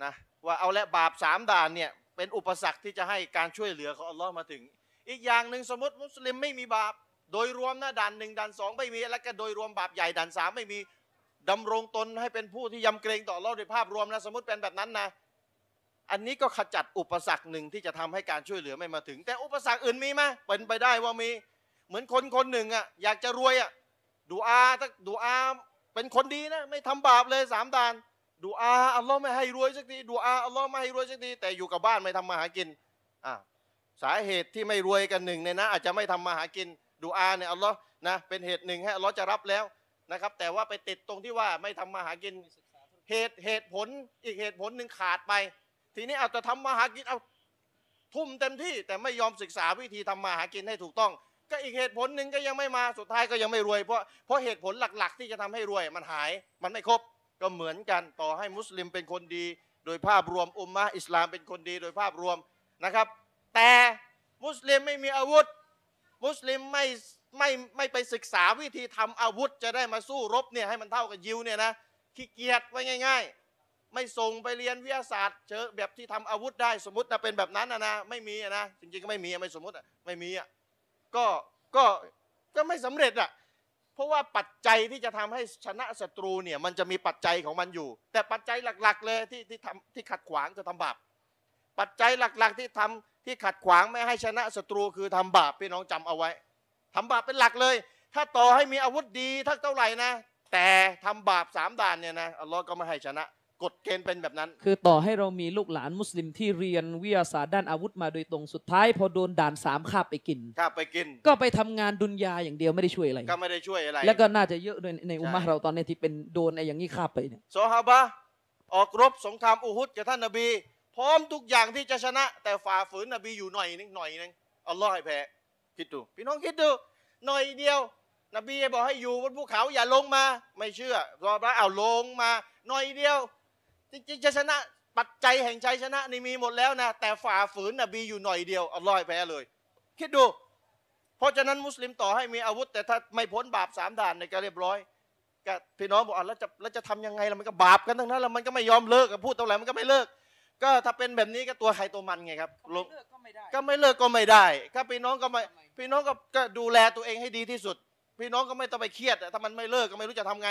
A: นะว่าเอาและบาปสามด่านเนี่ยเป็นอุปสรรคที่จะให้การช่วยเหลือของอัลลอฮ์มาถึง อีกอย่างหนึ่งสมมติมุสลิมไม่มีบาป โดยรวมนะด่านหนึ่งด่านสองไม่มีแล้วก็โดยรวมบาปใหญ่ด่านสามไม่มีดำรงตนให้เป็นผู้ที่ยำเกรงต่ออัลลอฮ์โดยภาพรวมนะสมมติเป็นแบบนั้นนะอันนี้ก็ขจัดอุปสรรคหนึ่งที่จะทำให้การช่วยเหลือไม่มาถึง แต่อุปสรรคอื่นมีไหมเป็นไปได้ว่ามีเหมือนคนคนหนึ่งอะอยากจะรวยอะดูอาถ้าดูอา เป็นคนดีนะ ไม่ทำบาปเลยสามดาน ดูอาอัลลอฮ์ไม่ให้รวยสักทีดูอาอัลลอฮ์ไม่ให้รวยสักทีแต่อยู่กับบ้านไม่ทำมาหากินอ่าสาเหตุที่ไม่รวยกันหนึ่งเนี่ยนะ อาจจะไม่ทำมาหากินดูอาเนี่ยอัลลอฮ์นะเป็นเหตุหนึ่งให้อัลลอฮ์จะรับแล้วนะครับ แต่ว่าไปติดตรงที่ว่าไม่ทำมาหากินเหตุเหตุผลอีกเหตุผลหนึ่งขาดไป ทีนี้เอาแต่ทำมาหากินเอาทุ่มเต็มที่แต่ไม่ยอมศึกษาวิธีทำมาหากินให้ถูกต้อง ก็อีกเหตุผลหนึ่งก็ยังไม่มาสุดท้ายก็ยังไม่รวย เพราะเพราะเหตุผลหลักๆ ที่จะทำให้รวย มันหายมันไม่ครบก็เหมือนกันต่อให้มุสลิมเป็นคนดี โดยภาพรวมอุมมะอิสลามเป็นคนดีโดยภาพรวมนะครับ แต่มุสลิมไม่มีอาวุธ มุสลิมไม่ไม่ไม่ไปศึกษาวิธีทำอาวุธ จะได้มาสู้รบเนี่ยให้มันเท่ากับยิวเนี่ยนะขี้เกียจไว้ง่าย ๆ ไม่ส่งไปเรียนวิทยาศาสตร์เจอแบบที่ทำอาวุธได้สมมตินะเป็นแบบนั้นนะนะไม่มีนะจริงๆก็ไม่มีไม่สมมติไม่มีอะ ก็ก็ก็ไม่สำเร็จอะเพราะว่าปัจจัยที่จะทำให้ชนะศัตรูเนี่ยมันจะมีปัจจัยของมันอยู่ แต่ปัจจัยหลัก ๆ เลยที่ที่ทำที่ขัดขวางจะทำบาปปัจจัยหลัก ๆ ที่ทำที่ขัดขวางไม่ให้ชนะศัตรูคือทำบาปพี่น้องจำเอาไว้ทำบาปเป็นหลักเลย ถ้าต่อให้มีอาวุธดีทักเท่าไหร่นะ แต่ทำบาปสามด่านเนี่ยนะอัลลอฮ์ก็ไม่ให้ชนะ กฎเกณฑ์เป็นแบบนั้น
B: คือต่อให้เรามีลูกหลานมุสลิมที่เรียนวิทยาศาสตร์ด้านอาวุธมาโดยตรงสุดท้าย พอโดนด่านสามคาบไปกิน
A: ถ้าไปกิน
B: ก็ไปทำงานดุนยาอย่างเดียวไม่ได้ช่วยอะไร
A: ก็ไม่ได้ช่วยอะไร
B: แล้วก็น่าจะเยอะด้วยในอุมมะ
A: ใช่
B: เราตอนนี้ที่เป็นโดนไอ้อย่างนี้คาบไปเนี่ย
A: ซอฮาบะห์ออกรบสงครามอูฮุดกับท่านนบี พร้อมทุกอย่างที่จะชนะ แต่ฝ่าฝืนนบีอยู่หน่อยนึงหน่อยนึงอัลลอฮ์ให้แพ้คิดดูพี่น้องคิดดูหน่อยเดียวนบีบอกให้อยู่บนภูเขาอย่าลงมา ไม่เชื่อรอบแล้วเอาลงมาหน่อยเดียว จริงๆจะชนะ ปัจจัยแห่งชัยชนะนี่มีหมดแล้วนะ แต่ฝ่าฝืนนบีอยู่หน่อยเดียวอัลลอฮ์ให้แพ้เลย คิดดู เพราะฉะนั้นมุสลิมต่อให้มีอาวุธ แต่ถ้าไม่พ้นบาปสามด่านในก็เรียบร้อยก็พี่น้องบอกอะแล้วจะแล้วจะทำยังไงล่ะมันก็บาปกันทั้งนั้นแล้วมันก็ไม่ยอมเลิกอะพูดเท่าไหร่มันก็ไม่เลิก ก็ถ้าเป็นแบบนี้ก็ตัวใครตัวมันไงครับลงก็ไม่เลิกก็ไม่ได้ก็พี่น้องก็ไม่พี่น้องก็ก็ดูแลตัวเองให้ดีที่สุด พี่น้องก็ไม่ต้องไปเครียดอะถ้ามันไม่เลิกก็ไม่รู้จะทำไง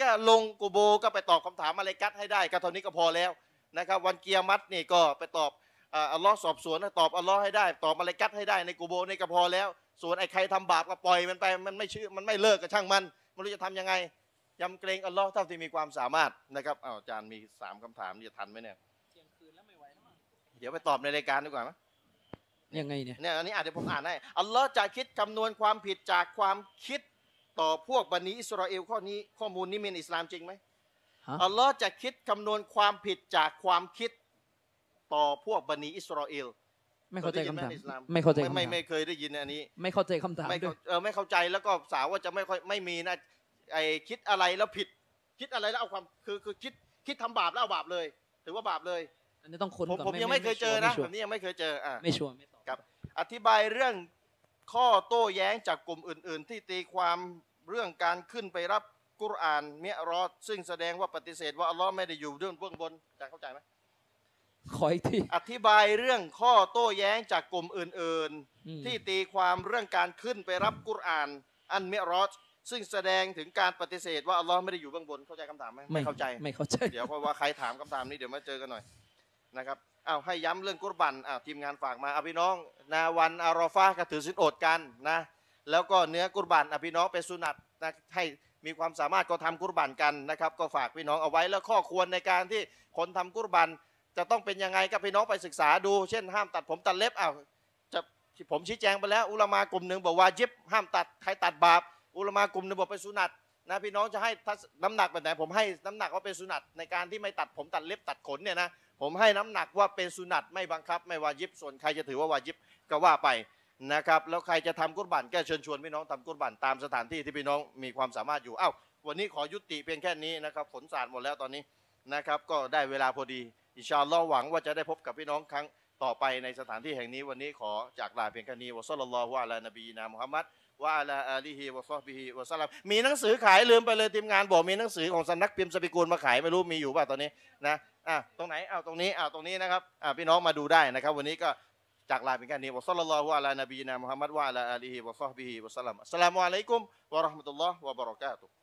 A: ก็ลงกูโบก็ไปตอบคำถามอะไรกัดให้ได้ก็เท่านี้ก็พอแล้วนะครับ วันเกียร์มัดนี่ก็ไปตอบอ่าอัลลอฮ์สอบสวนตอบอัลลอฮ์ให้ได้ ตอบอะไรกัดให้ได้ในกูโบนี่ก็พอแล้ว ส่วนไอ้ใครทำบาปก็ปล่อยมันไปมันไม่ชื่อมันไม่เลิกก็ช่างมันไม่รู้จะทำยังไงยำเกรงอัลลอฮ์เท่าที่มีความสามารถนะครับอ้าวอาจารย์มีสามคำถามจะทันไหมเนี่ยเดี๋ยวไปตอบในรายการดีกว่าไหม
B: ยังไงเนี่ย
A: เนี่ยอันนี้อาจจะผมอ่านให้อัลลอฮ์จะคิดคำนวณความผิดจากความคิด ต่อพวกบันิอิสราเอลข้อนี้ข้อมูลนี้มีในอิสลามจริงไหม
B: ฮะ
A: อัลลอฮ์จะคิดคำนวณความผิดจากความคิดต่อพวกบันิอิสราเอล
B: ไม่เข้าใจ
A: คยได้ยิน
B: คำถาม
A: ไหอิสล
B: ไม่เข้าใจ
A: ไม่
B: คำ
A: ไม่
B: ถาม
A: ไม่เคยได้ยินอันนี้
B: ไม่เข้าใจคำถาม
A: ไม่
B: ด้
A: เข้า
B: วย
A: เออไม่เข้าใจแล้วก็สาวว่าจะไม่ค่อยไม่มีนะไอคิดอะไรแล้วผิด คิดอะไรแล้วเอาความคือคือคิดคิดทำบาปแล้วเอาบาปเลยถือว่าบาปเลย
B: อันนี้ต้องค้น
A: ผม
B: ก่อน
A: ผมยังไม่เคยเจอนะ
B: ชัว
A: แบ
B: ร์
A: บนี้ยังไม่เคยเจออะ
B: ไม่ชัวร์ไม่ตอบ
A: ครับ อธิบายเรื่องข้อโต้แย้งจากกลุ่มอื่น ๆ ที่ตีความ เรื่องการขึ้นไปรับกุรอานเมียรอด ซึ่งแสดงว่าปฏิเสธว่าอัลลอฮ์ไม่ได้อยู่เบื้องเบื้องบนจะเข้าใจไหม
B: ขออีกที
A: อธิบายเรื่องข้อโต้แย้งจากกลุ่มอื่น
B: อืม
A: ๆที่ตีความเรื่องการขึ้นไปรับกุรอาน อันเมียรอดซึ่งแสดงถึงการปฏิเสธว่าอัลลอฮ์ไม่ได้อยู่เบื้องบนเข้าใจคำถามไหมไม่เข้าใจ
B: ไม่เข้าใจ
A: เดี๋ยวเพราะว่าใครถามคำถามนี้เดี๋ยวมาเจอกันหน่อยนะครับอ้าวให้ย้ำเรื่องกุรบันอ้าวทีมงานฝากมาเอาพี่น้อง นาวันอารอฟาก็ถือสินอดกันนะ แล้วก็เนื้อกุรบันอพี่น้องเป็นสุนัตนะให้มีความสามารถก็ทำกุรบันกันนะครับ ก็ฝากพี่น้องเอาไว้แล้วข้อควรในการที่คนทำกุรบันจะต้องเป็นยังไงก็พี่น้องไปศึกษาดู เช่นห้ามตัดผมตัดเล็บอ้าวจะผมชี้แจงไปแล้ว อุลามากลุ่มหนึ่งบอกว่ายิบห้ามตัดใครตัดบาป อุลามากลุ่มหนึ่งบอกเป็นสุนัตนะพี่น้องจะให้น้ำหนักแบบไหนผมให้น้ำหนักว่าเป็นสุนัตในการที่ไม่ตัดผมตัดเล็บตัดขนเนี่ยนะผมให้น้ำหนักว่าเป็นสุนัตไม่บังคับ ไม่วายิบส่วนใครจะถือว่าวายิบก็ว่าไป นะครับแล้วใครจะทำกุรบันก็เชิญชวนพี่น้องทำกุรบันตามสถานที่ที่พี่น้องมีความสามารถอยู่อ้าววันนี้ขอยุติเพียงแค่นี้นะครับฝนสาดหมดแล้วตอนนี้นะครับ ก็ได้เวลาพอดีอินชาอัลลอฮ์หวังว่าจะได้พบกับพี่น้องครั้งต่อไปในสถานที่แห่งนี้วันนี้ขอจากลาเพียงแค่นี้วะซัลลัลลอฮุอะลานบีนามุฮัมมัดว่าอะลาอาลีฮิวะซอฮบิฮิวะสลัมมีหนังสือขายลืมไปเลยทีมงานบอกมีหนังสือของสำนักพิมพ์สปิกูลมาขายไม่รู้มีอยู่ป่ะตอนนี้นะอะตรงไหนอ้าวตรงนี้อ้าวตรงนี้นะครับอะพี่น้องมาดูได้นะครับ วันนี้ก็ จากลาเป็นแค่นี้วะซัลลัลลอฮุอะลา นบีนามุฮัมมัดวะอะลาอาลีฮิวะซอฮบิฮิวะสลัมอัสสลามุอะลัยกุมวะเราะห์มะตุลลอฮ์วะบะเราะกาตุฮ์